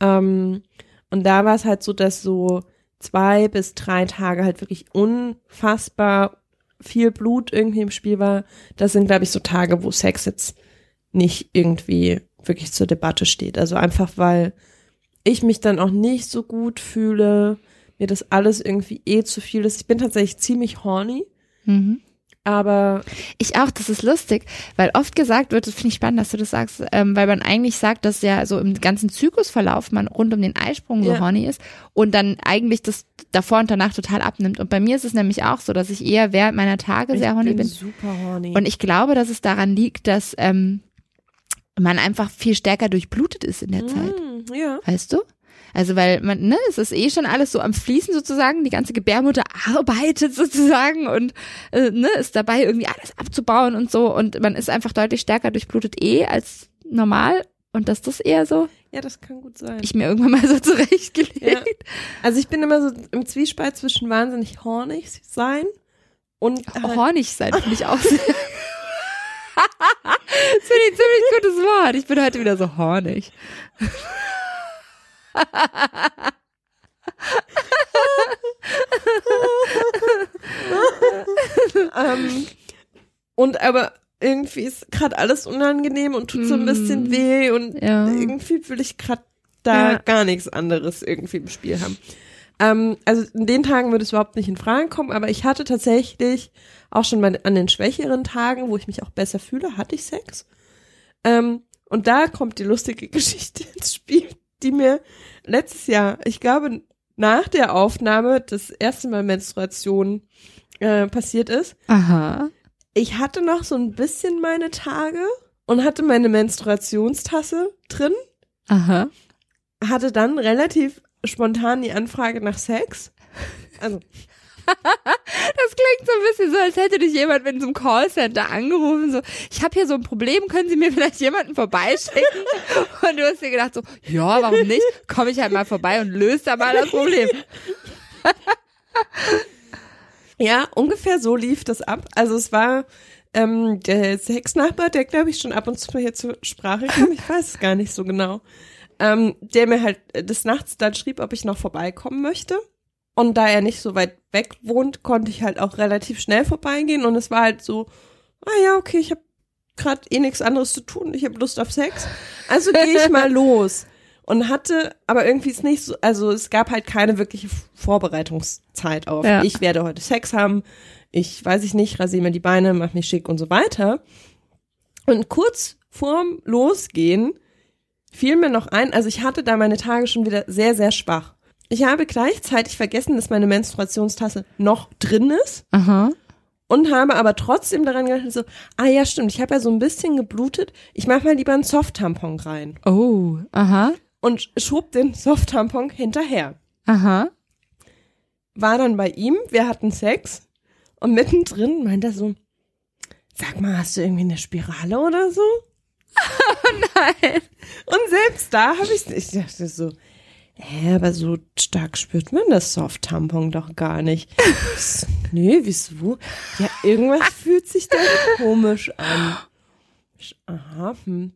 Ähm, und da war es halt so, dass so zwei bis drei Tage halt wirklich unfassbar viel Blut irgendwie im Spiel war. Das sind, glaube ich, so Tage, wo Sex jetzt nicht irgendwie wirklich zur Debatte steht. Also einfach, weil ich mich dann auch nicht so gut fühle, mir das alles irgendwie eh zu viel ist. Ich bin tatsächlich ziemlich horny, Mhm. aber Ich auch, das ist lustig, weil oft gesagt wird, das finde ich spannend, dass du das sagst, ähm, weil man eigentlich sagt, dass ja so im ganzen Zyklusverlauf man rund um den Eisprung so Ja. horny ist und dann eigentlich das davor und danach total abnimmt. Und bei mir ist es nämlich auch so, dass ich eher während meiner Tage sehr ich horny bin bin. super horny. Und ich glaube, dass es daran liegt, dass ähm, man einfach viel stärker durchblutet ist in der Zeit. Mm, ja. Weißt du? Also weil man, ne, es ist eh schon alles so am Fließen sozusagen, die ganze Gebärmutter arbeitet (laughs) sozusagen und äh, ne, ist dabei irgendwie alles abzubauen und so und man ist einfach deutlich stärker durchblutet eh als normal und dass das eher so, Ja, das kann gut sein. ich mir irgendwann mal so (laughs) zurechtgelegt. Ja. Also ich bin immer so im Zwiespalt zwischen wahnsinnig hornig sein und halt, Hornig sein finde ich auch sehr. (laughs) (laughs) das finde ich ein ziemlich gutes Wort. Ich bin heute wieder so hornig. ähm, und aber irgendwie ist gerade alles unangenehm und tut so ein bisschen Mm. weh und Ja. irgendwie will ich gerade da Ja. gar nichts anderes irgendwie im Spiel haben. Ähm, also in den Tagen würde es überhaupt nicht in Frage kommen, aber ich hatte tatsächlich auch schon mal an den schwächeren Tagen, wo ich mich auch besser fühle, hatte ich Sex. Ähm, und da kommt die lustige (laughs) Geschichte ins Spiel, die mir letztes Jahr, ich glaube, nach der Aufnahme das erste Mal Menstruation äh, passiert ist. Aha. Ich hatte noch so ein bisschen meine Tage und hatte meine Menstruationstasse drin, Aha. hatte dann relativ spontan die Anfrage nach Sex. Also, (laughs) Das klingt so ein bisschen so, als hätte dich jemand mit so einem Callcenter angerufen, so, ich habe hier so ein Problem, können Sie mir vielleicht jemanden vorbeischicken? (laughs) Und du hast dir gedacht so, ja, warum nicht? Komme ich halt mal vorbei und löse da mal das Problem. (laughs) ja, ungefähr so lief das ab. Also es war ähm, der Sexnachbar, der glaube ich schon ab und zu mal hier zur Sprache kam, ich weiß es gar nicht so genau, ähm, der mir halt des Nachts dann schrieb, ob ich noch vorbeikommen möchte. Und da er nicht so weit weg wohnt, konnte ich halt auch relativ schnell vorbeigehen und es war halt so, ah ja, okay, ich habe gerade eh nichts anderes zu tun, ich habe Lust auf Sex, also gehe ich mal (laughs) los. Und hatte, aber irgendwie ist nicht so, also es gab halt keine wirkliche Vorbereitungszeit auf. Ja. Ich werde heute Sex haben, ich weiß ich nicht, rasiere mir die Beine, mach mich schick und so weiter. Und kurz vorm Losgehen fiel mir noch ein, also ich hatte da meine Tage schon wieder sehr, sehr schwach. Ich habe gleichzeitig vergessen, dass meine Menstruationstasse noch drin ist Aha. und habe aber trotzdem daran gedacht, so, ah ja, stimmt, ich habe ja so ein bisschen geblutet, ich mache mal lieber einen Soft-Tampon rein Oh, aha, und schob den Soft-Tampon hinterher. aha. War dann bei ihm, wir hatten Sex und mittendrin meint er so, sag mal, hast du irgendwie eine Spirale oder so? (laughs) (laughs) Nein. Und selbst da habe ich, ich dachte so, hä, aber so stark spürt man das Soft-Tampon doch gar nicht. (laughs) Nee, wieso? Ja, irgendwas fühlt sich da komisch an. Aha, hm.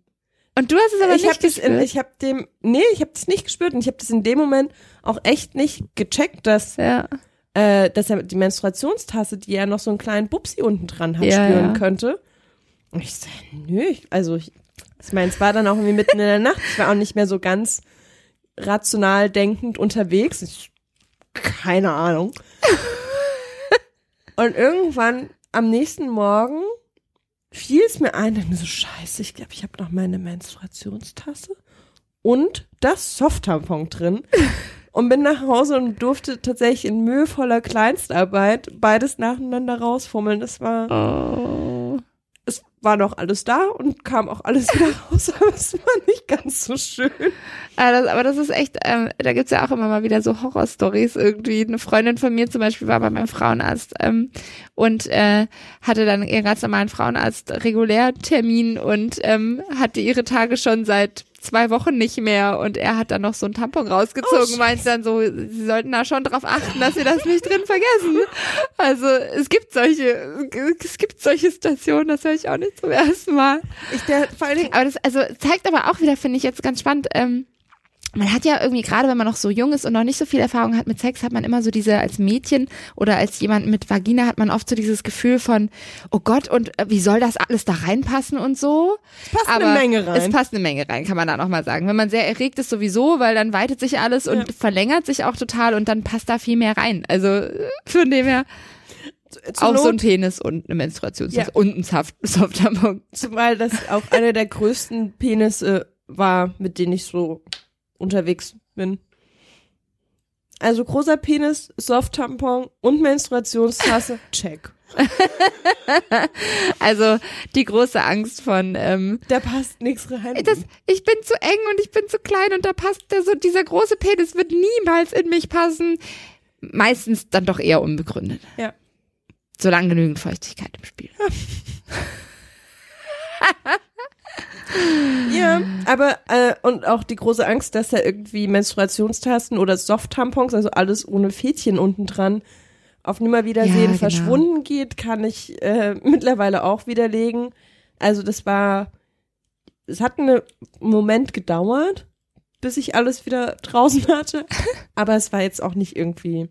Und du hast es aber ich nicht habe das, in, gespürt? ich habe dem, nee, ich habe das nicht gespürt und ich habe das in dem Moment auch echt nicht gecheckt, dass, ja. äh, dass er die Menstruationstasse, die ja noch so einen kleinen Bupsi unten dran hat, Ja, spüren ja. könnte. Und ich so, nö, ich, also ich, ich meine, es war dann auch irgendwie mitten in der Nacht, ich war auch nicht mehr so ganz rational denkend unterwegs. Ich, keine Ahnung. Und irgendwann am nächsten Morgen fiel es mir ein, dachte mir so, scheiße, ich glaube, ich habe noch meine Menstruationstasse und das Soft-Tampon drin. Und bin nach Hause und durfte tatsächlich in mühevoller Kleinstarbeit beides nacheinander rausfummeln. Das war, Oh. Es war noch alles da und kam auch alles wieder (laughs) raus, aber es war nicht ganz so schön. Aber das, aber das ist echt, ähm, da gibt's ja auch immer mal wieder so Horrorstories irgendwie. Eine Freundin von mir zum Beispiel war bei meinem Frauenarzt ähm, und äh, hatte dann ihren ganz normalen Frauenarzt-Regulärtermin und ähm, hatte ihre Tage schon seit zwei Wochen nicht mehr und er hat dann noch so einen Tampon rausgezogen, Oh, meint dann so, sie sollten da schon drauf achten, dass sie das nicht drin vergessen. (laughs) Also es gibt solche, es gibt solche Stationen, das höre ich auch nicht zum ersten Mal. Ich, der, vor allen Dingen, Aber das also zeigt aber auch wieder, finde ich jetzt ganz spannend. Ähm, man hat ja irgendwie, gerade wenn man noch so jung ist und noch nicht so viel Erfahrung hat mit Sex, hat man immer so diese, als Mädchen oder als jemand mit Vagina hat man oft so dieses Gefühl von, oh Gott, und äh, wie soll das alles da reinpassen und so. passt Aber eine Menge rein. Es passt eine Menge rein, kann man da nochmal sagen. Wenn man sehr erregt ist sowieso, weil dann weitet sich alles und Ja. verlängert sich auch total und dann passt da viel mehr rein. Also äh, von dem her Zur auch Not, so ein Penis und eine Menstruationstasse Ja. und ein Soft Softtampon. (laughs) Zumal das auch einer der größten Penisse war, mit denen ich so unterwegs bin. Also großer Penis, Soft-Tampon und Menstruationstasse, (laughs) check. (laughs) Also die große Angst von ähm, Da passt nichts rein. das, ich bin zu eng und ich bin zu klein und da passt der so, dieser große Penis wird niemals in mich passen. Meistens dann doch eher unbegründet. Ja. Solange genügend Feuchtigkeit im Spiel. Ja, (laughs) aber äh, und auch die große Angst, dass da irgendwie Menstruationstasten oder Soft-Tampons, also alles ohne Fädchen unten dran, auf Nimmerwiedersehen Ja, genau. verschwunden geht, kann ich äh, (laughs) mittlerweile auch widerlegen. Also das war, es hat einen Moment gedauert, bis ich alles wieder (laughs) draußen hatte, aber es war jetzt auch nicht irgendwie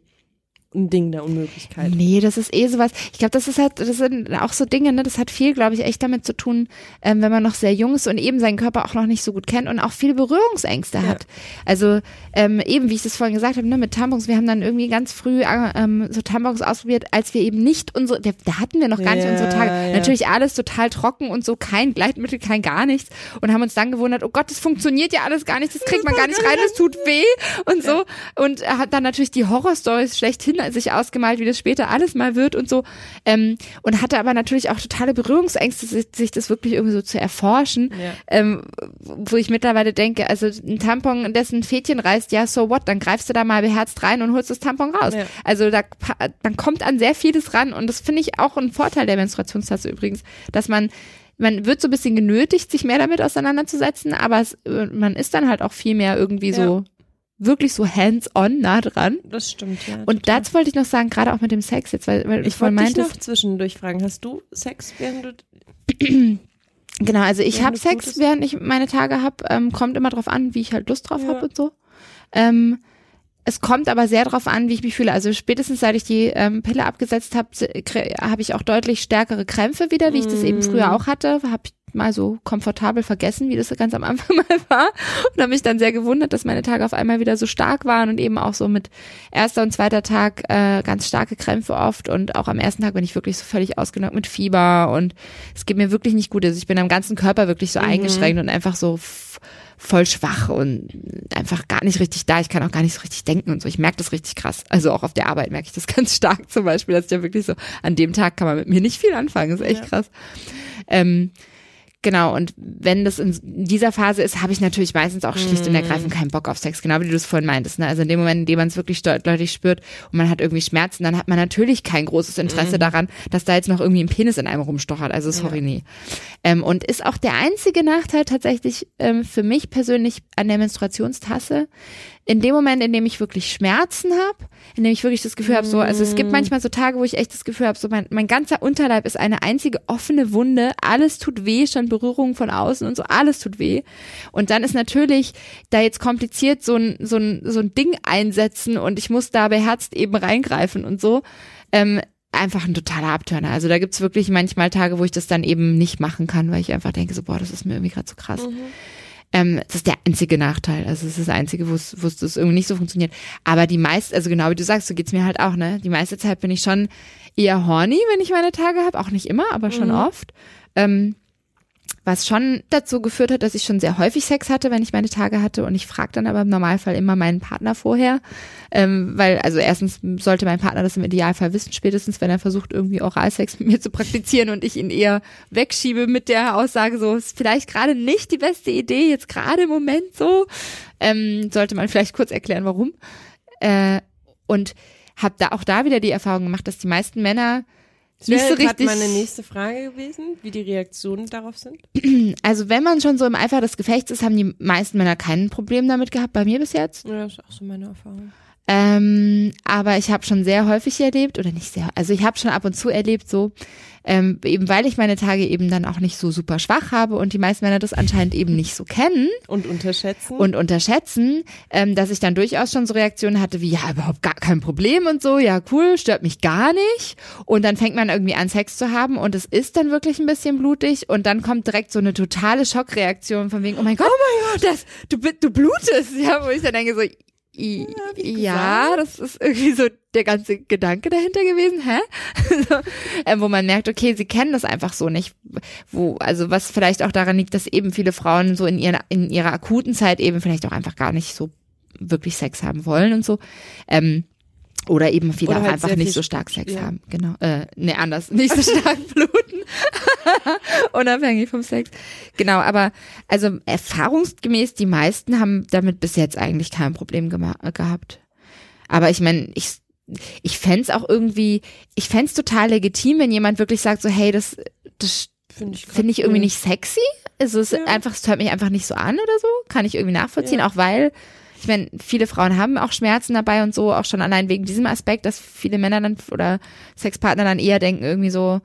ein Ding der Unmöglichkeit. Nee, das ist eh sowas. Ich glaube, das ist halt, das sind auch so Dinge, ne, das hat viel, glaube ich, echt damit zu tun, ähm, wenn man noch sehr jung ist und eben seinen Körper auch noch nicht so gut kennt und auch viele Berührungsängste Ja. hat. Also ähm, eben, wie ich das vorhin gesagt habe, ne, mit Tampons, wir haben dann irgendwie ganz früh äh, ähm, so Tampons ausprobiert, als wir eben nicht unsere, da, da hatten wir noch gar nicht Ja, unsere Tage. ja. Natürlich alles total trocken und so, kein Gleitmittel, kein gar nichts und haben uns dann gewundert, oh Gott, das funktioniert ja alles gar nicht, das kriegt man gar nicht rein, das tut weh und so. Und er hat dann natürlich die Horrorstories schlechthin sich ausgemalt, wie das später alles mal wird und so. Ähm, und hatte aber natürlich auch totale Berührungsängste, sich, das wirklich irgendwie so zu erforschen. Ja. Ähm, wo ich mittlerweile denke, also ein Tampon, dessen Fädchen reißt, ja, so what, dann greifst du da mal beherzt rein und holst das Tampon raus. Ja. Also da, man kommt an sehr vieles ran und das finde ich auch ein Vorteil der Menstruationstasse übrigens, dass man man wird so ein bisschen genötigt, sich mehr damit auseinanderzusetzen, aber es, äh, man ist dann halt auch viel mehr irgendwie so wirklich so hands-on nah dran. Das stimmt, ja. Und total. das wollte ich noch sagen, gerade auch mit dem Sex jetzt, weil, weil ich wollte dich noch zwischendurch fragen, hast du Sex, während du (clears throat) Genau, also ich habe Sex, während ich meine Tage habe. Ähm, kommt immer drauf an, wie ich halt Lust drauf Ja. hab und so. Ähm, es kommt aber sehr drauf an, wie ich mich fühle. Also spätestens seit ich die ähm, Pille abgesetzt habe, habe ich auch deutlich stärkere Krämpfe wieder, wie ich das eben Mm. früher auch hatte. Habe mal so komfortabel vergessen, wie das ganz am Anfang (laughs) mal war. Und habe mich dann sehr gewundert, dass meine Tage auf einmal wieder so stark waren und eben auch so mit erster und zweiter Tag äh, ganz starke Krämpfe oft. Und auch am ersten Tag bin ich wirklich so völlig ausgenockt mit Fieber und es geht mir wirklich nicht gut. Also ich bin am ganzen Körper wirklich so Mhm. eingeschränkt und einfach so voll schwach und einfach gar nicht richtig da. Ich kann auch gar nicht so richtig denken und so. Ich merke das richtig krass. Also auch auf der Arbeit merke ich das (laughs) ganz stark zum Beispiel, dass ich ja wirklich so, an dem Tag kann man mit mir nicht viel anfangen. Das ist echt Ja. krass. Ähm, Genau, und wenn das in dieser Phase ist, habe ich natürlich meistens auch schlicht und ergreifend keinen Bock auf Sex, genau wie du es vorhin meintest. Ne? Also in dem Moment, in dem man es wirklich deut- deutlich spürt und man hat irgendwie Schmerzen, dann hat man natürlich kein großes Interesse daran, dass da jetzt noch irgendwie ein Penis in einem rumstochert. Also sorry, nee. Ähm, und ist auch der einzige Nachteil tatsächlich ähm, für mich persönlich an der Menstruationstasse, in dem Moment, in dem ich wirklich Schmerzen habe, in dem ich wirklich das Gefühl habe, so, also es gibt manchmal so Tage, wo ich echt das Gefühl habe, so mein, mein ganzer Unterleib ist eine einzige offene Wunde, alles tut weh, schon Berührungen von außen und so, alles tut weh. Und dann ist natürlich da jetzt kompliziert so ein, so ein, so ein Ding einsetzen und ich muss da beherzt eben reingreifen und so. Ähm, einfach ein totaler Abtörner. Also da gibt's wirklich manchmal Tage, wo ich das dann eben nicht machen kann, weil ich einfach denke, so, boah, das ist mir irgendwie gerade so krass. Ähm, das ist der einzige Nachteil. Also es ist das einzige, wo es es das irgendwie nicht so funktioniert. Aber die meiste, also genau wie du sagst, so geht's mir halt auch, ne? Die meiste Zeit bin ich schon eher horny, wenn ich meine Tage habe. Auch nicht immer, aber schon oft. Ähm, was schon dazu geführt hat, dass ich schon sehr häufig Sex hatte, wenn ich meine Tage hatte. Und ich frage dann aber im Normalfall immer meinen Partner vorher. Ähm, weil, also erstens sollte mein Partner das im Idealfall wissen, spätestens wenn er versucht, irgendwie Oralsex mit mir zu praktizieren und ich ihn eher wegschiebe mit der Aussage, so ist vielleicht gerade nicht die beste Idee, jetzt gerade im Moment so. Ähm, sollte man vielleicht kurz erklären, warum. Äh, und habe da auch da wieder die Erfahrung gemacht, dass die meisten Männer Das nicht wäre so grad richtig. meine nächste Frage gewesen, wie die Reaktionen darauf sind. (clears throat) Also wenn man schon so im Eifer des Gefechts ist, haben die meisten Männer kein Problem damit gehabt, bei mir bis jetzt. Ja, das ist auch so meine Erfahrung. Ähm, aber ich habe schon sehr häufig erlebt, oder nicht sehr, also ich habe schon ab und zu erlebt, so, ähm, eben weil ich meine Tage eben dann auch nicht so super schwach habe und die meisten Männer das anscheinend eben nicht so kennen Und unterschätzen. und unterschätzen, ähm, dass ich dann durchaus schon so Reaktionen hatte wie, ja, überhaupt gar kein Problem und so, ja, cool, stört mich gar nicht. Und dann fängt man irgendwie an, Sex zu haben und es ist dann wirklich ein bisschen blutig und dann kommt direkt so eine totale Schockreaktion von wegen, oh mein Gott, oh mein Gott, das, du, du blutest, ja, wo ich dann denke so, I, ich ja, das ist irgendwie so der ganze Gedanke dahinter gewesen, hä? (laughs) so, ähm, wo man merkt, okay, sie kennen das einfach so nicht. Wo, also was vielleicht auch daran liegt, dass eben viele Frauen so in, ihren, in ihrer akuten Zeit eben vielleicht auch einfach gar nicht so wirklich Sex haben wollen und so. Ähm, oder eben viele Oder auch halt einfach nicht so stark Sex ja. haben. Genau. Äh, nee, anders. (laughs) Nicht so stark bluten. (laughs) Unabhängig vom Sex. Genau, aber also erfahrungsgemäß, die meisten haben damit bis jetzt eigentlich kein Problem gema- gehabt. Aber ich meine, ich, ich fänd's auch irgendwie, ich fänd's total legitim, wenn jemand wirklich sagt, so, hey, das, das finde ich, finde ich irgendwie cool. nicht sexy. Es ist Ja. einfach, es hört mich einfach nicht so an oder so. Kann ich irgendwie nachvollziehen, auch weil, ich meine, viele Frauen haben auch Schmerzen dabei und so, auch schon allein wegen diesem Aspekt, dass viele Männer dann oder Sexpartner dann eher denken irgendwie so,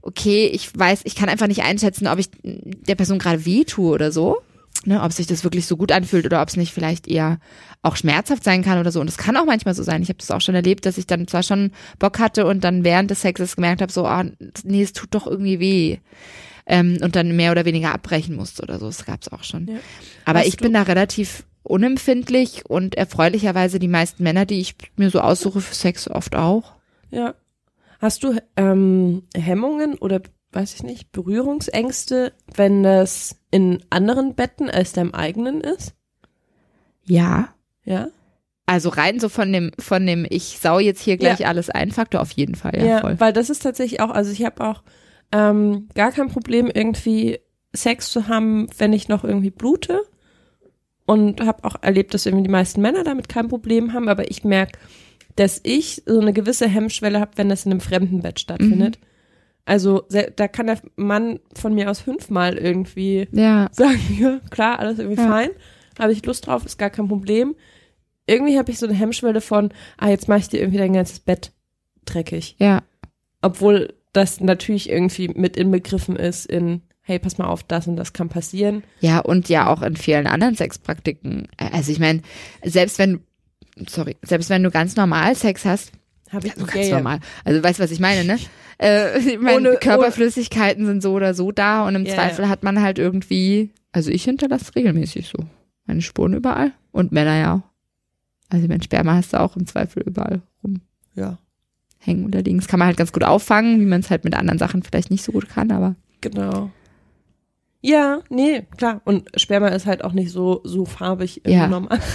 okay, ich weiß, ich kann einfach nicht einschätzen, ob ich der Person gerade weh tue oder so. Ne, ob sich das wirklich so gut anfühlt oder ob es nicht vielleicht eher auch schmerzhaft sein kann oder so. Und es kann auch manchmal so sein. Ich habe das auch schon erlebt, dass ich dann zwar schon Bock hatte und dann während des Sexes gemerkt habe, so, ah, nee, es tut doch irgendwie weh. Ähm, und dann mehr oder weniger abbrechen musste oder so. Das gab's auch schon. Ja. Aber Hast ich bin da relativ unempfindlich und erfreulicherweise die meisten Männer, die ich mir so aussuche für Sex, oft auch. Ja. Hast du ähm, Hemmungen oder weiß ich nicht, Berührungsängste, wenn das in anderen Betten als deinem eigenen ist? Ja. Ja. Also rein so von dem, von dem, ich sau jetzt hier gleich Ja. alles ein, Faktor auf jeden Fall, ja, voll. weil das ist tatsächlich auch, also ich habe auch ähm, gar kein Problem, irgendwie Sex zu haben, wenn ich noch irgendwie blute. Und habe auch erlebt, dass irgendwie die meisten Männer damit kein Problem haben, aber ich merke, dass ich so eine gewisse Hemmschwelle habe, wenn das in einem fremden Bett stattfindet. Also se- da kann der Mann von mir aus fünfmal irgendwie Ja. sagen, (laughs) ja, klar, alles irgendwie Ja. fein, habe ich Lust drauf, ist gar kein Problem. irgendwie habe ich so eine Hemmschwelle von, ah, jetzt mache ich dir irgendwie dein ganzes Bett dreckig. Ja. Obwohl das natürlich irgendwie mit inbegriffen ist in, hey, pass mal auf, das und das kann passieren. Ja, und ja auch in vielen anderen Sexpraktiken. Also ich meine, selbst wenn, sorry, selbst wenn du ganz normal Sex hast, Habe ich also ganz ja. normal, also weißt du, was ich meine, ne? (laughs) Äh, ich meine, Ohne- Körperflüssigkeiten sind so oder so da und im Ja, Zweifel hat man halt irgendwie, also ich hinterlasse regelmäßig so meine Spuren überall und Männer ja auch. Also mein Sperma hast du auch im Zweifel überall Ja, rumhängen oder liegen. Das kann man halt ganz gut auffangen, wie man es halt mit anderen Sachen vielleicht nicht so gut kann, aber genau. Ja, nee, klar. Und Sperma ist halt auch nicht so, so farbig im Ja. normal. (laughs)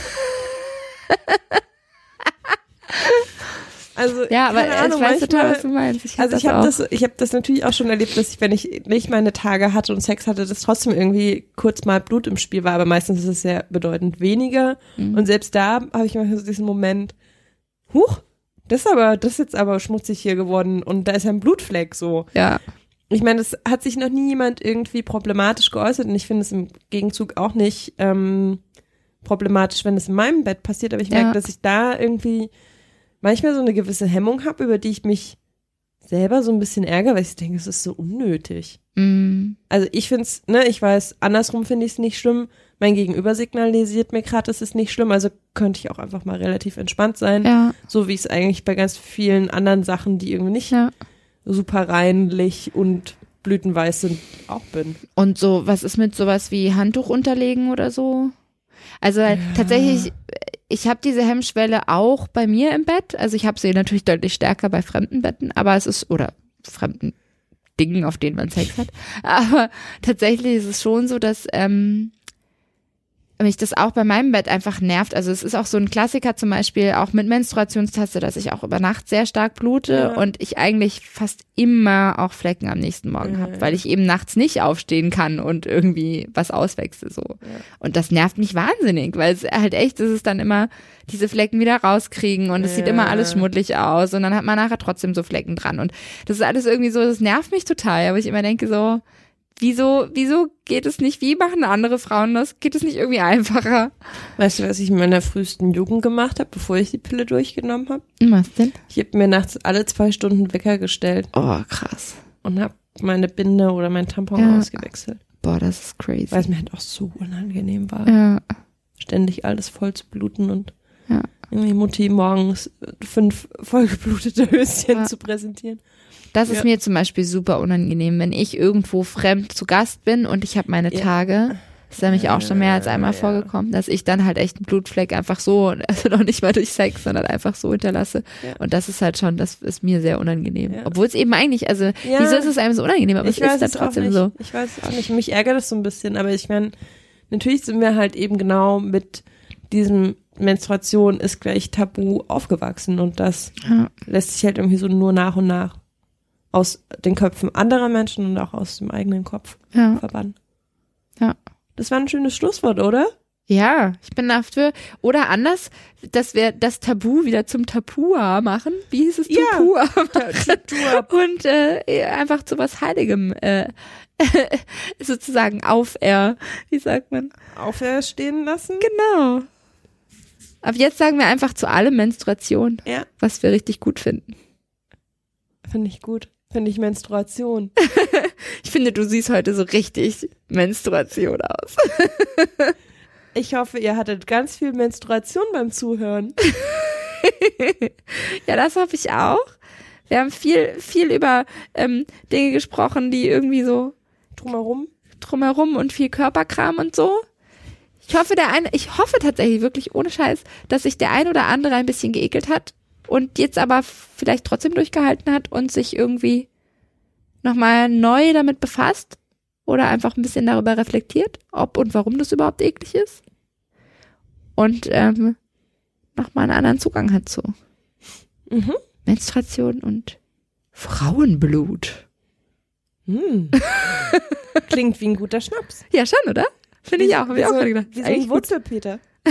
also, ja, aber keine ich Ahnung, weiß total, was du meinst. Ich Also ich habe das, ich habe das natürlich auch schon erlebt, dass ich, wenn ich nicht meine Tage hatte und Sex hatte, dass trotzdem irgendwie kurz mal Blut im Spiel war, aber meistens ist es ja bedeutend weniger. Mhm. Und selbst da habe ich manchmal so diesen Moment, huch, das ist aber, das ist jetzt aber schmutzig hier geworden und da ist ja ein Blutfleck so. ja. Ich meine, es hat sich noch nie jemand irgendwie problematisch geäußert und ich finde es im Gegenzug auch nicht ähm, problematisch, wenn es in meinem Bett passiert, aber ich merke, Ja. dass ich da irgendwie manchmal so eine gewisse Hemmung habe, über die ich mich selber so ein bisschen ärgere, weil ich denke, es ist so unnötig. Mm, Also ich finde es, ne, ich weiß, andersrum finde ich es nicht schlimm. Mein Gegenüber signalisiert mir gerade, es ist nicht schlimm, also könnte ich auch einfach mal relativ entspannt sein. ja, So wie ich es eigentlich bei ganz vielen anderen Sachen, die irgendwie nicht ja. Super reinlich und blütenweiß sind, auch bin. Und so, was ist mit sowas wie Handtuch unterlegen oder so? Also tatsächlich, ich habe diese Hemmschwelle auch bei mir im Bett. Also ich habe sie natürlich deutlich stärker bei fremden Betten, aber es ist, oder fremden Dingen, auf denen man Sex hat. (laughs) Aber tatsächlich ist es schon so, dass ähm, mich das auch bei meinem Bett einfach nervt. Also es ist auch so ein Klassiker zum Beispiel auch mit Menstruationstaste, dass ich auch über Nacht sehr stark blute Ja. und ich eigentlich fast immer auch Flecken am nächsten Morgen Ja, habe, ja. weil ich eben nachts nicht aufstehen kann und irgendwie was auswechsel so. Und das nervt mich wahnsinnig, weil es halt echt ist es dann immer diese Flecken wieder rauskriegen und es sieht Ja. immer alles schmuddelig aus und dann hat man nachher trotzdem so Flecken dran und das ist alles irgendwie so, das nervt mich total, aber ich immer denke so, wieso, wieso geht es nicht, wie machen andere Frauen das? Geht es nicht irgendwie einfacher? Weißt du, was ich in meiner frühesten Jugend gemacht habe, bevor ich die Pille durchgenommen habe? Was denn? Ich habe mir nachts alle zwei Stunden Wecker gestellt Oh, krass. und habe meine Binde oder mein Tampon Ja. ausgewechselt, Boah, das ist crazy. weil es mir halt auch so unangenehm war, Ja, ständig alles voll zu bluten und Ja. irgendwie Mutti morgens fünf vollgeblutete Höschen Ja. zu präsentieren. Das ist Ja. mir zum Beispiel super unangenehm, wenn ich irgendwo fremd zu Gast bin und ich habe meine Ja. Tage. Ist nämlich auch schon mehr als einmal Ja. vorgekommen, dass ich dann halt echt einen Blutfleck einfach so, (laughs) also noch nicht mal durch Sex, sondern einfach so hinterlasse. Und das ist halt schon, das ist mir sehr unangenehm. Obwohl es eben eigentlich, also wieso ist es einem so unangenehm, aber ich es ist weiß dann trotzdem so. Ich weiß es auch nicht. Mich ärgert das so ein bisschen, aber ich meine, natürlich sind wir halt eben genau mit diesem Menstruation ist gleich Tabu aufgewachsen und das Ja. lässt sich halt irgendwie so nur nach und nach aus den Köpfen anderer Menschen und auch aus dem eigenen Kopf Ja. verbannen. Ja. Das war ein schönes Schlusswort, oder? Ja, ich bin dafür. Oder anders, dass wir das Tabu wieder zum Tapua machen. Wie hieß es? Ja. Tapua. (laughs) Tatua. Und äh, einfach zu was Heiligem äh, (laughs) sozusagen aufer, wie sagt man? Auferstehen lassen. Genau. Ab jetzt sagen wir einfach zu allem Menstruation, Ja, was wir richtig gut finden. finde ich gut. Finde ich Menstruation. (laughs) Ich finde, du siehst heute so richtig Menstruation aus. (laughs) Ich hoffe, ihr hattet ganz viel Menstruation beim Zuhören. (laughs) ja, das hoffe ich auch. Wir haben viel, viel über ähm, Dinge gesprochen, die irgendwie so Drumherum. drumherum und viel Körperkram und so. Ich hoffe, der eine, ich hoffe tatsächlich wirklich ohne Scheiß, dass sich der ein oder andere ein bisschen geekelt hat und jetzt aber vielleicht trotzdem durchgehalten hat und sich irgendwie nochmal neu damit befasst oder einfach ein bisschen darüber reflektiert, ob und warum das überhaupt eklig ist. Und ähm, nochmal einen anderen Zugang hat zu Mhm. Menstruation und Frauenblut. Hm. (laughs) Klingt wie ein guter Schnaps. Ja, schon, oder? Finde ich auch. Hab Wie ich auch so, gerade gedacht. wie so Eigentlich ein. Wurzelpeter. (laughs)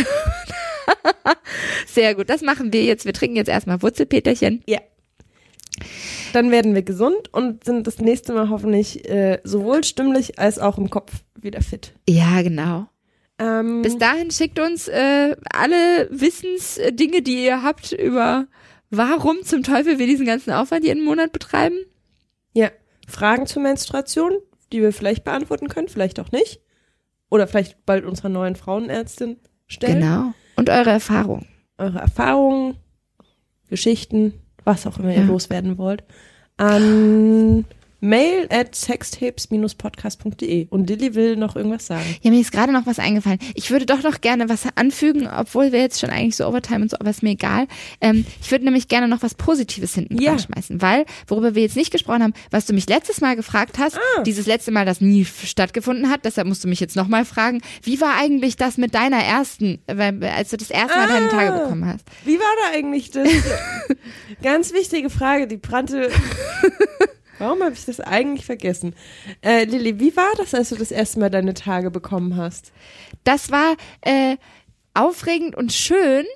(laughs) Sehr gut, das machen wir jetzt. Wir trinken jetzt erstmal Wurzelpeterchen. Ja. Dann werden wir gesund und sind das nächste Mal hoffentlich äh, sowohl stimmlich als auch im Kopf wieder fit. Ja, genau. Ähm, Bis dahin schickt uns äh, alle Wissensdinge, die ihr habt über warum zum Teufel wir diesen ganzen Aufwand jeden Monat betreiben. ja, Fragen zur Menstruation, die wir vielleicht beantworten können, vielleicht auch nicht. Oder vielleicht bald unserer neuen Frauenärztin stellen. Genau. Und eure Erfahrung. Eure Erfahrungen, Geschichten, was auch immer ihr Ja. loswerden wollt, an mail at sextapes-podcast.de. Und Lilly will noch irgendwas sagen. Ja, mir ist gerade noch was eingefallen. Ich würde doch noch gerne was anfügen, obwohl wir jetzt schon eigentlich so Overtime und so, aber ist mir egal. Ähm, ich würde nämlich gerne noch was Positives hinten Ja. schmeißen, weil, worüber wir jetzt nicht gesprochen haben, was du mich letztes Mal gefragt hast, Ah. dieses letzte Mal, das nie stattgefunden hat, deshalb musst du mich jetzt nochmal fragen, wie war eigentlich das mit deiner ersten, als du das erste Mal deine Ah. Tage bekommen hast? Wie war da eigentlich das? (laughs) Ganz wichtige Frage, die brannte. (laughs) Warum habe ich das eigentlich vergessen? Äh, Lilly, wie war das, als du das erste Mal deine Tage bekommen hast? Das war äh, aufregend und schön.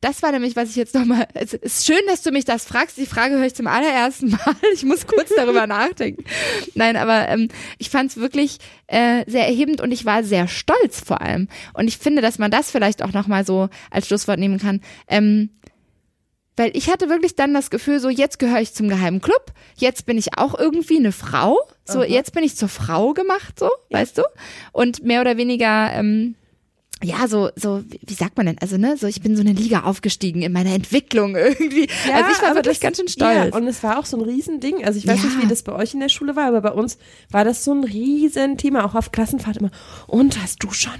Das war nämlich, was ich jetzt nochmal. Es ist schön, dass du mich das fragst. Die Frage höre ich zum allerersten (laughs) Mal. Ich muss kurz darüber (laughs) nachdenken. Nein, aber ähm, ich fand es wirklich äh, sehr erhebend und ich war sehr stolz vor allem. Und ich finde, dass man das vielleicht auch nochmal so als Schlusswort nehmen kann. Ähm, weil ich hatte wirklich dann das Gefühl, so jetzt gehöre ich zum geheimen Club, jetzt bin ich auch irgendwie eine Frau, so Aha. jetzt bin ich zur Frau gemacht, so, weißt du? Und mehr oder weniger, ähm, ja, so, so, wie sagt man denn? Also, ne, so, ich bin so eine Liga aufgestiegen in meiner Entwicklung irgendwie. also ich war wirklich das- ganz schön stolz. Ja, und es war auch so ein Riesending. Also ich weiß Ja. nicht, wie das bei euch in der Schule war, aber bei uns war das so ein Riesenthema, auch auf Klassenfahrt immer. Und hast du schon?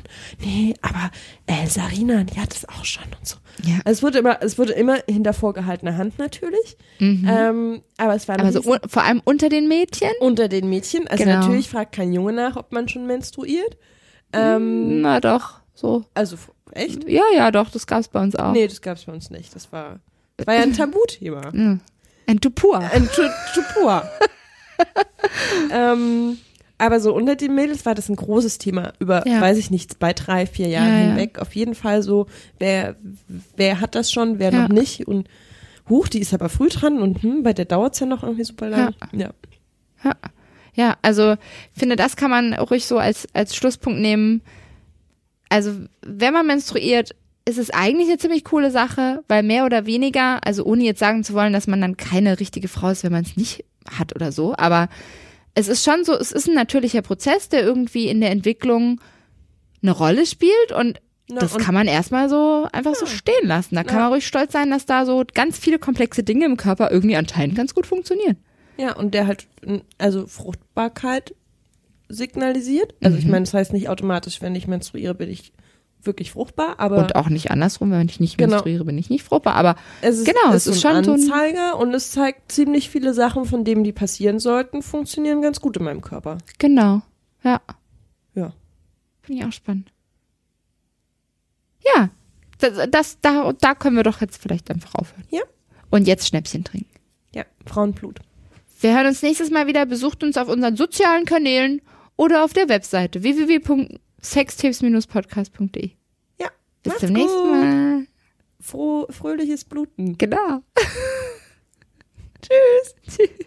Nee, aber äh, Sarina, die hat es auch schon und so. Ja. Also es wurde immer, es wurde immer hinter vorgehaltener Hand natürlich. Ähm, aber es war ein Mhm. Aber so, Riesen- un- vor allem unter den Mädchen? unter den Mädchen. Also Genau. natürlich fragt kein Junge nach, ob man schon menstruiert. Ähm, Na doch, so. also echt? Ja, ja, doch, das gab's bei uns auch. Nee, das gab es bei uns nicht. Das war, das war ja ein Tabuthema. Ein Tupur. Ein Tu- Tupur. (laughs) ähm, aber so unter den Mädels war das ein großes Thema über, Ja. weiß ich nicht, bei drei, vier Jahren Ja, ja. hinweg. Auf jeden Fall so, wer, wer hat das schon, wer Ja. noch nicht und huch, die ist aber früh dran und hm, bei der dauert's ja noch irgendwie super lang. Ja. Ja. Ja, also ich finde, das kann man ruhig so als, als Schlusspunkt nehmen. Also, wenn man menstruiert, ist es eigentlich eine ziemlich coole Sache, weil mehr oder weniger, also ohne jetzt sagen zu wollen, dass man dann keine richtige Frau ist, wenn man es nicht hat oder so, aber es ist schon so, es ist ein natürlicher Prozess, der irgendwie in der Entwicklung eine Rolle spielt und Na, das und- kann man erstmal so einfach so stehen lassen. Da kann Ja. man ruhig stolz sein, dass da so ganz viele komplexe Dinge im Körper irgendwie anscheinend ganz gut funktionieren. Ja, und der halt, also Fruchtbarkeit signalisiert. Also ich Mhm. meine, das heißt nicht automatisch, wenn ich menstruiere, bin ich wirklich fruchtbar, aber Und auch nicht andersrum, wenn ich nicht Genau. menstruiere, bin ich nicht fruchtbar. Aber es ist, genau, ist es ist ein schon ein- Anzeiger und es zeigt ziemlich viele Sachen, von denen die passieren sollten, funktionieren ganz gut in meinem Körper. genau, ja, Ja. finde ich auch spannend. Ja, das, das da, da können wir doch jetzt vielleicht einfach aufhören. Ja. Und jetzt Schnäpschen trinken. Ja, Frauenblut. Wir hören uns nächstes Mal wieder. Besucht uns auf unseren sozialen Kanälen oder auf der Webseite www.sextapes-podcast.de. Ja. Bis zum nächsten gut. Mal. Froh, fröhliches Bluten. Genau. (laughs) Tschüss. Tschüss.